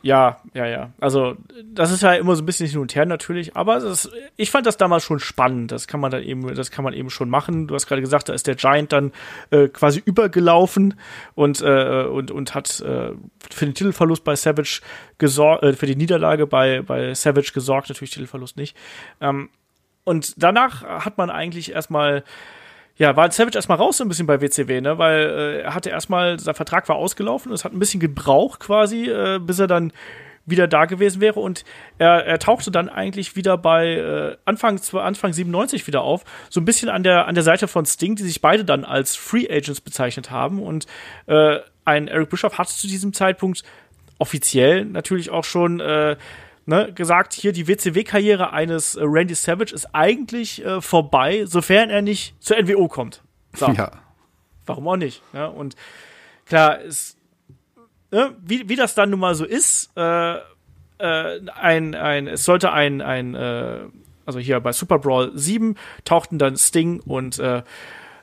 Ja, ja, ja. Also, das ist ja immer so ein bisschen hin und her natürlich, aber ist, ich fand das damals schon spannend. Das kann man dann eben, das kann man eben schon machen. Du hast gerade gesagt, da ist der Giant dann äh, quasi übergelaufen und, äh, und, und hat äh, für den Titelverlust bei Savage gesorgt, äh, für die Niederlage bei, bei Savage gesorgt, natürlich Titelverlust nicht. Ähm, und danach hat man eigentlich erstmal ja, war Savage erstmal raus so ein bisschen bei WCW, ne? Weil äh, er hatte erstmal, sein Vertrag war ausgelaufen, es hat ein bisschen gebraucht quasi, äh, bis er dann wieder da gewesen wäre und er, er tauchte dann eigentlich wieder bei äh, Anfang, Anfang 97 wieder auf, so ein bisschen an der, an der Seite von Sting, die sich beide dann als Free Agents bezeichnet haben und äh, ein Eric Bischoff hatte zu diesem Zeitpunkt offiziell natürlich auch schon äh, ne, gesagt, hier die WCW-Karriere eines äh, Randy Savage ist eigentlich äh, vorbei, sofern er nicht zur NWO kommt. So. Ja. Warum auch nicht? Ja, und klar, ist, ne, wie, wie das dann nun mal so ist, äh, äh, ein, ein, es sollte ein, ein äh, also hier bei Super Brawl 7 tauchten dann Sting und äh,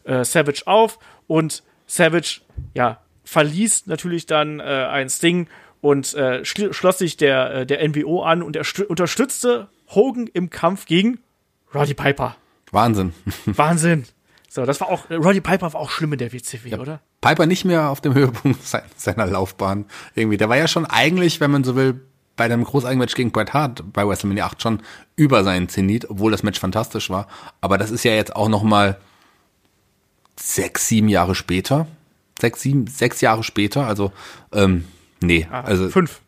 äh, Savage auf und Savage, ja, verließ natürlich dann äh, ein Sting und äh, schloss sich der, äh, der NWO an und er unterstützte Hogan im Kampf gegen Roddy Piper. Wahnsinn. [laughs] Wahnsinn. So, das war auch, Roddy Piper war auch schlimm in der WCW, ja, oder? Piper nicht mehr auf dem [laughs] Höhepunkt seiner Laufbahn irgendwie. Der war ja schon eigentlich, wenn man so will, bei einem Großeigenmatch gegen Bret Hart bei WrestleMania 8 schon über seinen Zenit, obwohl das Match fantastisch war. Aber das ist ja jetzt auch noch mal sechs, sieben Jahre später. Sechs, sieben, sechs Jahre später. Also, ähm, nee, Ah, also fünf.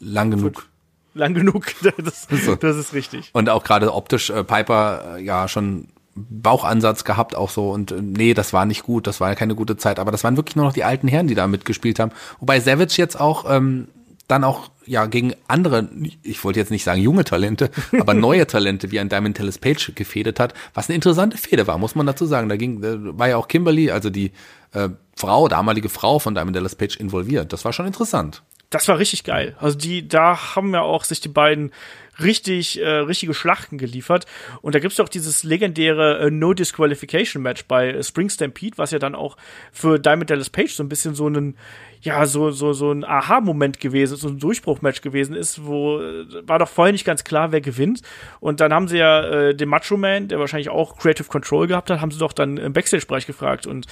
lang genug. Lang genug. [laughs] Das, [laughs] So. das ist richtig. Und auch gerade optisch äh, Piper äh, ja schon Bauchansatz gehabt auch so und äh, nee, das war nicht gut, das war keine gute Zeit, aber das waren wirklich nur noch die alten Herren, die da mitgespielt haben. Wobei Savage jetzt auch ähm, dann auch ja gegen andere, ich wollte jetzt nicht sagen junge Talente, [laughs] aber neue Talente wie ein Diamond Dallas Page gefädet hat, was eine interessante Fehde war, muss man dazu sagen. Da ging, da war ja auch Kimberly, also die äh, Frau, damalige Frau von Diamond Dallas Page involviert. Das war schon interessant. Das war richtig geil. Also die, da haben ja auch sich die beiden richtig, äh, richtige Schlachten geliefert. Und da gibt's doch dieses legendäre äh, No Disqualification Match bei äh, Spring Stampede, was ja dann auch für Diamond Dallas Page so ein bisschen so einen, ja, so, so, so ein Aha-Moment gewesen, so ein Durchbruchmatch gewesen ist, wo äh, war doch vorher nicht ganz klar, wer gewinnt. Und dann haben sie ja äh, den Macho Man, der wahrscheinlich auch Creative Control gehabt hat, haben sie doch dann im Backstage-Bereich gefragt und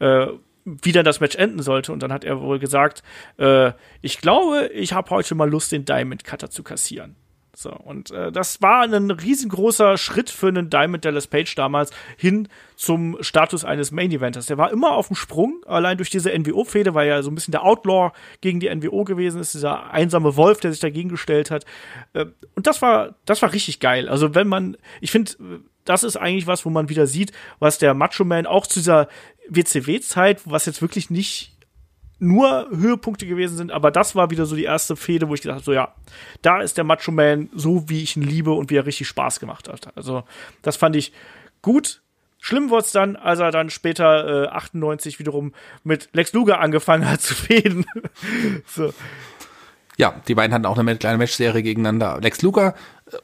äh, wie dann das Match enden sollte. Und dann hat er wohl gesagt, äh, ich glaube, ich habe heute mal Lust, den Diamond Cutter zu kassieren. So, und äh, das war ein riesengroßer Schritt für einen Diamond Dallas Page damals hin zum Status eines Main Eventers. Der war immer auf dem Sprung, allein durch diese NWO-Fehde, weil er so ein bisschen der Outlaw gegen die NWO gewesen ist, dieser einsame Wolf, der sich dagegen gestellt hat. Äh, und das war, das war richtig geil. Also wenn man, ich finde, das ist eigentlich was, wo man wieder sieht, was der Macho Man auch zu dieser WCW-Zeit, was jetzt wirklich nicht nur Höhepunkte gewesen sind, aber das war wieder so die erste Fehde, wo ich gedacht habe, so ja, da ist der Macho Man so, wie ich ihn liebe und wie er richtig Spaß gemacht hat. Also das fand ich gut. Schlimm wurde es dann, als er dann später äh, 98 wiederum mit Lex Luger angefangen hat zu fäden. [laughs] so. Ja, die beiden hatten auch eine kleine Matchserie gegeneinander. Lex Luger, äh,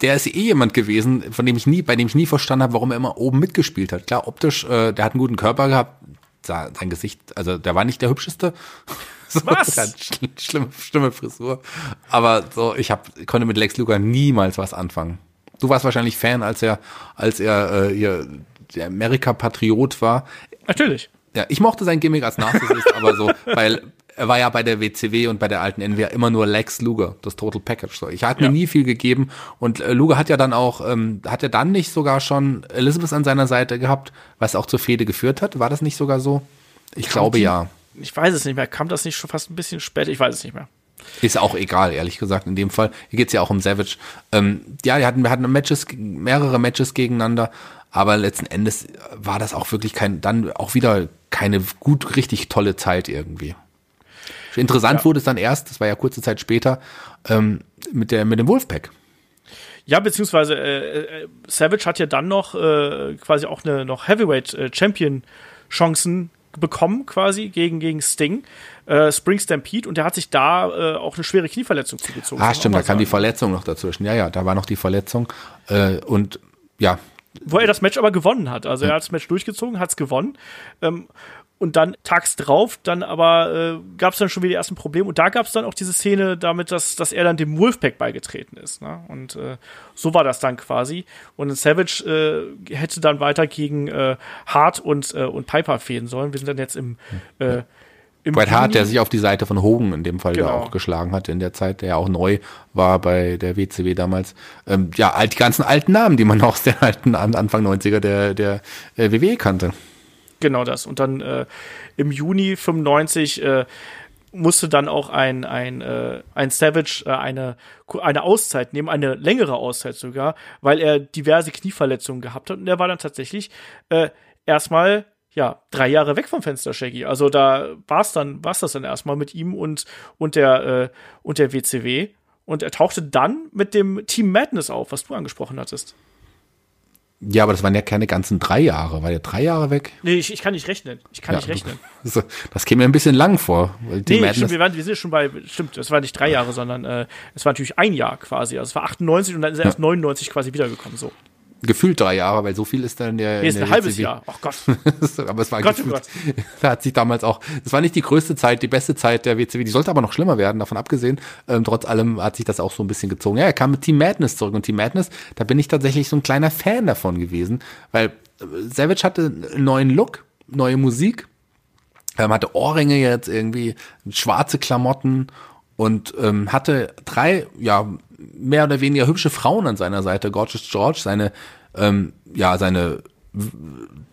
der ist eh jemand gewesen, von dem ich nie, bei dem ich nie verstanden habe, warum er immer oben mitgespielt hat. Klar, optisch, äh, der hat einen guten Körper gehabt, sah, sein Gesicht, also der war nicht der hübscheste. [laughs] So, Was? schl schlimme, schlimme Frisur. Aber so, ich hab, konnte mit Lex Luger niemals was anfangen. Du warst wahrscheinlich Fan, als er, als er äh, hier der Amerika-Patriot war. Natürlich. Ja, ich mochte sein Gimmick als Narzissist, aber so, weil er war ja bei der WCW und bei der alten NWA immer nur Lex Luger, das Total Package. So, ich hat mir Ja. nie viel gegeben und äh, Luger hat ja dann auch, ähm, hat er dann nicht sogar schon Elizabeth an seiner Seite gehabt, was auch zur Fehde geführt hat? War das nicht sogar so? Ich glaube die- ja. Ich weiß es nicht mehr. Kam das nicht schon fast ein bisschen später? Ich weiß es nicht mehr. Ist auch egal, ehrlich gesagt, in dem Fall. Hier geht's ja auch um Savage. Ähm, ja, wir hatten, wir hatten Matches, mehrere Matches gegeneinander, aber letzten Endes war das auch wirklich kein, dann auch wieder keine gut, richtig tolle Zeit irgendwie. Interessant Ja. wurde es dann erst, das war ja kurze Zeit später, ähm, mit der, mit dem Wolfpack. Ja, beziehungsweise äh, äh, Savage hat ja dann noch äh, quasi auch eine noch Heavyweight äh, Champion Chancen bekommen quasi gegen gegen Sting, äh, Spring Stampede und der hat sich da äh, auch eine schwere Knieverletzung zugezogen. Ah, stimmt, da kam die. Verletzung noch dazwischen. Ja, ja, da war noch die Verletzung. Äh, und ja, Wo er das Match aber gewonnen hat. Also er hat das Match durchgezogen, hat es gewonnen. Ähm, und dann tags drauf, dann aber äh, gab es dann schon wieder die ersten Probleme. Und da gab es dann auch diese Szene damit, dass, dass er dann dem Wolfpack beigetreten ist. Ne? Und äh, so war das dann quasi. Und Savage äh, hätte dann weiter gegen äh, Hart und, äh, und Piper fehlen sollen. Wir sind dann jetzt im, äh, im Bret Hart, der sich auf die Seite von Hogan in dem Fall da Genau. auch geschlagen hat in der Zeit, der ja auch neu war bei der WCW damals. Ähm, ja, alt, die ganzen alten Namen, die man noch aus der alten An- Anfang 90er der, der äh, WWE kannte. Genau das. Und dann äh, im Juni 95 äh, musste dann auch ein, ein, äh, ein Savage äh, eine, eine Auszeit nehmen, eine längere Auszeit sogar, weil er diverse Knieverletzungen gehabt hat. Und er war dann tatsächlich äh, erstmal ja, drei Jahre weg vom Fenster, Shaggy. Also da war's dann, war's das dann erstmal mit ihm und, und der, äh, und der WCW. Und er tauchte dann mit dem Team Madness auf, was du angesprochen hattest. Ja, aber das waren ja keine ganzen drei Jahre. War der drei Jahre weg? Nee, ich, ich kann nicht rechnen. Ich kann ja, nicht rechnen. [laughs] Das, das käme mir ein bisschen lang vor. Weil die Nee, stimmt, wir, waren, wir sind schon bei, stimmt, es war nicht drei Jahre, sondern äh, es war natürlich ein Jahr quasi. Also es war 98 und dann ist er erst 99 quasi wiedergekommen. So. Gefühlt drei Jahre, weil so viel ist dann der. Nee, ist in ein der halbes WCW. Jahr. Ach Gott. [laughs] aber es war Gott, oh gefühlt, [laughs] da hat sich damals auch, das war nicht die größte Zeit, die beste Zeit der WCW, die sollte aber noch schlimmer werden, davon abgesehen. Ähm, trotz allem hat sich das auch so ein bisschen gezogen. Ja, er kam mit Team Madness zurück und Team Madness, da bin ich tatsächlich so ein kleiner Fan davon gewesen, weil äh, Savage hatte einen neuen Look, neue Musik. ähm, hatte Ohrringe jetzt irgendwie, schwarze Klamotten und ähm, hatte drei, ja, mehr oder weniger hübsche Frauen an seiner Seite. Gorgeous George, seine, ähm, ja, seine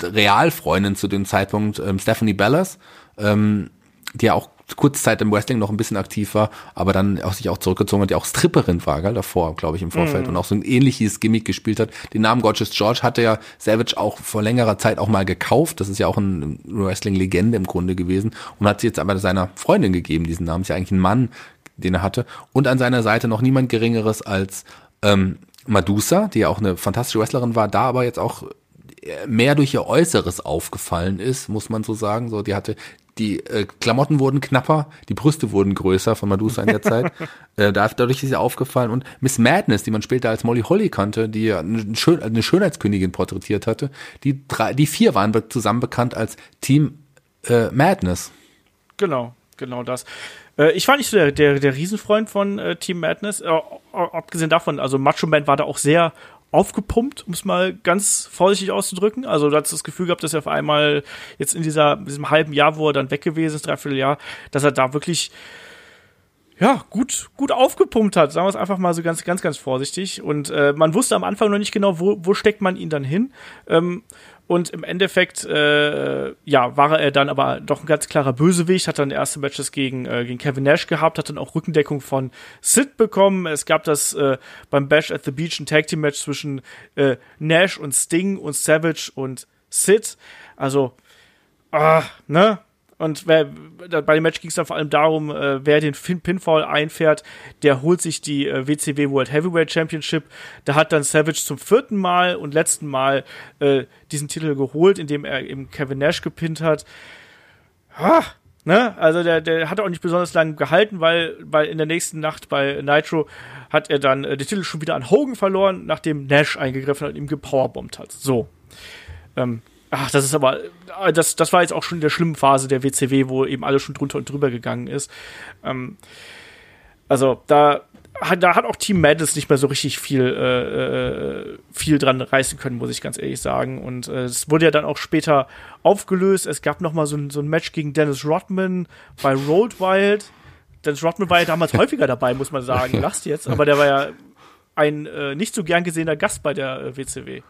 Realfreundin zu dem Zeitpunkt, ähm, Stephanie Bellas, ähm, die ja auch kurze Zeit im Wrestling noch ein bisschen aktiv war, aber dann auch sich auch zurückgezogen hat, die auch Stripperin war, gell, davor, glaube ich, im Vorfeld Mhm. und auch so ein ähnliches Gimmick gespielt hat. Den Namen Gorgeous George hatte ja Savage auch vor längerer Zeit auch mal gekauft. Das ist ja auch ein Wrestling-Legende im Grunde gewesen und hat sie jetzt aber seiner Freundin gegeben, diesen Namen. Ist ja eigentlich ein Mann, den er hatte. Und an seiner Seite noch niemand Geringeres als ähm, Madusa, die ja auch eine fantastische Wrestlerin war, da aber jetzt auch mehr durch ihr Äußeres aufgefallen ist, muss man so sagen. So, die hatte die äh, Klamotten wurden knapper, die Brüste wurden größer von Medusa in der Zeit. [laughs] äh, da- dadurch ist sie aufgefallen. Und Miss Madness, die man später als Molly Holly kannte, die ja eine, Schön eine Schönheitskönigin porträtiert hatte, die drei, die vier waren be- zusammen bekannt als Team äh, Madness. Genau, genau das. Äh, ich war nicht so der, der, der Riesenfreund von äh, Team Madness. Äh, abgesehen davon, also Macho Man war da auch sehr aufgepumpt, um es mal ganz vorsichtig auszudrücken. Also du hast das Gefühl gehabt, dass er auf einmal jetzt in dieser, diesem halben Jahr, wo er dann weg gewesen ist, dreiviertel Jahr, dass er da wirklich ja, gut, gut aufgepumpt hat, sagen wir es einfach mal so ganz, ganz, ganz vorsichtig. Und äh, man wusste am Anfang noch nicht genau, wo, wo steckt man ihn dann hin. Ähm, und im Endeffekt, äh, ja, war er dann aber doch ein ganz klarer Bösewicht, hat dann erste Matches gegen, äh, gegen Kevin Nash gehabt, hat dann auch Rückendeckung von Sid bekommen. Es gab das äh, beim Bash at the Beach ein Tag Team Match zwischen äh, Nash und Sting und Savage und Sid. Also, ah, ne? Und wer, bei dem Match ging es dann vor allem darum, äh, wer den Fin Pinfall einfährt, der holt sich die äh, WCW World Heavyweight Championship. Da hat dann Savage zum vierten Mal und letzten Mal äh, diesen Titel geholt, indem er eben Kevin Nash gepinnt hat. Ah, ne? Also der, der hat auch nicht besonders lange gehalten, weil, weil in der nächsten Nacht bei Nitro hat er dann äh, den Titel schon wieder an Hogan verloren, nachdem Nash eingegriffen hat und ihm gepowerbombt hat. So. Ähm, ach, das ist aber, äh, das, das war jetzt auch schon in der schlimmen Phase der WCW, wo eben alles schon drunter und drüber gegangen ist. Ähm, also da, hat- da hat auch Team Madness nicht mehr so richtig viel, äh, äh, viel dran reißen können, muss ich ganz ehrlich sagen. Und äh, es wurde ja dann auch später aufgelöst. Es gab noch mal so ein, so ein Match gegen Dennis Rodman bei Road Wild. Dennis Rodman war ja damals häufiger dabei, muss man sagen. [laughs] Lasst jetzt, aber der war ja ein äh, nicht so gern gesehener Gast bei der äh, WCW.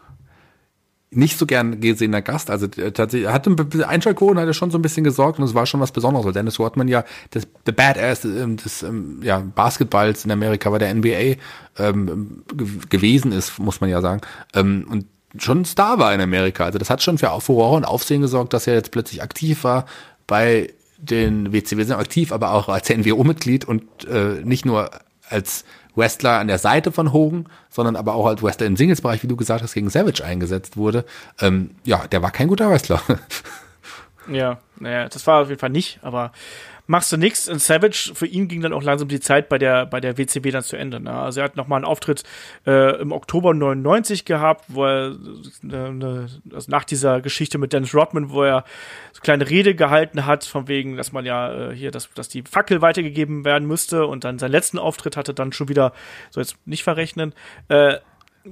Nicht so gern gesehener Gast. Also äh, tatsächlich hat Einschaltquoten hat er schon so ein bisschen gesorgt und es war schon was Besonderes, weil Dennis Rodman ja das the Badass ähm, des ähm, ja, Basketballs in Amerika bei der NBA ähm, ge gewesen ist, muss man ja sagen. Ähm, und schon ein Star war in Amerika. Also das hat schon für Furore und Aufsehen gesorgt, dass er jetzt plötzlich aktiv war bei den WCW sind aktiv, aber auch als NWO-Mitglied und äh, nicht nur als Wrestler an der Seite von Hogan, sondern aber auch als Wrestler im Singles-Bereich, wie du gesagt hast, gegen Savage eingesetzt wurde. Ähm, ja, der war kein guter Wrestler. [laughs] Ja, naja, das war auf jeden Fall nicht, aber machst du nichts. Und Savage, für ihn ging dann auch langsam die Zeit bei der, bei der WCW dann zu Ende. Ne? Also er hat nochmal einen Auftritt äh, im Oktober 99 gehabt, wo er äh, ne, also nach dieser Geschichte mit Dennis Rodman, wo er so eine kleine Rede gehalten hat, von wegen, dass man ja äh, hier, dass, dass die Fackel weitergegeben werden müsste und dann seinen letzten Auftritt hatte dann schon wieder, so jetzt nicht verrechnen, äh,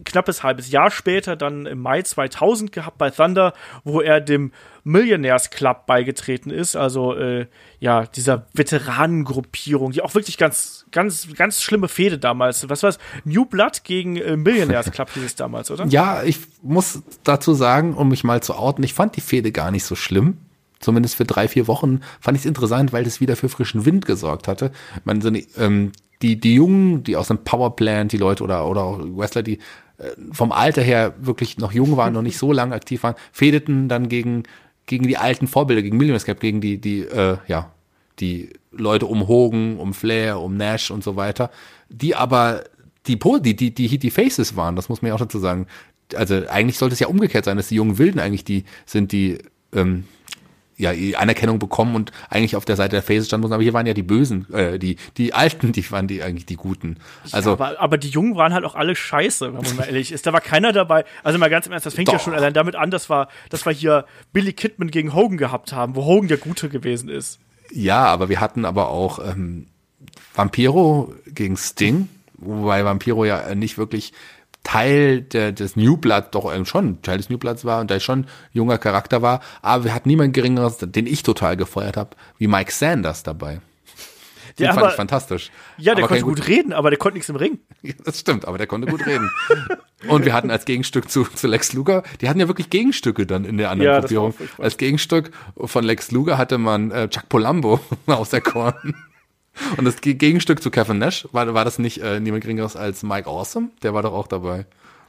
knappes halbes Jahr später, dann im Mai 2000 gehabt bei Thunder, wo er dem Millionaires Club beigetreten ist, also äh, ja dieser Veteranengruppierung, die auch wirklich ganz, ganz, ganz schlimme Fehde damals. Was war's? New Blood gegen äh, Millionaires Club hieß es damals, oder? [laughs] ja, ich muss dazu sagen, um mich mal zu outen, ich fand die Fehde gar nicht so schlimm. Zumindest für drei, vier Wochen fand ich es interessant, weil das wieder für frischen Wind gesorgt hatte. Man, so ähm, die, die Jungen, die aus dem Powerplant, die Leute oder, oder auch Wrestler, die äh, vom Alter her wirklich noch jung waren, noch nicht so lange aktiv waren, fedeten dann gegen, gegen die alten Vorbilder, gegen Millionaires Club, gegen die, die, äh, ja, die Leute um Hogan, um Flair, um Nash und so weiter, die aber die, die, die, die, die Faces waren, das muss man ja auch dazu sagen. Also eigentlich sollte es ja umgekehrt sein, dass die jungen Wilden eigentlich die sind, die ähm, ja die Anerkennung bekommen und eigentlich auf der Seite der Faces standen müssen. Aber hier waren ja die Bösen, äh, die die Alten, die waren die eigentlich die Guten. Also aber, aber die Jungen waren halt auch alle scheiße, wenn man mal [laughs] ehrlich ist. Da war keiner dabei. Also mal ganz im Ernst, das fängt ja Doch. schon allein damit an, dass wir, dass wir hier Billy Kidman gegen Hogan gehabt haben, wo Hogan der Gute gewesen ist. ja, aber wir hatten aber auch ähm, Vampiro gegen Sting, wobei Vampiro ja nicht wirklich Teil der, des New Blood doch ähm, schon Teil des New Bloods war und der schon junger Charakter war, aber wir hatten niemand geringeres, den ich total gefeuert habe, wie Mike Sanders dabei. Den Ja, fand aber- ich fantastisch. Ja, der Aber konnte gut reden, aber der konnte nichts im Ring. [laughs] Ja, das stimmt, aber der konnte gut reden. Und wir hatten als Gegenstück zu, zu Lex Luger, die hatten ja wirklich Gegenstücke dann in der anderen Ja, Gruppierung. Als Gegenstück von Lex Luger hatte man äh, Chuck Polambo [laughs] aus der Korn. Und das Ge- Gegenstück zu Kevin Nash war, war das nicht äh, niemand geringeres als Mike Awesome? Der war doch auch dabei.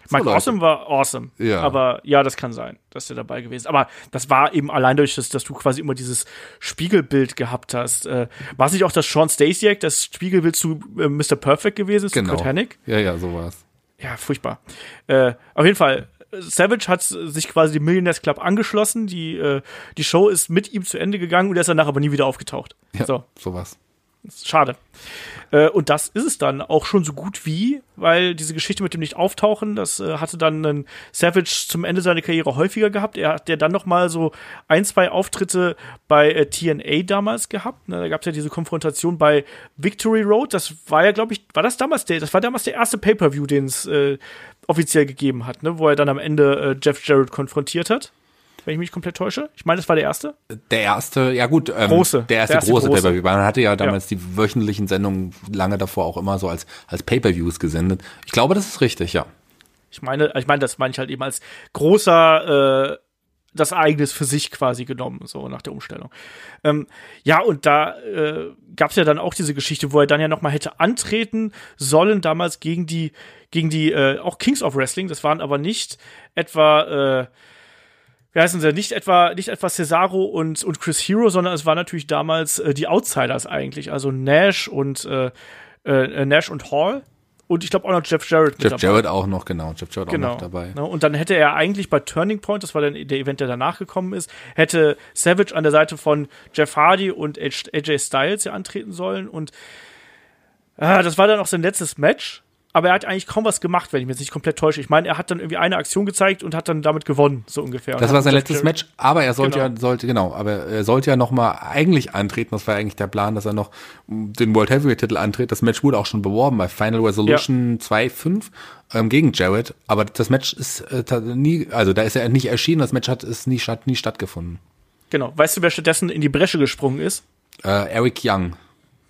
So, Mike Leute. Awesome war awesome. Ja. Aber ja, das kann sein, dass der dabei gewesen ist. Aber das war eben allein durch, dass, dass du quasi immer dieses Spiegelbild gehabt hast. Äh, war es nicht auch das Sean Stasiak, das Spiegelbild zu äh, Mr. Perfect gewesen ist, Genau. zu Titanic? Ja, ja, so war's. Ja, furchtbar. Äh, auf jeden Fall, Savage hat sich quasi dem Millionaires Club angeschlossen. Die, äh, die Show ist mit ihm zu Ende gegangen und er ist danach aber nie wieder aufgetaucht. Ja, So, so war's. Schade. Äh, und das ist es dann auch schon so gut wie, weil diese Geschichte mit dem Nicht-Auftauchen, das äh, hatte dann einen Savage zum Ende seiner Karriere häufiger gehabt. Er hat ja dann noch mal so ein, zwei Auftritte bei äh, TNA damals gehabt. Ne? Da gab es ja diese Konfrontation bei Victory Road. Das war ja, glaube ich, war das damals der, das war damals der erste Pay-Per-View, den es äh, offiziell gegeben hat, ne? wo er dann am Ende äh, Jeff Jarrett konfrontiert hat. Wenn ich mich komplett täusche. Ich meine, das war der erste. Der erste, ja gut, ähm, Große. der erste Der erste große, große. Pay-Per-View. Man hatte ja damals die wöchentlichen Sendungen lange davor auch immer so als, als Pay-Per-Views gesendet. Ich glaube, das ist richtig, ja. Ich meine, ich meine, das meine ich halt eben als großer, äh, das Ereignis für sich quasi genommen, so nach der Umstellung. Ähm, ja, und da äh, gab es ja dann auch diese Geschichte, wo er dann ja noch mal hätte antreten sollen, damals gegen die, gegen die, äh, auch Kings of Wrestling, das waren aber nicht etwa, äh, wie heißen sie, nicht etwa, nicht etwa Cesaro und, und Chris Hero, sondern es waren natürlich damals äh, die Outsiders eigentlich, also Nash und äh, äh, Nash und Hall. Und ich glaube auch noch Jeff Jarrett Jeff. Jarrett auch noch, genau. Jeff Jarrett auch Genau. noch dabei. Ne, und dann hätte er eigentlich bei Turning Point, das war dann der Event, der danach gekommen ist, hätte Savage an der Seite von Jeff Hardy und AJ Styles ja antreten sollen. Und ah, das war dann auch sein letztes Match. Aber er hat eigentlich kaum was gemacht, wenn ich mich jetzt nicht komplett täusche. Ich meine, er hat dann irgendwie eine Aktion gezeigt und hat dann damit gewonnen, so ungefähr. Das hat war sein letztes Match, aber er sollte Genau. ja, sollte, genau, aber er sollte ja noch mal eigentlich antreten. Das war eigentlich der Plan, dass er noch den World Heavyweight Titel antritt. Das Match wurde auch schon beworben bei Final Resolution 2.5 ähm, gegen Jarrett. Aber das Match ist äh, nie, also da ist er nicht erschienen. Das Match hat ist nie, statt, nie stattgefunden. Genau. Weißt du, wer stattdessen in die Bresche gesprungen ist? Äh, Eric Young,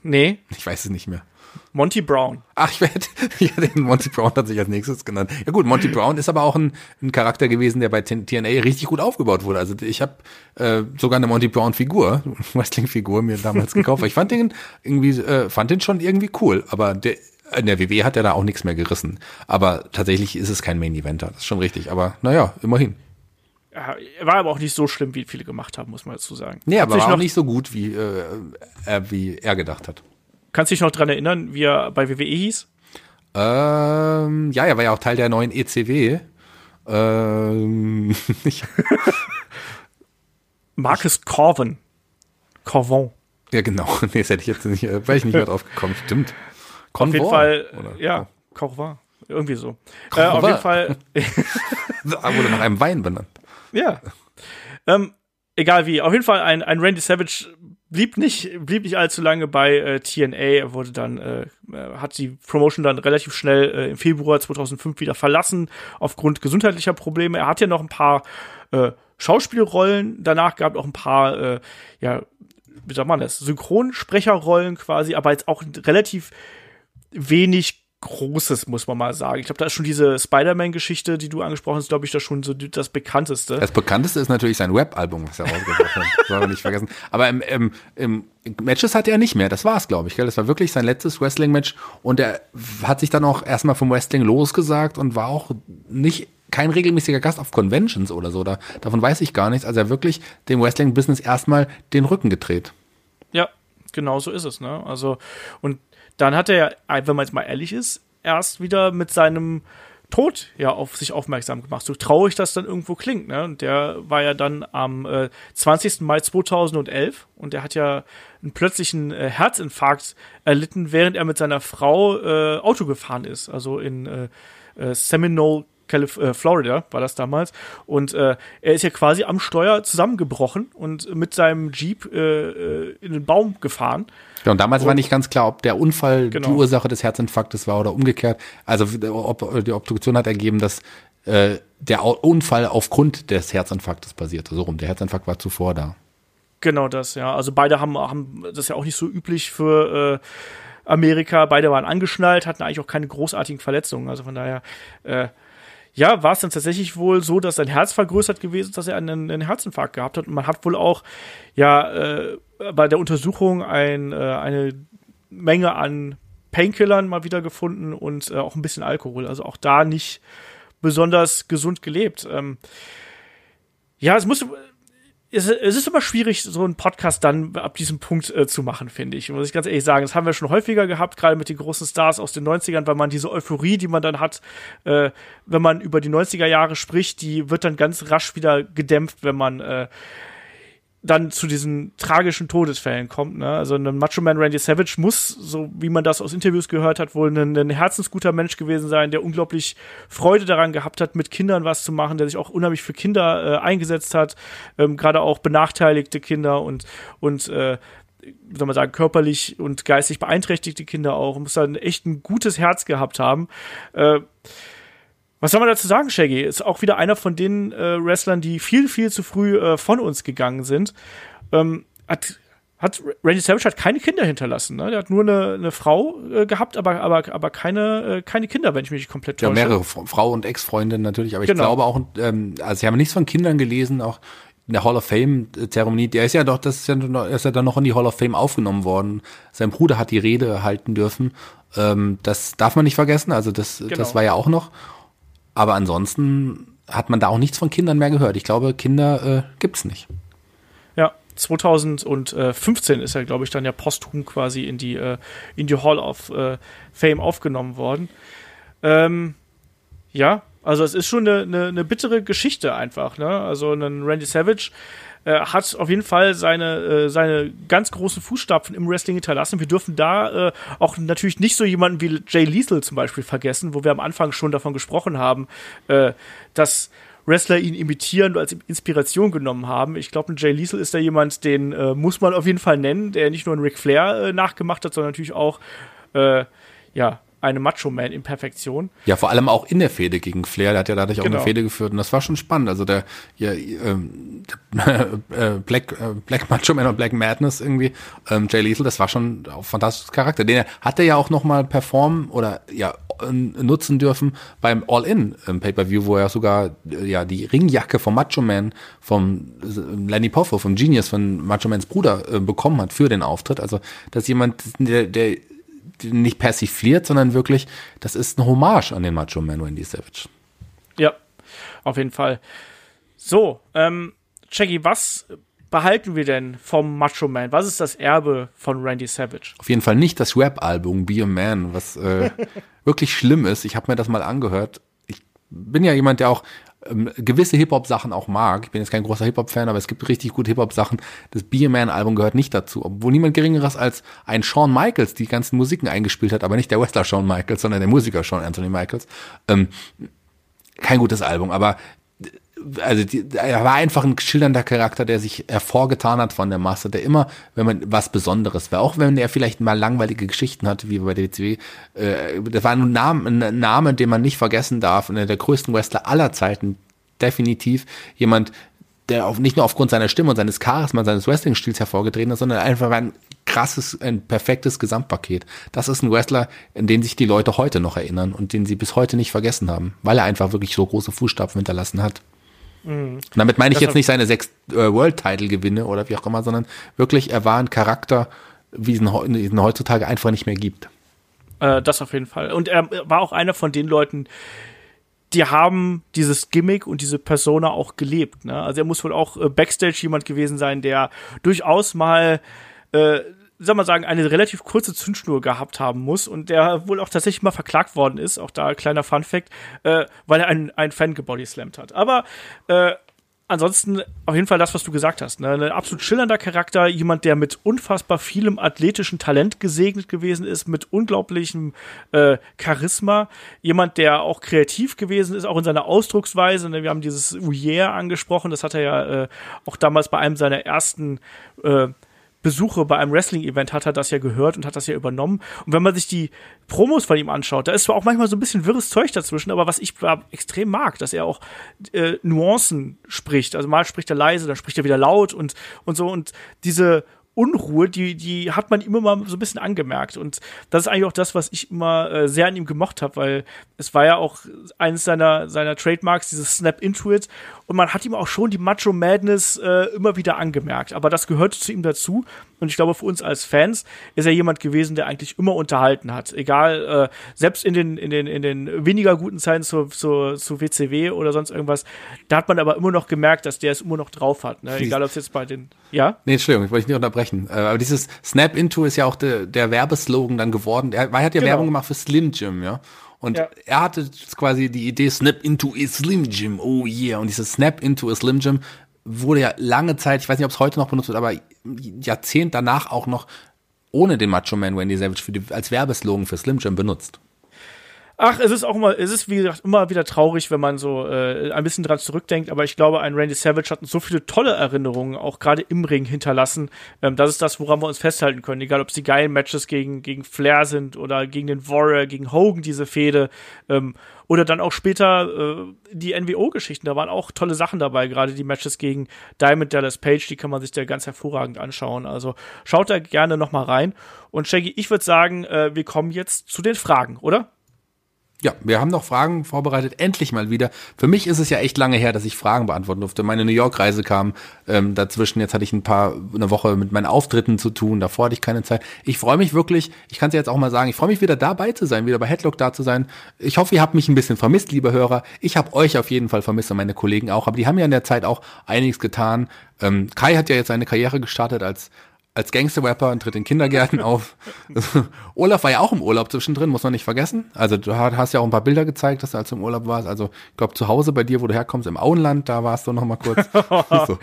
Nee, ich weiß es nicht mehr. Monty Brown. Ach, ich werde, [laughs] ja, den Monty Brown hat sich als nächstes genannt. Ja gut, Monty Brown ist aber auch ein, ein Charakter gewesen, der bei TNA richtig gut aufgebaut wurde. Also ich habe äh, sogar eine Monty Brown Figur, [laughs] Wrestling-Figur mir damals gekauft. Ich fand den irgendwie, äh, fand den schon irgendwie cool, aber der in der WWE hat er da auch nichts mehr gerissen. Aber tatsächlich ist es kein Main Eventer, das ist schon richtig. Aber naja, immerhin. Ja, Er war aber auch nicht so schlimm, wie viele gemacht haben, muss man dazu sagen. Nee, aber du dich war auch noch- nicht so gut, wie, äh, äh, wie er gedacht hat. Kannst du dich noch dran erinnern, wie er bei WWE hieß? Ähm, ja, er war ja auch Teil der neuen ECW. Ähm, [laughs] Marcus Corvin. Corvin. ja, genau. [laughs] Nee, das hätte ich jetzt nicht, äh, wäre ich nicht mehr drauf gekommen. Stimmt. Auf jeden Fall, oder? ja, Corvin. Irgendwie so. Äh, auf jeden Fall, [laughs] Ah, wurde nach einem Wein benannt. ja. Ähm, egal wie, auf jeden Fall ein, ein Randy Savage blieb nicht, blieb nicht allzu lange bei äh, TNA. Er wurde dann, äh, äh, hat die Promotion dann relativ schnell äh, im Februar 2005 wieder verlassen, aufgrund gesundheitlicher Probleme. Er hat ja noch ein paar äh, Schauspielrollen danach gehabt, auch ein paar, äh, ja, wie sagt man das, Synchronsprecherrollen quasi, aber jetzt auch relativ wenig Großes, muss man mal sagen. Ich glaube, da ist schon diese Spider-Man-Geschichte, die du angesprochen hast, glaube ich, das schon so das bekannteste. Das bekannteste ist natürlich sein Web-Album, was er rausgebracht hat. Das man nicht vergessen. Aber im, im, im Matches hat er nicht mehr. Das war's, glaube ich. Gell? Das war wirklich sein letztes Wrestling-Match. Und er hat sich dann auch erstmal vom Wrestling losgesagt und war auch nicht kein regelmäßiger Gast auf Conventions oder so. Da, davon weiß ich gar nichts. Also er hat wirklich dem Wrestling-Business erstmal den Rücken gedreht. Ja, genau so ist es, ne? Also, und dann hat er ja, wenn man jetzt mal ehrlich ist, erst wieder mit seinem Tod ja auf sich aufmerksam gemacht. So traurig das dann irgendwo klingt, ne? Und der war ja dann am äh, 20. Mai 2011 und der hat ja einen plötzlichen äh, Herzinfarkt erlitten, während er mit seiner Frau äh, Auto gefahren ist. Also in äh, äh, Seminole, Calif äh, Florida war das damals. Und äh, er ist ja quasi am Steuer zusammengebrochen und mit seinem Jeep äh, äh in den Baum gefahren. Ja, und damals und, war nicht ganz klar, ob der Unfall genau. die Ursache des Herzinfarktes war oder umgekehrt. Also ob, die Obduktion hat ergeben, dass äh, der Unfall aufgrund des Herzinfarktes basierte. So rum. Der Herzinfarkt war zuvor da. Genau das, ja. Also beide haben, haben das ist ja auch nicht so üblich für äh, Amerika. Beide waren angeschnallt, hatten eigentlich auch keine großartigen Verletzungen. Also von daher, äh, ja, war es dann tatsächlich wohl so, dass sein Herz vergrößert gewesen ist, dass er einen, einen Herzinfarkt gehabt hat. Und man hat wohl auch, ja, äh, bei der Untersuchung ein, äh, eine Menge an Painkillern mal wieder gefunden und äh, auch ein bisschen Alkohol. Also auch da nicht besonders gesund gelebt. Ähm, ja, es muss es, ist immer schwierig, so einen Podcast dann ab diesem Punkt äh, zu machen, finde ich. Muss ich ganz ehrlich sagen. Das haben wir schon häufiger gehabt, gerade mit den großen Stars aus den 90ern, weil man diese Euphorie, die man dann hat, äh, wenn man über die 90er Jahre spricht, die wird dann ganz rasch wieder gedämpft, wenn man äh, dann zu diesen tragischen Todesfällen kommt. Ne? Also ein Macho Man Randy Savage muss, so wie man das aus Interviews gehört hat, wohl ein, ein herzensguter Mensch gewesen sein, der unglaublich Freude daran gehabt hat, mit Kindern was zu machen, der sich auch unheimlich für Kinder äh, eingesetzt hat, ähm, gerade auch benachteiligte Kinder und und äh, soll man sagen, körperlich und geistig beeinträchtigte Kinder auch, muss dann echt ein gutes Herz gehabt haben. Äh, was soll man dazu sagen, Shaggy? Ist auch wieder einer von den äh, Wrestlern, die viel, viel zu früh äh, von uns gegangen sind. Ähm, hat, hat Randy Savage hat keine Kinder hinterlassen. Ne? Der hat nur eine, eine Frau äh, gehabt, aber, aber, aber keine, äh, keine Kinder, wenn ich mich komplett täusche. Ja, mehrere Frau und Ex-Freundin natürlich, aber ich genau. glaube auch, ähm, also ich habe nichts von Kindern gelesen, auch in der Hall of Fame-Zeremonie, der ist ja doch, das ist ja, noch, ist ja dann noch in die Hall of Fame aufgenommen worden. Sein Bruder hat die Rede halten dürfen. Ähm, das darf man nicht vergessen, also das, genau. das war ja auch noch. Aber ansonsten hat man da auch nichts von Kindern mehr gehört. Ich glaube, Kinder äh, es nicht. Ja, 2015 ist er, glaube ich, dann ja posthum quasi in die, äh, in die Hall of äh, Fame aufgenommen worden. Ähm, ja, also es ist schon eine, eine, eine bittere Geschichte einfach. Ne? Also ein Randy Savage äh, hat auf jeden Fall seine, äh, seine ganz großen Fußstapfen im Wrestling hinterlassen. Wir dürfen da äh, auch natürlich nicht so jemanden wie Jay Lethal zum Beispiel vergessen, wo wir am Anfang schon davon gesprochen haben, äh, dass Wrestler ihn imitieren und als Inspiration genommen haben. Ich glaube, Jay Lethal ist da jemand, den äh, muss man auf jeden Fall nennen, der nicht nur einen Ric Flair nachgemacht hat, sondern natürlich auch ja, eine Macho-Man in Perfektion. Ja, vor allem auch in der Fehde gegen Flair, der hat ja dadurch auch genau. eine Fehde geführt und das war schon spannend. Also der, ja, ähm, [laughs] äh, Black, äh, Black Macho Man und Black Madness irgendwie, ähm, Jay Lethal, das war schon ein fantastischer Charakter. Den hat er ja auch nochmal performen oder ja nutzen dürfen beim All-In ähm, Pay-Per-View, wo er sogar äh, ja die Ringjacke vom Macho Man, vom äh, Lenny Poffo, vom Genius, von Macho Mans Bruder äh, bekommen hat für den Auftritt. Also, dass jemand, der, der nicht persifliert, sondern wirklich, das ist ein Hommage an den Macho Man Randy Savage. Ja, auf jeden Fall. So, ähm, Jackie, was behalten wir denn vom Macho Man? Was ist das Erbe von Randy Savage? Auf jeden Fall nicht das Rap-Album Be a Man, was äh, [laughs] wirklich schlimm ist. Ich habe mir das mal angehört. Ich bin ja jemand, der auch ähm, gewisse Hip-Hop-Sachen auch mag. Ich bin jetzt kein großer Hip-Hop-Fan, aber es gibt richtig gute Hip-Hop-Sachen. Das Be a Man-Album gehört nicht dazu, obwohl niemand Geringeres als ein Shawn Michaels die ganzen Musiken eingespielt hat, aber nicht der Wrestler Shawn Michaels, sondern der Musiker Shawn Anthony Michaels. Ähm, kein gutes Album, aber also die, er war einfach ein schildernder Charakter, der sich hervorgetan hat von der Masse, der immer, wenn man was Besonderes war, auch wenn er vielleicht mal langweilige Geschichten hatte, wie bei der WCW, äh, das war ein Name, ein Name, den man nicht vergessen darf, einer der größten Wrestler aller Zeiten, definitiv jemand, der auf, nicht nur aufgrund seiner Stimme und seines Charisma, seines Wrestling-Stils hervorgetreten ist, sondern einfach ein krasses, ein perfektes Gesamtpaket. Das ist ein Wrestler, in den sich die Leute heute noch erinnern und den sie bis heute nicht vergessen haben, weil er einfach wirklich so große Fußstapfen hinterlassen hat. Mhm. Damit meine ich das jetzt nicht seine sechs äh, World-Title-Gewinne oder wie auch immer, sondern wirklich, er war ein Charakter, wie es ihn heutzutage einfach nicht mehr gibt. Äh, das auf jeden Fall. Und er war auch einer von den Leuten, die haben dieses Gimmick und diese Persona auch gelebt. Ne? Also er muss wohl auch äh, Backstage jemand gewesen sein, der durchaus mal äh, soll man sagen, eine relativ kurze Zündschnur gehabt haben muss und der wohl auch tatsächlich mal verklagt worden ist, auch da kleiner Fun Fact, äh, weil er einen, einen Fan gebodyslammt hat. Aber äh, ansonsten auf jeden Fall das, was du gesagt hast. Ne? Ein absolut schillernder Charakter, jemand, der mit unfassbar vielem athletischen Talent gesegnet gewesen ist, mit unglaublichem äh, Charisma. Jemand, der auch kreativ gewesen ist, auch in seiner Ausdrucksweise. Ne? Wir haben dieses Ouyer angesprochen, das hat er ja äh, auch damals bei einem seiner ersten äh, Besuche bei einem Wrestling-Event hat er das ja gehört und hat das ja übernommen. Und wenn man sich die Promos von ihm anschaut, da ist zwar auch manchmal so ein bisschen wirres Zeug dazwischen, aber was ich extrem mag, dass er auch äh, Nuancen spricht. Also mal spricht er leise, dann spricht er wieder laut und, und so. Und diese Unruhe, die, die hat man immer mal so ein bisschen angemerkt. Und das ist eigentlich auch das, was ich immer äh, sehr an ihm gemocht habe, weil es war ja auch eines seiner, seiner Trademarks, dieses Snap Into It. Und man hat ihm auch schon die Macho Madness äh, immer wieder angemerkt. Aber das gehört zu ihm dazu. Und ich glaube, für uns als Fans ist er jemand gewesen, der eigentlich immer unterhalten hat. Egal, äh, selbst in den, in den, in den weniger guten Zeiten zu, zu, zu WCW oder sonst irgendwas, da hat man aber immer noch gemerkt, dass der es immer noch drauf hat. Ne? Egal, ob es jetzt bei den, ja? Nee, Entschuldigung, ich wollte nicht unterbrechen. Äh, aber dieses Snap Into ist ja auch de, der Werbeslogan dann geworden. Er, er hat ja genau. Werbung gemacht für Slim Jim, ja. Und ja. er hatte quasi die Idee Snap into a Slim Jim, oh yeah. Und dieses Snap into a Slim Jim wurde ja lange Zeit, ich weiß nicht, ob es heute noch benutzt wird, aber Jahrzehnt danach auch noch ohne den Macho Man Wendy Savage die, als Werbeslogan für Slim Jim benutzt. Ach, es ist auch immer, es ist wie gesagt immer wieder traurig, wenn man so äh, ein bisschen dran zurückdenkt, aber ich glaube, ein Randy Savage hat uns so viele tolle Erinnerungen, auch gerade im Ring hinterlassen. Ähm, das ist das, woran wir uns festhalten können. Egal, ob es die geilen Matches gegen, gegen Flair sind oder gegen den Warrior, gegen Hogan, diese Fehde. Ähm, oder dann auch später äh, die NWO-Geschichten, da waren auch tolle Sachen dabei, gerade die Matches gegen Diamond Dallas Page, die kann man sich da ganz hervorragend anschauen. Also schaut da gerne noch mal rein. Und Shaggy, ich würde sagen, äh, wir kommen jetzt zu den Fragen, oder? Ja, wir haben noch Fragen vorbereitet, endlich mal wieder. Für mich ist es ja echt lange her, dass ich Fragen beantworten durfte. Meine New York-Reise kam ähm, dazwischen. Jetzt hatte ich ein paar, eine Woche mit meinen Auftritten zu tun. Davor hatte ich keine Zeit. Ich freue mich wirklich, ich kann es jetzt auch mal sagen, ich freue mich wieder dabei zu sein, wieder bei Headlock da zu sein. Ich hoffe, ihr habt mich ein bisschen vermisst, liebe Hörer. Ich habe euch auf jeden Fall vermisst und meine Kollegen auch. Aber die haben ja in der Zeit auch einiges getan. Ähm, Kai hat ja jetzt seine Karriere gestartet als als Gangster-Rapper und tritt in Kindergärten auf. [laughs] Olaf war ja auch im Urlaub zwischendrin, muss man nicht vergessen. Also du hast ja auch ein paar Bilder gezeigt, dass du als du im Urlaub warst. Also ich glaube zu Hause bei dir, wo du herkommst, im Auenland, da warst du noch mal kurz. [laughs] so.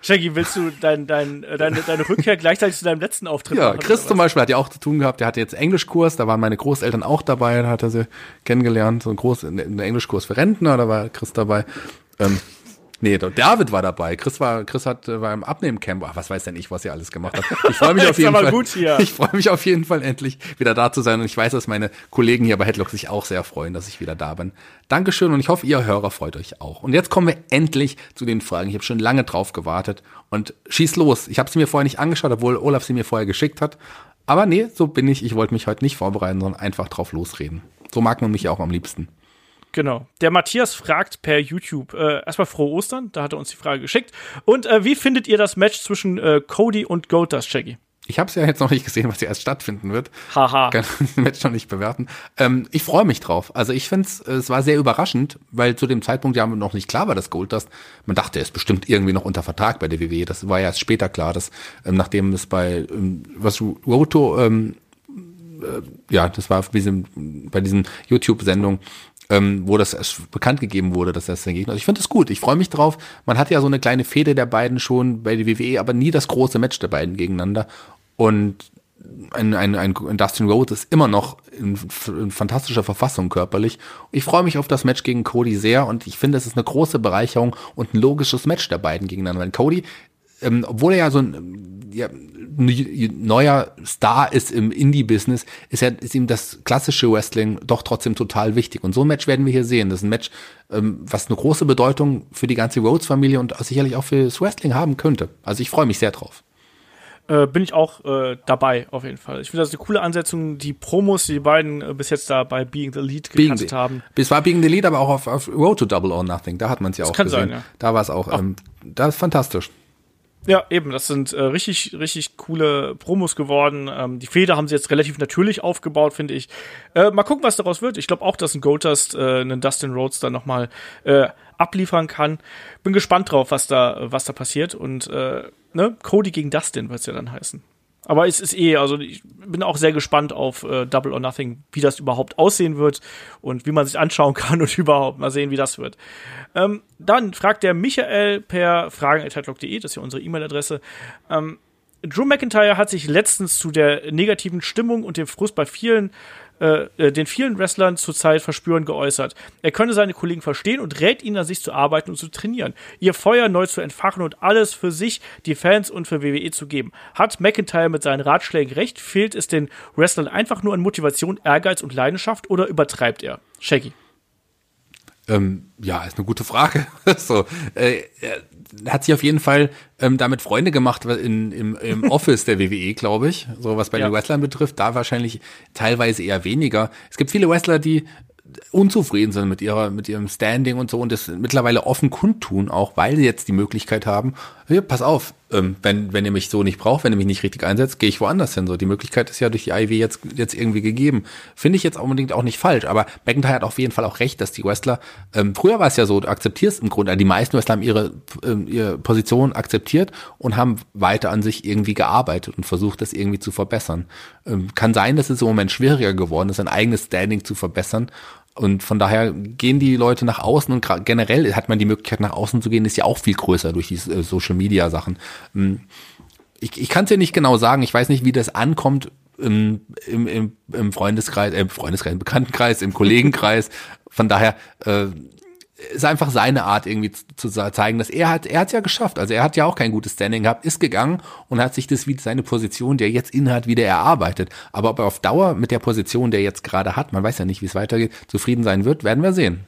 Shaggy, willst du dein, dein, deine, deine Rückkehr gleichzeitig zu deinem letzten Auftritt ja, machen? Ja, Chris zum Beispiel hat ja auch zu tun gehabt. Der hatte jetzt Englischkurs, da waren meine Großeltern auch dabei, da hat er sie kennengelernt. So ein Groß, ein Englischkurs für Rentner, da war Chris dabei. Ähm, Nee, David war dabei. Chris war, Chris hat äh, war im Abnehmcamp. Ach, was weiß denn ich, was ihr alles gemacht habt. Ich freue mich [laughs] auf jeden Fall. Gut hier. Ich freue mich auf jeden Fall endlich wieder da zu sein und ich weiß, dass meine Kollegen hier bei Headlock sich auch sehr freuen, dass ich wieder da bin. Dankeschön und ich hoffe, ihr Hörer freut euch auch. Und jetzt kommen wir endlich zu den Fragen. Ich habe schon lange drauf gewartet und schieß los. Ich habe sie mir vorher nicht angeschaut, obwohl Olaf sie mir vorher geschickt hat. Aber nee, so bin ich. Ich wollte mich heute nicht vorbereiten, sondern einfach drauf losreden. So mag man mich auch am liebsten. Genau. Der Matthias fragt per YouTube äh, erstmal frohe Ostern, da hat er uns die Frage geschickt. Und äh, wie findet ihr das Match zwischen äh, Cody und Gotas, Shaggy? Ich habe es ja jetzt noch nicht gesehen, was hier erst stattfinden wird. Haha. Kann [laughs] das Match noch nicht bewerten. Ähm, ich freue mich drauf. Also ich finde es, es war sehr überraschend, weil zu dem Zeitpunkt ja noch nicht klar war, dass Goldust, man dachte, er ist bestimmt irgendwie noch unter Vertrag bei der WWE. Das war ja erst später klar, dass ähm, nachdem es bei ähm, was Roto ähm, äh, ja, das war bei diesen YouTube-Sendungen, ähm, wo das bekannt gegeben wurde, dass das der Gegner ist. Ich finde das gut. Ich freue mich drauf. Man hat ja so eine kleine Fehde der beiden schon bei der WWE, aber nie das große Match der beiden gegeneinander. Und ein, ein, ein, Dustin Rhodes ist immer noch in, in fantastischer Verfassung körperlich. Ich freue mich auf das Match gegen Cody sehr und ich finde, es ist eine große Bereicherung und ein logisches Match der beiden gegeneinander. Weil Cody, ähm, obwohl er ja so ein ja, neuer Star ist im Indie-Business, ist, ja, ist ihm das klassische Wrestling doch trotzdem total wichtig. Und so ein Match werden wir hier sehen. Das ist ein Match, ähm, was eine große Bedeutung für die ganze Rhodes-Familie und sicherlich auch für das Wrestling haben könnte. Also ich freue mich sehr drauf. Äh, bin ich auch äh, dabei, auf jeden Fall. Ich finde das eine coole Ansetzung, die Promos, die die beiden äh, bis jetzt da bei Being the Lead gecastet haben. Es war Being the Lead, aber auch auf, auf Road to Double or Nothing, da hat man es ja das auch kann gesehen. Sein, ja. Da war es auch, ähm, da ist fantastisch. Ja, eben, das sind äh, richtig, richtig coole Promos geworden. Ähm, die Feder haben sie jetzt relativ natürlich aufgebaut, finde ich. Äh, mal gucken, was daraus wird. Ich glaube auch, dass ein Goldust äh, einen Dustin Rhodes dann nochmal äh, abliefern kann. Bin gespannt drauf, was da, was da passiert. Und äh, ne, Cody gegen Dustin wird es ja dann heißen. Aber es ist eh, also ich bin auch sehr gespannt auf äh, Double or Nothing, wie das überhaupt aussehen wird und wie man sich anschauen [laughs] kann und überhaupt mal sehen, wie das wird. Ähm, dann fragt der Michael per fragen.headlock.de, das ist ja unsere E-Mail-Adresse, ähm, Drew McIntyre hat sich letztens zu der negativen Stimmung und dem Frust bei vielen äh, äh, den vielen Wrestlern zurzeit verspüren geäußert. Er könne seine Kollegen verstehen und rät ihnen, an sich zu arbeiten und zu trainieren, ihr Feuer neu zu entfachen und alles für sich, die Fans und für WWE zu geben. Hat McIntyre mit seinen Ratschlägen recht? Fehlt es den Wrestlern einfach nur an Motivation, Ehrgeiz und Leidenschaft oder übertreibt er? Shaggy. Ähm, ja, ist eine gute Frage. [laughs] so, äh, er hat sich auf jeden Fall ähm, damit Freunde gemacht in, im, im [laughs] Office der WWE, glaube ich. So was bei ja. den Wrestlern betrifft, da wahrscheinlich teilweise eher weniger. Es gibt viele Wrestler, die unzufrieden sind mit ihrer, mit ihrem Standing und so und das mittlerweile offen kundtun, auch weil sie jetzt die Möglichkeit haben, hey, pass auf, ähm, wenn, wenn ihr mich so nicht braucht, wenn ihr mich nicht richtig einsetzt, gehe ich woanders hin. So, die Möglichkeit ist ja durch die IW jetzt, jetzt irgendwie gegeben. Finde ich jetzt unbedingt auch nicht falsch, aber McIntyre hat auf jeden Fall auch recht, dass die Wrestler, ähm, früher war es ja so, du akzeptierst im Grunde, die meisten Wrestler haben ihre, ähm, ihre Position akzeptiert und haben weiter an sich irgendwie gearbeitet und versucht, das irgendwie zu verbessern. Ähm, kann sein, dass es im Moment schwieriger geworden ist, ein eigenes Standing zu verbessern und von daher gehen die Leute nach außen und generell hat man die Möglichkeit nach außen zu gehen, ist ja auch viel größer durch die äh, Social Media Sachen. Hm. Ich, ich kann es dir nicht genau sagen, ich weiß nicht, wie das ankommt im, im, im, im Freundeskreis, äh, Freundeskreis, im Bekanntenkreis, im Kollegenkreis. [laughs] Von daher äh, ist einfach seine Art irgendwie zu, zeigen, dass er hat, er hat ja geschafft. Also er hat ja auch kein gutes Standing gehabt, ist gegangen und hat sich das wie seine Position, die er jetzt innehat, wieder erarbeitet. Aber ob er auf Dauer mit der Position, der er jetzt gerade hat, man weiß ja nicht, wie es weitergeht, zufrieden sein wird, werden wir sehen.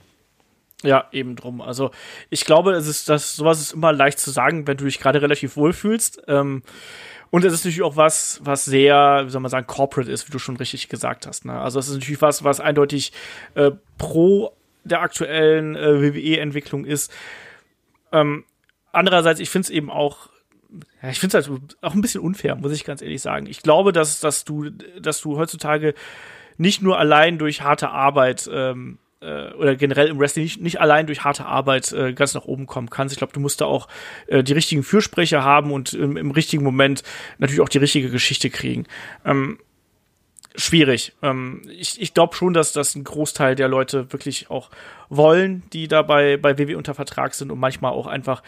Ja, eben drum. Also ich glaube, es ist das sowas ist immer leicht zu sagen, wenn du dich gerade relativ wohl fühlst. Ähm, und es ist natürlich auch was, was sehr, wie soll man sagen, corporate ist, wie du schon richtig gesagt hast. Ne? Also es ist natürlich was, was eindeutig äh, pro der aktuellen äh, WWE-Entwicklung ist. Ähm, andererseits, ich finde es eben auch, ja, ich finde es halt auch ein bisschen unfair, muss ich ganz ehrlich sagen. Ich glaube, dass, dass du, dass du heutzutage nicht nur allein durch harte Arbeit ähm, äh, oder generell im Wrestling nicht, nicht allein durch harte Arbeit äh, ganz nach oben kommen kannst. Ich glaube, du musst da auch äh, die richtigen Fürsprecher haben und im, im richtigen Moment natürlich auch die richtige Geschichte kriegen. Ähm, schwierig. Ähm, ich ich glaube schon, dass das ein Großteil der Leute wirklich auch wollen, die dabei bei WW unter Vertrag sind und manchmal auch einfach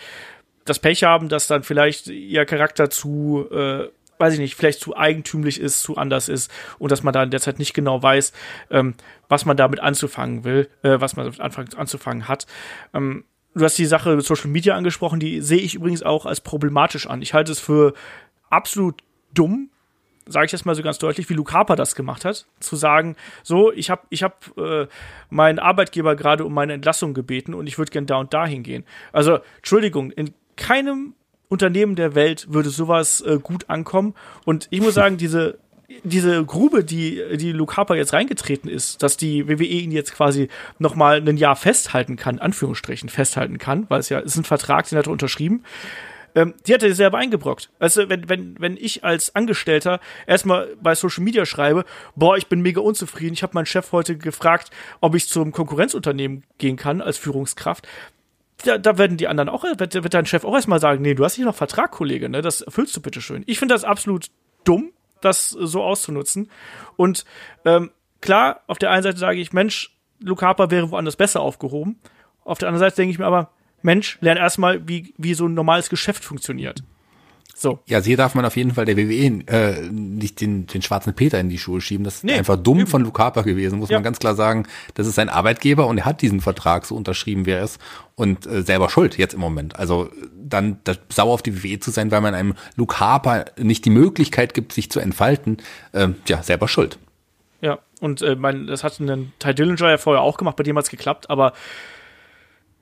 das Pech haben, dass dann vielleicht ihr Charakter zu, äh, weiß ich nicht, vielleicht zu eigentümlich ist, zu anders ist und dass man da in der Zeit nicht genau weiß, ähm, was man damit anzufangen will, äh, was man damit anzufangen hat. Ähm, du hast die Sache mit Social Media angesprochen, die sehe ich übrigens auch als problematisch an. Ich halte es für absolut dumm, sage ich jetzt mal so ganz deutlich, wie Luke Harper das gemacht hat, zu sagen, so, ich habe ich hab, äh, meinen Arbeitgeber gerade um meine Entlassung gebeten und ich würde gern da und da hingehen. Also, Entschuldigung, in keinem Unternehmen der Welt würde sowas äh, gut ankommen. Und ich muss [laughs] sagen, diese, diese Grube, die, die Luke Harper jetzt reingetreten ist, dass die WWE ihn jetzt quasi noch mal ein Jahr festhalten kann, Anführungsstrichen festhalten kann, weil es ja ist ein Vertrag, den hat er unterschrieben ähm, die hat er selber eingebrockt. Also wenn, wenn, wenn ich als Angestellter erstmal bei Social Media schreibe, boah, ich bin mega unzufrieden, ich habe meinen Chef heute gefragt, ob ich zum Konkurrenzunternehmen gehen kann als Führungskraft, da, da werden die anderen auch, wird, wird dein Chef auch erstmal sagen, nee, du hast hier noch Vertrag, Kollege, ne? Das erfüllst du bitte schön. Ich finde das absolut dumm, das so auszunutzen. Und ähm, klar, auf der einen Seite sage ich, Mensch, Luke Harper wäre woanders besser aufgehoben. Auf der anderen Seite denke ich mir aber, Mensch, lern erstmal, wie, wie so ein normales Geschäft funktioniert. So. Ja, also hier darf man auf jeden Fall der WWE äh, nicht den, den schwarzen Peter in die Schuhe schieben. Das ist nee, einfach dumm von Luke Harper gewesen, muss ja. man ganz klar sagen. Das ist sein Arbeitgeber und er hat diesen Vertrag so unterschrieben, wie er ist. Und äh, selber schuld jetzt im Moment. Also dann das, sauer auf die WWE zu sein, weil man einem Luke Harper nicht die Möglichkeit gibt, sich zu entfalten, äh, ja, selber schuld. Ja, und äh, mein, das hat einen Ty Dillinger ja vorher auch gemacht, bei dem hat es geklappt, aber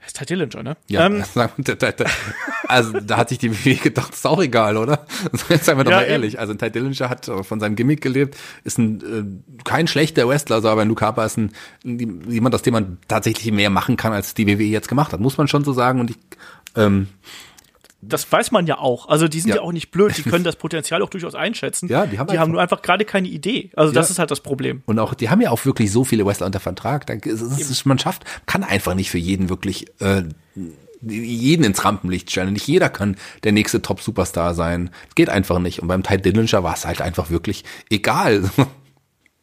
ist Ty Dillinger, ne? Ja, ähm, [laughs] also da hat sich die WWE [laughs] gedacht, ist auch egal, oder? Jetzt [laughs] seien wir doch ja, mal ehrlich. Also Ty Dillinger hat von seinem Gimmick gelebt, ist ein äh, kein schlechter Wrestler, also aber Luke Harper ist ein, jemand, aus dem man tatsächlich mehr machen kann, als die WWE jetzt gemacht hat, muss man schon so sagen. Und ich ähm, das weiß man ja auch. Also die sind ja. ja. auch nicht blöd, die [laughs] können das Potenzial auch durchaus einschätzen. Ja, die haben, die haben nur einfach gerade keine Idee. Also das ist halt das Problem. Und auch, die haben ja auch wirklich so viele Wrestler unter Vertrag. Ist, ist, man schafft, kann einfach nicht für jeden wirklich äh, jeden ins Rampenlicht stellen. Nicht jeder kann der nächste Top-Superstar sein. Geht einfach nicht. Und beim Ty Dillinger war es halt einfach wirklich egal.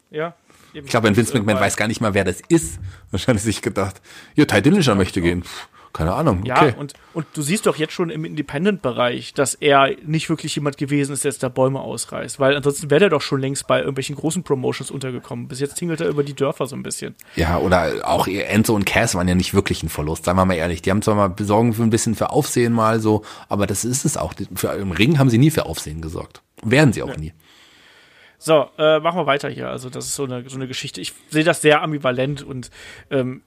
Ja. Ich glaube, ein Vince McMahon weiß gar nicht mal, wer das ist. Wahrscheinlich sich gedacht, ja, Ty Dillinger möchte gehen. Puh, keine Ahnung. Ja, okay. und, und du siehst doch jetzt schon im Independent-Bereich, dass er nicht wirklich jemand gewesen ist, der jetzt da Bäume ausreißt. Weil ansonsten wäre er doch schon längst bei irgendwelchen großen Promotions untergekommen. Bis jetzt tingelt er über die Dörfer so ein bisschen. Ja, oder auch Enzo und Cass waren ja nicht wirklich ein Verlust, seien wir mal ehrlich. Die haben zwar mal besorgen für ein bisschen für Aufsehen mal so, aber das ist es auch. Für, Im Ring haben sie nie für Aufsehen gesorgt. Werden sie auch Ja. nie. So, äh, machen wir weiter hier. Also, das ist so eine, so eine Geschichte. Ich sehe das sehr ambivalent und ähm,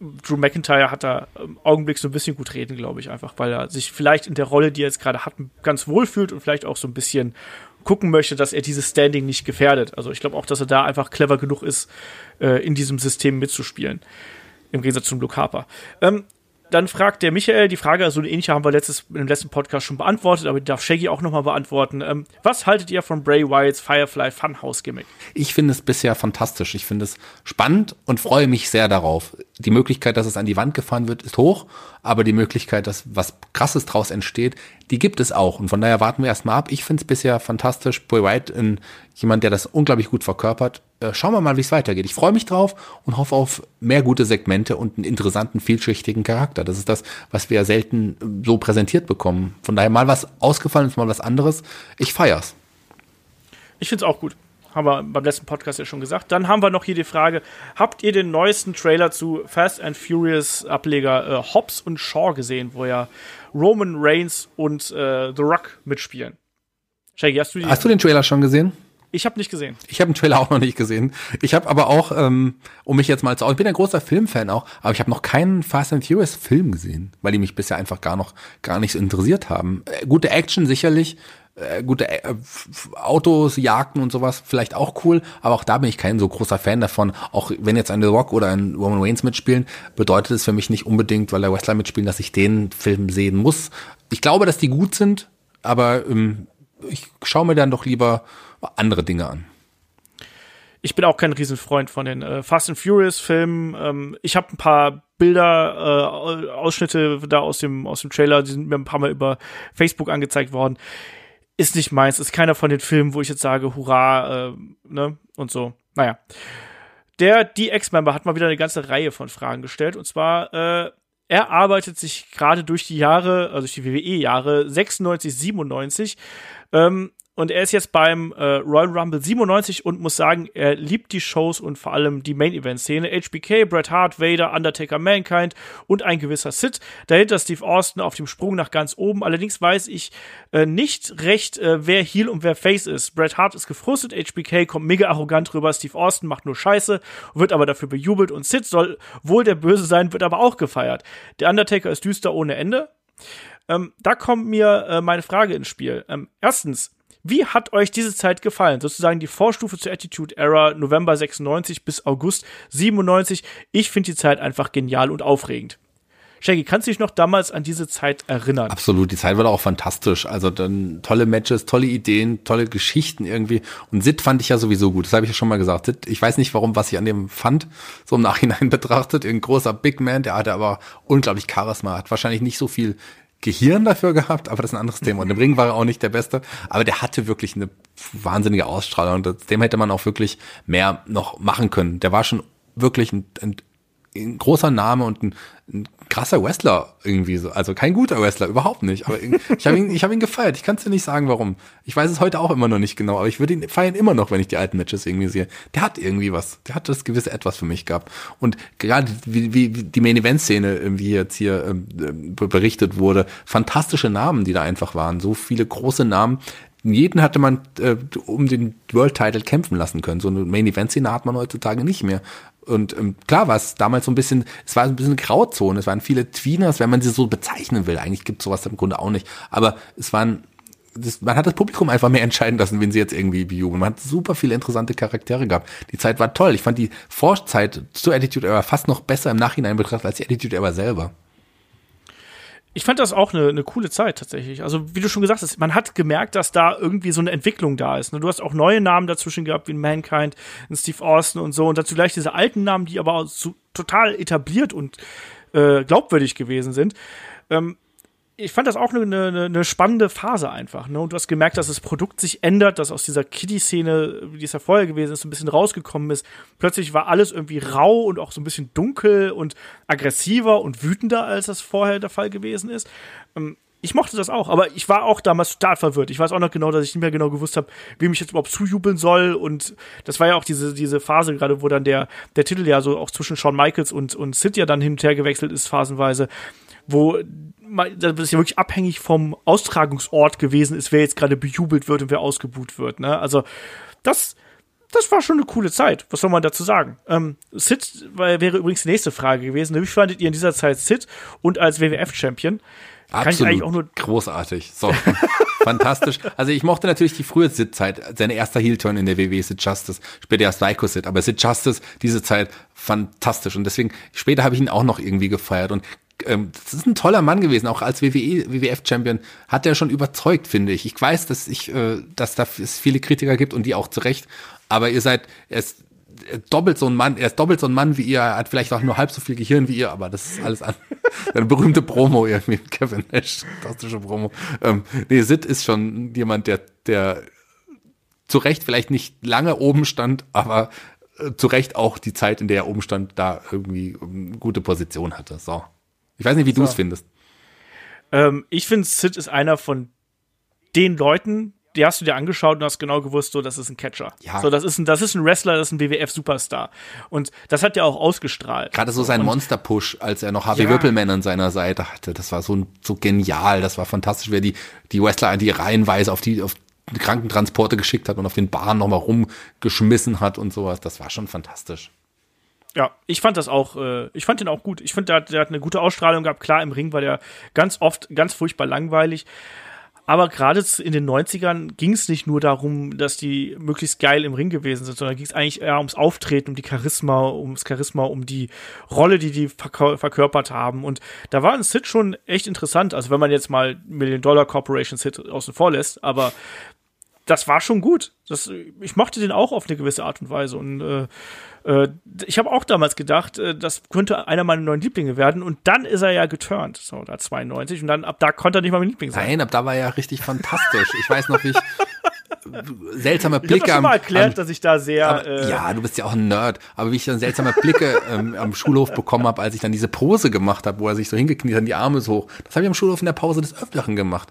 Drew McIntyre hat da im Augenblick so ein bisschen gut reden, glaube ich, einfach, weil er sich vielleicht in der Rolle, die er jetzt gerade hat, ganz wohl fühlt und vielleicht auch so ein bisschen gucken möchte, dass er dieses Standing nicht gefährdet. Also ich glaube auch, dass er da einfach clever genug ist, äh, in diesem System mitzuspielen. Im Gegensatz zum Luke Harper. Ähm, dann fragt der Michael, die Frage, also eine ähnliche haben wir letztes, im letzten Podcast schon beantwortet, aber die darf Shaggy auch nochmal beantworten. Ähm, was haltet ihr von Bray Wyatts Firefly Funhouse Gimmick? Ich finde es bisher fantastisch. Ich finde es spannend und freue mich sehr darauf. Die Möglichkeit, dass es an die Wand gefahren wird, ist hoch, aber die Möglichkeit, dass was Krasses draus entsteht, die gibt es auch. Und von daher warten wir erstmal ab. Ich finde es bisher fantastisch. Bray Wyatt, in, jemand, der das unglaublich gut verkörpert. Äh, schauen wir mal, wie es weitergeht. Ich freue mich drauf und hoffe auf mehr gute Segmente und einen interessanten, vielschichtigen Charakter. Das ist das, was wir ja selten äh, so präsentiert bekommen. Von daher mal was ausgefallenes, mal was anderes. Ich feier's. Ich finde es auch gut. Haben wir beim letzten Podcast ja schon gesagt. Dann haben wir noch hier die Frage: Habt ihr den neuesten Trailer zu Fast and Furious Ableger äh, Hobbs und Shaw gesehen, wo ja Roman Reigns und äh, The Rock mitspielen? Shaggy, hast du die? Hast du den Trailer schon gesehen? Ich habe nicht gesehen. Ich habe den Trailer auch noch nicht gesehen. Ich habe aber auch, ähm, um mich jetzt mal zu, ich bin ein großer Filmfan auch, aber ich habe noch keinen Fast and Furious Film gesehen, weil die mich bisher einfach gar noch gar nicht so interessiert haben. Äh, gute Action sicherlich, äh, gute äh, Autos, Jagden und sowas vielleicht auch cool, aber auch da bin ich kein so großer Fan davon. Auch wenn jetzt ein The Rock oder ein Roman Reigns mitspielen, bedeutet es für mich nicht unbedingt, weil der Wrestler mitspielen, dass ich den Film sehen muss. Ich glaube, dass die gut sind, aber ähm, ich schaue mir dann doch lieber andere Dinge an. Ich bin auch kein Riesenfreund von den äh, Fast and Furious Filmen. Ähm, ich habe ein paar Bilder, äh, Ausschnitte da aus dem aus dem Trailer, die sind mir ein paar Mal über Facebook angezeigt worden. Ist nicht meins, ist keiner von den Filmen, wo ich jetzt sage, hurra, äh, ne und so. Naja. Der DX-Member hat mal wieder eine ganze Reihe von Fragen gestellt und zwar äh, er arbeitet sich gerade durch die Jahre, also durch die WWE-Jahre 96, 97 ähm, und er ist jetzt beim äh, Royal Rumble 97 und muss sagen, er liebt die Shows und vor allem die Main-Event-Szene. HBK, Bret Hart, Vader, Undertaker, Mankind und ein gewisser Sid. Dahinter Steve Austin auf dem Sprung nach ganz oben. Allerdings weiß ich äh, nicht recht, äh, wer Heel und wer Face ist. Bret Hart ist gefrustet, HBK kommt mega arrogant rüber, Steve Austin macht nur Scheiße, wird aber dafür bejubelt und Sid soll wohl der Böse sein, wird aber auch gefeiert. Der Undertaker ist düster ohne Ende. Ähm, da kommt mir äh, meine Frage ins Spiel. Ähm, erstens, wie hat euch diese Zeit gefallen? Sozusagen die Vorstufe zur Attitude Era, November 96 bis August 97. Ich finde die Zeit einfach genial und aufregend. Shaggy, kannst du dich noch damals an diese Zeit erinnern? Absolut, die Zeit war auch fantastisch. Also dann tolle Matches, tolle Ideen, tolle Geschichten irgendwie. Und Sid fand ich ja sowieso gut. Das habe ich ja schon mal gesagt. Sid, ich weiß nicht, warum, was ich an dem fand, so im Nachhinein [laughs] betrachtet. Ein großer Big Man, der hatte aber unglaublich Charisma, hat wahrscheinlich nicht so viel Gehirn dafür gehabt, aber das ist ein anderes Thema. Und im Ring war er auch nicht der Beste, aber der hatte wirklich eine wahnsinnige Ausstrahlung und dem hätte man auch wirklich mehr noch machen können. Der war schon wirklich ein, ein, ein großer Name und ein, ein krasser Wrestler irgendwie so. Also kein guter Wrestler, überhaupt nicht. Aber ich habe ihn, ich habe ihn gefeiert. Ich kann es dir nicht sagen, warum. Ich weiß es heute auch immer noch nicht genau, aber ich würde ihn feiern immer noch, wenn ich die alten Matches irgendwie sehe. Der hat irgendwie was. Der hat das gewisse Etwas für mich gehabt. Und gerade wie, wie, wie die Main Event Szene, wie jetzt hier ähm, ähm, berichtet wurde, fantastische Namen, die da einfach waren. So viele große Namen. Jeden hatte man äh, um den World Title kämpfen lassen können. So eine Main Event Szene hat man heutzutage nicht mehr. Und ähm, klar war es damals so ein bisschen, es war ein bisschen eine Grauzone. Es waren viele Tweeners, wenn man sie so bezeichnen will. Eigentlich gibt es sowas im Grunde auch nicht. Aber es waren, das, man hat das Publikum einfach mehr [laughs] entscheiden lassen, wen sie jetzt irgendwie bejubeln. Man hat super viele interessante Charaktere gehabt. Die Zeit war toll. Ich fand die Vorzeit zur Attitude Era fast noch besser im Nachhinein betrachtet als die Attitude Era selber. Ich fand das auch eine, eine coole Zeit tatsächlich. Also, wie du schon gesagt hast, man hat gemerkt, dass da irgendwie so eine Entwicklung da ist. ne? Du hast auch neue Namen dazwischen gehabt, wie Mankind, Steve Austin und so. Und dazu gleich diese alten Namen, die aber so total etabliert und äh, glaubwürdig gewesen sind. Ähm, ich fand das auch eine, eine, eine spannende Phase einfach. Ne? Und du hast gemerkt, dass das Produkt sich ändert, dass aus dieser Kitty-Szene, wie es ja vorher gewesen ist, ein bisschen rausgekommen ist. Plötzlich war alles irgendwie rau und auch so ein bisschen dunkel und aggressiver und wütender, als das vorher der Fall gewesen ist. Ähm, ich mochte das auch, aber ich war auch damals total verwirrt. Ich weiß auch noch genau, dass ich nicht mehr genau gewusst habe, wem ich jetzt überhaupt zujubeln soll. Und das war ja auch diese, diese Phase gerade, wo dann der, der Titel ja so auch zwischen Shawn Michaels und, und Sid ja dann hin und her gewechselt ist, phasenweise, wo das ja wirklich abhängig vom Austragungsort gewesen ist, wer jetzt gerade bejubelt wird und wer ausgebuht wird. Ne? Also das, das war schon eine coole Zeit. Was soll man dazu sagen? Ähm, Sid wäre übrigens die nächste Frage gewesen. Wie fandet ihr in dieser Zeit Sid und als WWF-Champion? Absolut. auch nur großartig. So. [laughs] Fantastisch. Also ich mochte natürlich die frühe Sid-Zeit, seine erste Heel-Turn in der WWE, Sid Justice, später ja Psycho Sid, aber Sid Justice, diese Zeit, fantastisch. Und deswegen, später habe ich ihn auch noch irgendwie gefeiert. Und ähm, das ist ein toller Mann gewesen, auch als WWF-Champion hat er schon überzeugt, finde ich. Ich weiß, dass ich, äh, dass da es viele Kritiker gibt und die auch zu Recht, aber ihr seid, er ist doppelt so ein Mann, er ist doppelt so ein Mann wie ihr, er hat vielleicht auch nur halb so viel Gehirn wie ihr, aber das ist alles an. [laughs] Eine berühmte Promo irgendwie [laughs] Kevin Nash, fantastische Promo. Ähm, nee, Sid ist schon jemand, der, der zu Recht vielleicht nicht lange oben stand, aber äh, zu Recht auch die Zeit, in der er oben stand, da irgendwie eine gute Position hatte. So. Ich weiß nicht, wie so. du es findest. Ähm, ich finde, Sid ist einer von den Leuten, die hast du dir angeschaut und hast genau gewusst, so, das ist ein Catcher. Ja. So, das ist ein, das ist ein Wrestler, das ist ein WWF-Superstar. Und das hat er auch ausgestrahlt. Gerade so sein Monster-Push, als er noch Harvey ja. Whippleman an seiner Seite hatte, das war so, so genial, das war fantastisch, wer die, die Wrestler, die reihenweise auf die, auf Krankentransporte geschickt hat und auf den Bahn nochmal rumgeschmissen hat und sowas. Das war schon fantastisch. Ja, ich fand das auch, äh, ich fand den auch gut. Ich finde, der, der hat eine gute Ausstrahlung gehabt. Klar, im Ring war der ganz oft ganz furchtbar langweilig. Aber gerade in den 90ern ging es nicht nur darum, dass die möglichst geil im Ring gewesen sind, sondern ging es eigentlich eher ums Auftreten, um die Charisma, ums Charisma, um die Rolle, die die verkörpert haben. Und da war ein Sid schon echt interessant. Also wenn man jetzt mal Million Dollar Corporation Sid außen vor lässt, aber das war schon gut. Das, ich mochte den auch auf eine gewisse Art und Weise. Und äh, äh, ich habe auch damals gedacht, äh, das könnte einer meiner neuen Lieblinge werden. Und dann ist er ja geturnt, so da 92. Und dann ab da konnte er nicht mal mein Liebling sein. Nein, ab da war er ja richtig fantastisch. Ich weiß noch, wie ich [laughs] seltsame Blicke ich am, mal erklärt, am, dass ich da sehr aber, äh, ja, du bist ja auch ein Nerd, aber wie ich dann seltsame Blicke ähm, am Schulhof bekommen habe, als ich dann diese Pose gemacht habe, wo er sich so hingekniet hat, die Arme so hoch. Das habe ich am Schulhof in der Pause des Öfteren gemacht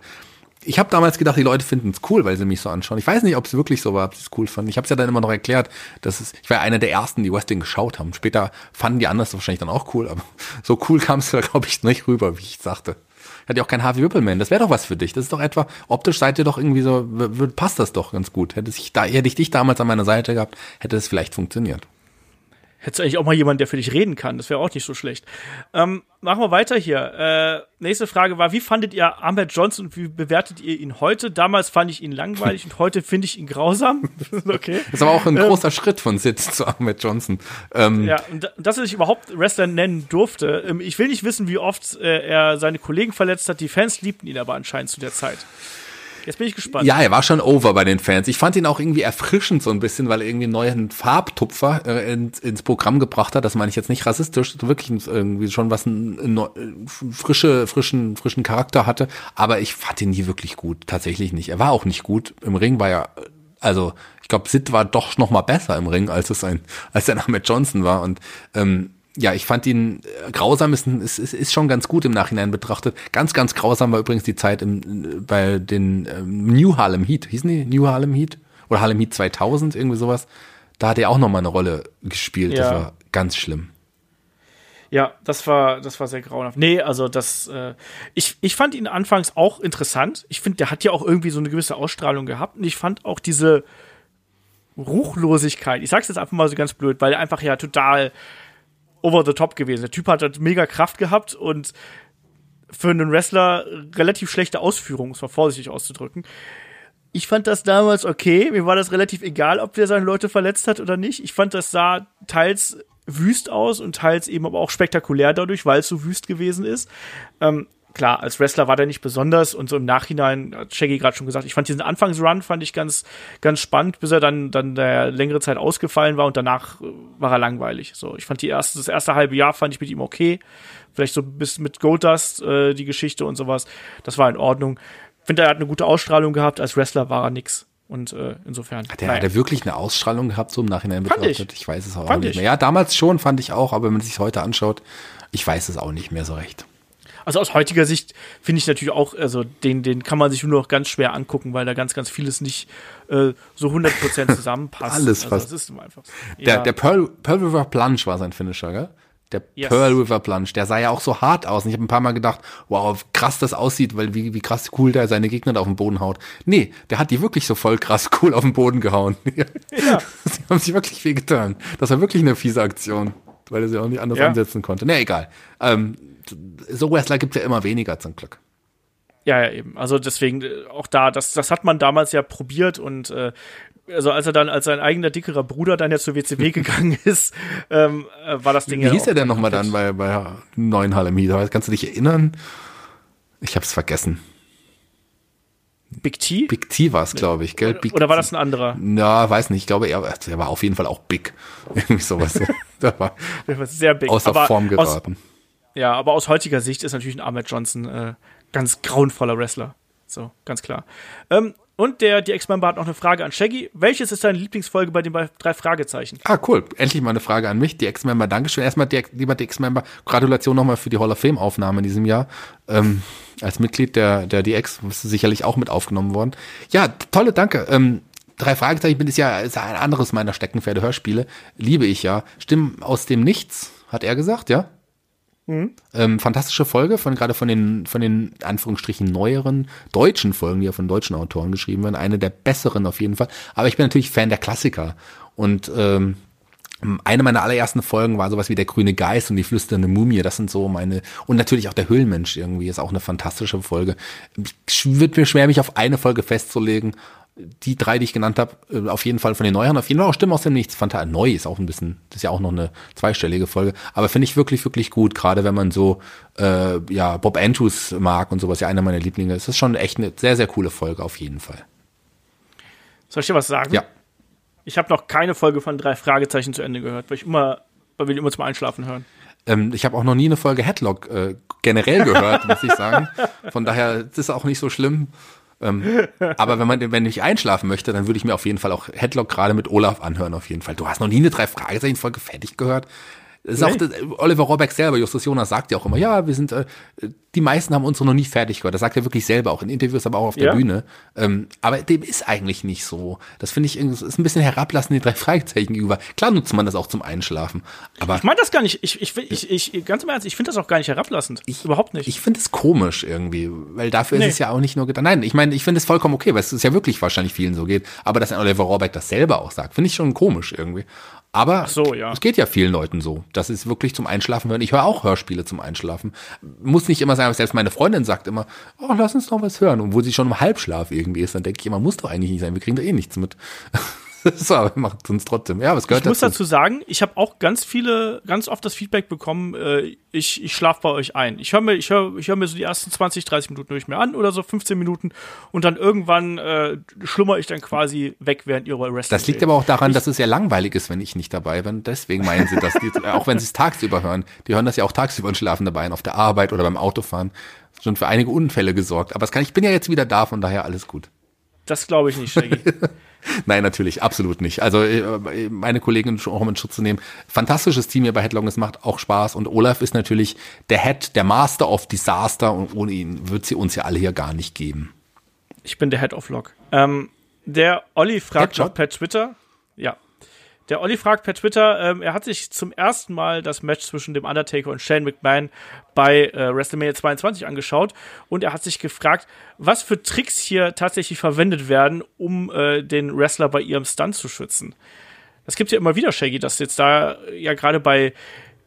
ich habe damals gedacht, die Leute finden es cool, weil sie mich so anschauen. Ich weiß nicht, ob es wirklich so war, ob sie es cool fanden. Ich habe es ja dann immer noch erklärt, dass es, ich war einer der ersten, die Wrestling geschaut haben. Später fanden die anders wahrscheinlich dann auch cool, aber [laughs] so cool kam es da, glaube ich, nicht rüber, wie ich sagte. Hat ja auch kein Harvey Whippleman. Das wäre doch was für dich. Das ist doch etwa, optisch seid ihr doch irgendwie so, passt das doch ganz gut. Hätte ich da, hätte ich dich damals an meiner Seite gehabt, hätte es vielleicht funktioniert. Hättest du eigentlich auch mal jemanden, der für dich reden kann. Das wäre auch nicht so schlecht. Ähm, machen wir weiter hier. Äh, nächste Frage war, wie fandet ihr Ahmed Johnson und wie bewertet ihr ihn heute? Damals fand ich ihn langweilig und heute finde ich ihn grausam. [laughs] okay. Das ist aber auch ein ähm, großer Schritt von Sitz zu Ahmed Johnson. Ähm, ja, und dass er sich überhaupt Wrestler nennen durfte. Ähm, ich will nicht wissen, wie oft äh, er seine Kollegen verletzt hat. Die Fans liebten ihn aber anscheinend zu der Zeit. Jetzt bin ich gespannt. Ja, er war schon over bei den Fans. Ich fand ihn auch irgendwie erfrischend so ein bisschen, weil er irgendwie einen neuen Farbtupfer äh, ins, ins Programm gebracht hat. Das meine ich jetzt nicht rassistisch, wirklich irgendwie schon was ein, ein, frische, frischen, frischen Charakter hatte. Aber ich fand ihn nie wirklich gut. Tatsächlich nicht. Er war auch nicht gut. Im Ring war er, also ich glaube, Sid war doch noch mal besser im Ring, als es ein, als er Ahmed Johnson war. Und ähm, ja, ich fand ihn äh, grausam, ist, ist, ist schon ganz gut im Nachhinein betrachtet. Ganz, ganz grausam war übrigens die Zeit im, bei den ähm, New Harlem Heat. Hießen die New Harlem Heat? Oder Harlem Heat 2000, irgendwie sowas. Da hat er auch noch mal eine Rolle gespielt. Ja. Das war ganz schlimm. Ja, das war, das war sehr grauenhaft. Nee, also das, äh, ich, ich fand ihn anfangs auch interessant. Ich finde, der hat ja auch irgendwie so eine gewisse Ausstrahlung gehabt. Und ich fand auch diese Ruchlosigkeit, ich sag's jetzt einfach mal so ganz blöd, weil er einfach ja total over the top gewesen. Der Typ hat halt mega Kraft gehabt und für einen Wrestler relativ schlechte Ausführungen, es mal vorsichtig auszudrücken. Ich fand das damals okay. Mir war das relativ egal, ob der seine Leute verletzt hat oder nicht. Ich fand, das sah teils wüst aus und teils eben aber auch spektakulär dadurch, weil es so wüst gewesen ist. Ähm, klar, als Wrestler war der nicht besonders und so im Nachhinein hat Shaggy gerade schon gesagt, ich fand diesen Anfangsrun fand ich ganz ganz spannend, bis er dann dann der längere Zeit ausgefallen war und danach äh, war er langweilig. So, ich fand die erste das erste halbe Jahr fand ich mit ihm okay, vielleicht so bis mit Goldust äh, die Geschichte und sowas, das war in Ordnung. Finde er hat eine gute Ausstrahlung gehabt, als Wrestler war er nix. Und äh, insofern. Hat er, hat er wirklich eine Ausstrahlung gehabt, so im Nachhinein Fand betrachtet? ich. Ich weiß es auch, Fand nicht ich. mehr. Ja, damals schon, fand ich auch, aber wenn man sich heute anschaut, ich weiß es auch nicht mehr so recht. Also aus heutiger Sicht finde ich natürlich auch, also den, den kann man sich nur noch ganz schwer angucken, weil da ganz, ganz vieles nicht äh, so 100% [laughs] zusammenpasst. Alles also, fast. Das ist einfach. Der, Ja. der Pearl, Pearl River Plunge war sein Finisher, gell? Der Yes. Pearl River Plunge, der sah ja auch so hart aus. Und ich habe ein paar Mal gedacht, wow, krass das aussieht, weil wie, wie krass cool der seine Gegner da auf den Boden haut. Nee, der hat die wirklich so voll krass cool auf den Boden gehauen. [laughs] Ja. Sie haben sich wirklich viel getan. Das war wirklich eine fiese Aktion, weil er sie auch nicht anders Ja. ansetzen konnte. Nee, egal. Ähm, so Wrestler gibt's ja immer weniger zum Glück. Ja, ja, eben. Also deswegen äh, auch da, das, das hat man damals ja probiert und äh, also als er dann als sein eigener dickerer Bruder dann ja zur WCW [laughs] gegangen ist, ähm, äh, war das Ding Wie ja hieß auch er denn nochmal dann bei, bei neuen Harlem Heat? Kannst du dich erinnern? Ich hab's vergessen. Big T? Big T war's, glaube ich, gell? Big Oder war das ein anderer? Na, weiß nicht. Ich glaube, er, er war auf jeden Fall auch big. [laughs] Irgendwie sowas. [laughs] Der war Der war sehr big. außer aber Form Aus, geraten. ja, aber aus heutiger Sicht ist natürlich ein Ahmed Johnson äh, ganz grauenvoller Wrestler. So, ganz klar. Ähm, und der, die Ex-Member hat noch eine Frage an Shaggy. Welches ist deine Lieblingsfolge bei den drei Fragezeichen? Ah, cool. Endlich mal eine Frage an mich. Die Ex-Member, Dankeschön. Erstmal, die, lieber die Ex-Member, Gratulation nochmal für die Hall of Fame-Aufnahme in diesem Jahr. Ähm, als Mitglied der, der DX bist du sicherlich auch mit aufgenommen worden. Ja, tolle, danke. Ähm, Drei Fragezeichen bin ist ja ist ein anderes meiner Steckenpferde Hörspiele. Liebe ich ja. Stimmen aus dem Nichts, hat er gesagt, ja? Ähm, fantastische Folge von gerade von den von den Anführungsstrichen neueren deutschen Folgen, die ja von deutschen Autoren geschrieben werden, eine der besseren auf jeden Fall. Aber ich bin natürlich Fan der Klassiker und ähm, eine meiner allerersten Folgen war sowas wie der grüne Geist und die flüsternde Mumie. Das sind so meine und natürlich auch der Höhlenmensch irgendwie ist auch eine fantastische Folge. Ich wird mir schwer mich auf eine Folge festzulegen. Die drei, die ich genannt habe, äh, auf jeden Fall von den Neueren, auf jeden Fall auch Stimmen aus dem Nichts. Fanta neu ist auch ein bisschen, das ist ja auch noch eine zweistellige Folge, aber finde ich wirklich, wirklich gut, gerade wenn man so äh, ja Bob Andrews mag und sowas, ja einer meiner Lieblinge. Es ist schon echt eine sehr, sehr coole Folge auf jeden Fall. Soll ich dir was sagen? Ja. Ich habe noch keine Folge von drei Fragezeichen zu Ende gehört, weil ich immer, weil wir die immer zum Einschlafen hören. Ähm, ich habe auch noch nie eine Folge Headlock äh, generell gehört, muss ich sagen. Von daher ist auch nicht so schlimm. Ähm, aber wenn man, wenn ich einschlafen möchte, dann würde ich mir auf jeden Fall auch Headlock gerade mit Olaf anhören, auf jeden Fall. Du hast noch nie eine drei Fragezeichen Folge fertig gehört. Auch das, Oliver Rohrbeck selber, Justus Jonas sagt ja auch immer, ja, wir sind, äh, die meisten haben unsere noch nie fertig gehört. Das sagt er wirklich selber, auch in Interviews, aber auch auf der Ja. Bühne. Ähm, aber dem ist eigentlich nicht so. Das finde ich, ist ein bisschen herablassend den drei [laughs] Fragezeichen gegenüber. Klar nutzt man das auch zum Einschlafen. Aber Ich meine das gar nicht. Ich, ich, ich, ich, ganz im Ernst, ich finde das auch gar nicht herablassend. Überhaupt nicht. Ich finde es komisch irgendwie, weil dafür Nee. ist es ja auch nicht nur getan. Nein, ich meine, ich finde es vollkommen okay, weil es ist ja wirklich wahrscheinlich vielen so geht. Aber dass ein Oliver Rohrbeck das selber auch sagt, finde ich schon komisch irgendwie. Aber so, ja. es geht ja vielen Leuten so. Das ist wirklich zum Einschlafen hören. Ich höre auch Hörspiele zum Einschlafen. Muss nicht immer sein, aber selbst meine Freundin sagt immer, oh, lass uns noch was hören. Und wo sie schon im Halbschlaf irgendwie ist, dann denke ich immer, muss doch eigentlich nicht sein. Wir kriegen da eh nichts mit. [laughs] so, aber es uns trotzdem. Ja, was gehört Ich muss dazu? dazu sagen, ich habe auch ganz viele, ganz oft das Feedback bekommen, äh, ich, ich schlafe bei euch ein. Ich höre mir, ich höre, ich höre mir so die ersten 20, 30 Minuten ich mir an oder so 15 Minuten und dann irgendwann äh, schlummer ich dann quasi weg während ihrer Wrestling. Das liegt aber auch daran, dass es ja langweilig ist, wenn ich nicht dabei bin. Deswegen meinen sie das. Die, [laughs] auch wenn sie es tagsüber hören. Die hören das ja auch tagsüber und schlafen dabei ein, auf der Arbeit oder beim Autofahren. Schon für einige Unfälle gesorgt. Aber es kann, ich bin ja jetzt wieder da, von daher alles gut. Das glaube ich nicht, Shaggy. [laughs] [laughs] Nein, natürlich, absolut nicht. Also äh, meine Kollegin schon auch um in Schutz zu nehmen. Fantastisches Team hier bei Headlong, es macht auch Spaß. Und Olaf ist natürlich der Head, der Master of Disaster. Und ohne ihn wird sie uns ja alle hier gar nicht geben. Ich bin der Head of Log. Ähm, der Olli fragt noch per Twitter. Ja. Der Olli fragt per Twitter, ähm, er hat sich zum ersten Mal das Match zwischen dem Undertaker und Shane McMahon bei äh, WrestleMania 22 angeschaut und er hat sich gefragt, was für Tricks hier tatsächlich verwendet werden, um äh, den Wrestler bei ihrem Stunt zu schützen. Das gibt ja immer wieder, Shaggy, dass jetzt da ja gerade bei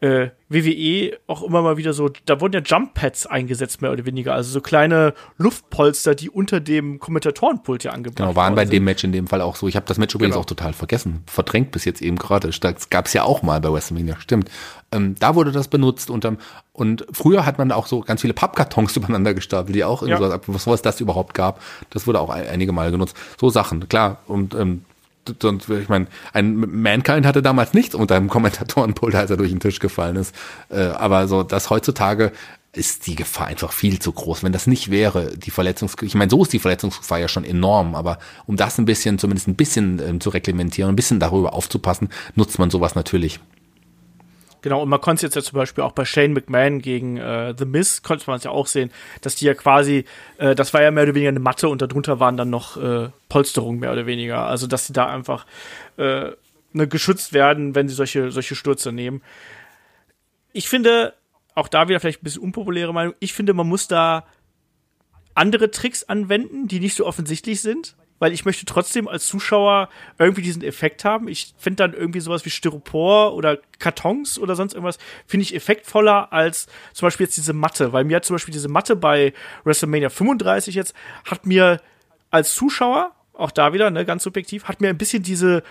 äh, WWE auch immer mal wieder so, da wurden ja Jump Pads eingesetzt, mehr oder weniger. Also so kleine Luftpolster, die unter dem Kommentatorenpult ja angebracht Genau, waren bei sind. dem Match in dem Fall auch so. Ich habe das Match übrigens Genau. auch total vergessen, verdrängt bis jetzt eben gerade. Das gab es ja auch mal bei WrestleMania, stimmt. Ähm, da wurde das benutzt und, ähm, und früher hat man auch so ganz viele Pappkartons [laughs] übereinander gestapelt, die auch Ja. so, bevor es das überhaupt gab, das wurde auch ein- einige Mal genutzt. So Sachen, klar. Und ähm, sonst, ich meine, ein Mankind hatte damals nichts unter einem Kommentatorenpult, als er durch den Tisch gefallen ist. Äh, aber so, das heutzutage ist die Gefahr einfach viel zu groß. Wenn das nicht wäre, die Verletzungs, ich meine, so ist die Verletzungsgefahr ja schon enorm, aber um das ein bisschen, zumindest ein bisschen ähm, zu reglementieren, ein bisschen darüber aufzupassen, nutzt man sowas natürlich. Genau, und man konnte es jetzt ja zum Beispiel auch bei Shane McMahon gegen äh, The Miz, konnte man es ja auch sehen, dass die ja quasi, äh, das war ja mehr oder weniger eine Matte und darunter waren dann noch äh, Polsterungen mehr oder weniger. Also, dass sie da einfach äh, ne, geschützt werden, wenn sie solche, solche Stürze nehmen. Ich finde, auch da wieder vielleicht ein bisschen unpopuläre Meinung, ich finde, man muss da andere Tricks anwenden, die nicht so offensichtlich sind, weil ich möchte trotzdem als Zuschauer irgendwie diesen Effekt haben. Ich finde dann irgendwie sowas wie Styropor oder Kartons oder sonst irgendwas, finde ich effektvoller als zum Beispiel jetzt diese Matte, weil mir hat zum Beispiel diese Matte bei WrestleMania 35 jetzt, hat mir als Zuschauer, auch da wieder, ne, ganz subjektiv, hat mir ein bisschen diese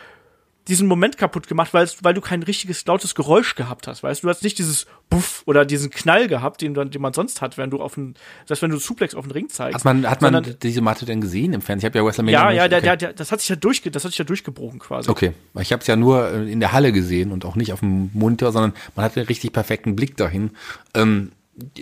diesen Moment kaputt gemacht, weil, weil du kein richtiges lautes Geräusch gehabt hast, weißt du? Du hast nicht dieses Buff oder diesen Knall gehabt, den, den man sonst hat, wenn du auf den, das wenn du Suplex auf den Ring zeigst. Hat man, hat man Sondern- diese Matte denn gesehen im Fernsehen? Ich habe ja WrestleMania ja, nicht- ja, der, okay. der, der, das hat sich ja durchge, das hat sich ja durchgebrochen quasi. Okay, ich habe es ja nur äh, in der Halle gesehen und auch nicht auf dem Monitor, sondern man hatte einen richtig perfekten Blick dahin. Ähm,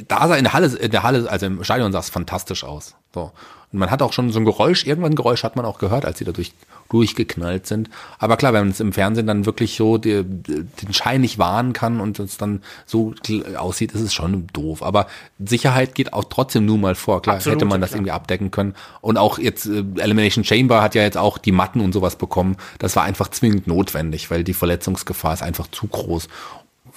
da sah in der Halle, in der Halle, also im Stadion sah es fantastisch aus. So. Und man hat auch schon so ein Geräusch, irgendwann ein Geräusch hat man auch gehört, als sie da durch, durchgeknallt sind. Aber klar, wenn man es im Fernsehen dann wirklich so die, den Schein nicht wahren kann und es dann so aussieht, ist es schon doof. Aber Sicherheit geht auch trotzdem nun mal vor. Klar, Absolut, hätte man das klar. irgendwie abdecken können. Und auch jetzt äh, Elimination Chamber hat ja jetzt auch die Matten und sowas bekommen. Das war einfach zwingend notwendig, weil die Verletzungsgefahr ist einfach zu groß.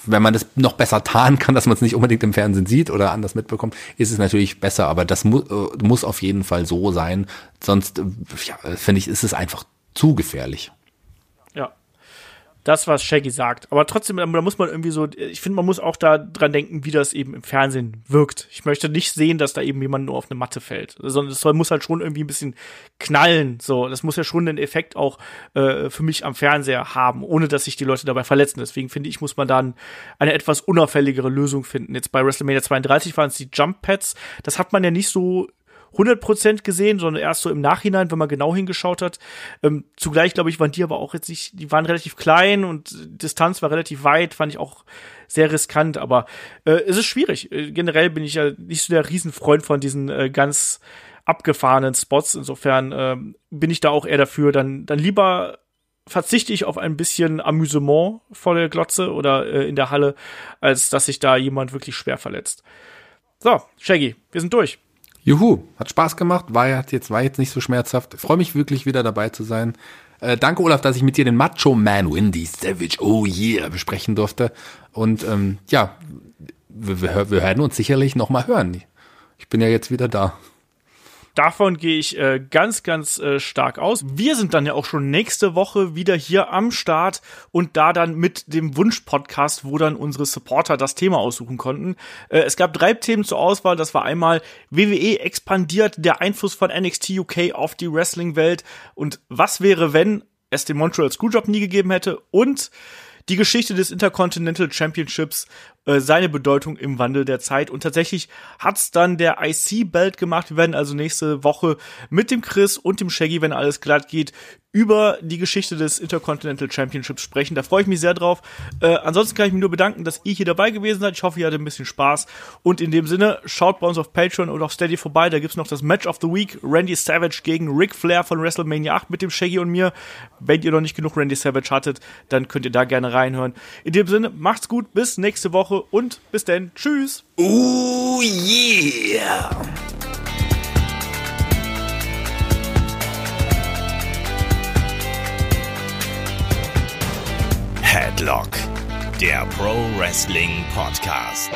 Wenn man das noch besser tarnen kann, dass man es nicht unbedingt im Fernsehen sieht oder anders mitbekommt, ist es natürlich besser. Aber das mu äh, muss auf jeden Fall so sein. Sonst, äh, ja, finde ich, ist es einfach zu gefährlich. Das, was Shaggy sagt. Aber trotzdem, da muss man irgendwie so, ich finde, man muss auch da dran denken, wie das eben im Fernsehen wirkt. Ich möchte nicht sehen, dass da eben jemand nur auf eine Matte fällt, sondern es soll, muss halt schon irgendwie ein bisschen knallen. So, das muss ja schon einen Effekt auch äh, für mich am Fernseher haben, ohne dass sich die Leute dabei verletzen. Deswegen finde ich, muss man dann eine etwas unauffälligere Lösung finden. Jetzt bei WrestleMania 32 waren es die Jump Pads. Das hat man ja nicht so 100% gesehen, sondern erst so im Nachhinein, wenn man genau hingeschaut hat. Ähm, zugleich, glaube ich, waren die aber auch jetzt nicht, die waren relativ klein und Distanz war relativ weit, fand ich auch sehr riskant, aber äh, es ist schwierig. Äh, generell bin ich ja nicht so der Riesenfreund von diesen äh, ganz abgefahrenen Spots. Insofern ähm, bin ich da auch eher dafür, dann, dann lieber verzichte ich auf ein bisschen Amüsement vor der Glotze oder äh, in der Halle, als dass sich da jemand wirklich schwer verletzt. So, Shaggy, wir sind durch. Juhu, hat Spaß gemacht, war jetzt, war jetzt nicht so schmerzhaft. Ich freue mich wirklich wieder dabei zu sein. Äh, danke, Olaf, dass ich mit dir den Macho Man Windy Savage, oh yeah, besprechen durfte. Und ähm, ja, wir, wir, wir werden uns sicherlich noch mal hören. Ich bin ja jetzt wieder da. Davon gehe ich äh, ganz, ganz äh, stark aus. Wir sind dann ja auch schon nächste Woche wieder hier am Start und da dann mit dem Wunsch-Podcast, wo dann unsere Supporter das Thema aussuchen konnten. Äh, es gab drei Themen zur Auswahl. Das war einmal WWE expandiert, der Einfluss von NXT UK auf die Wrestling-Welt und was wäre, wenn es den Montreal Screwjob nie gegeben hätte und die Geschichte des Intercontinental Championships, äh, seine Bedeutung im Wandel der Zeit. Und tatsächlich hat's dann der IC-Belt gemacht. Wir werden also nächste Woche mit dem Chris und dem Shaggy, wenn alles glatt geht, über die Geschichte des Intercontinental Championships sprechen. Da freue ich mich sehr drauf. Äh, ansonsten kann ich mich nur bedanken, dass ihr hier dabei gewesen seid. Ich hoffe, ihr hattet ein bisschen Spaß. Und in dem Sinne, schaut bei uns auf Patreon oder auf Steady vorbei. Da gibt's noch das Match of the Week. Randy Savage gegen Ric Flair von WrestleMania 8 mit dem Shaggy und mir. Wenn ihr noch nicht genug Randy Savage hattet, dann könnt ihr da gerne reinhören. In dem Sinne, macht's gut, bis nächste Woche und bis dann. Tschüss. Oh yeah! Headlock, der Pro Wrestling Podcast.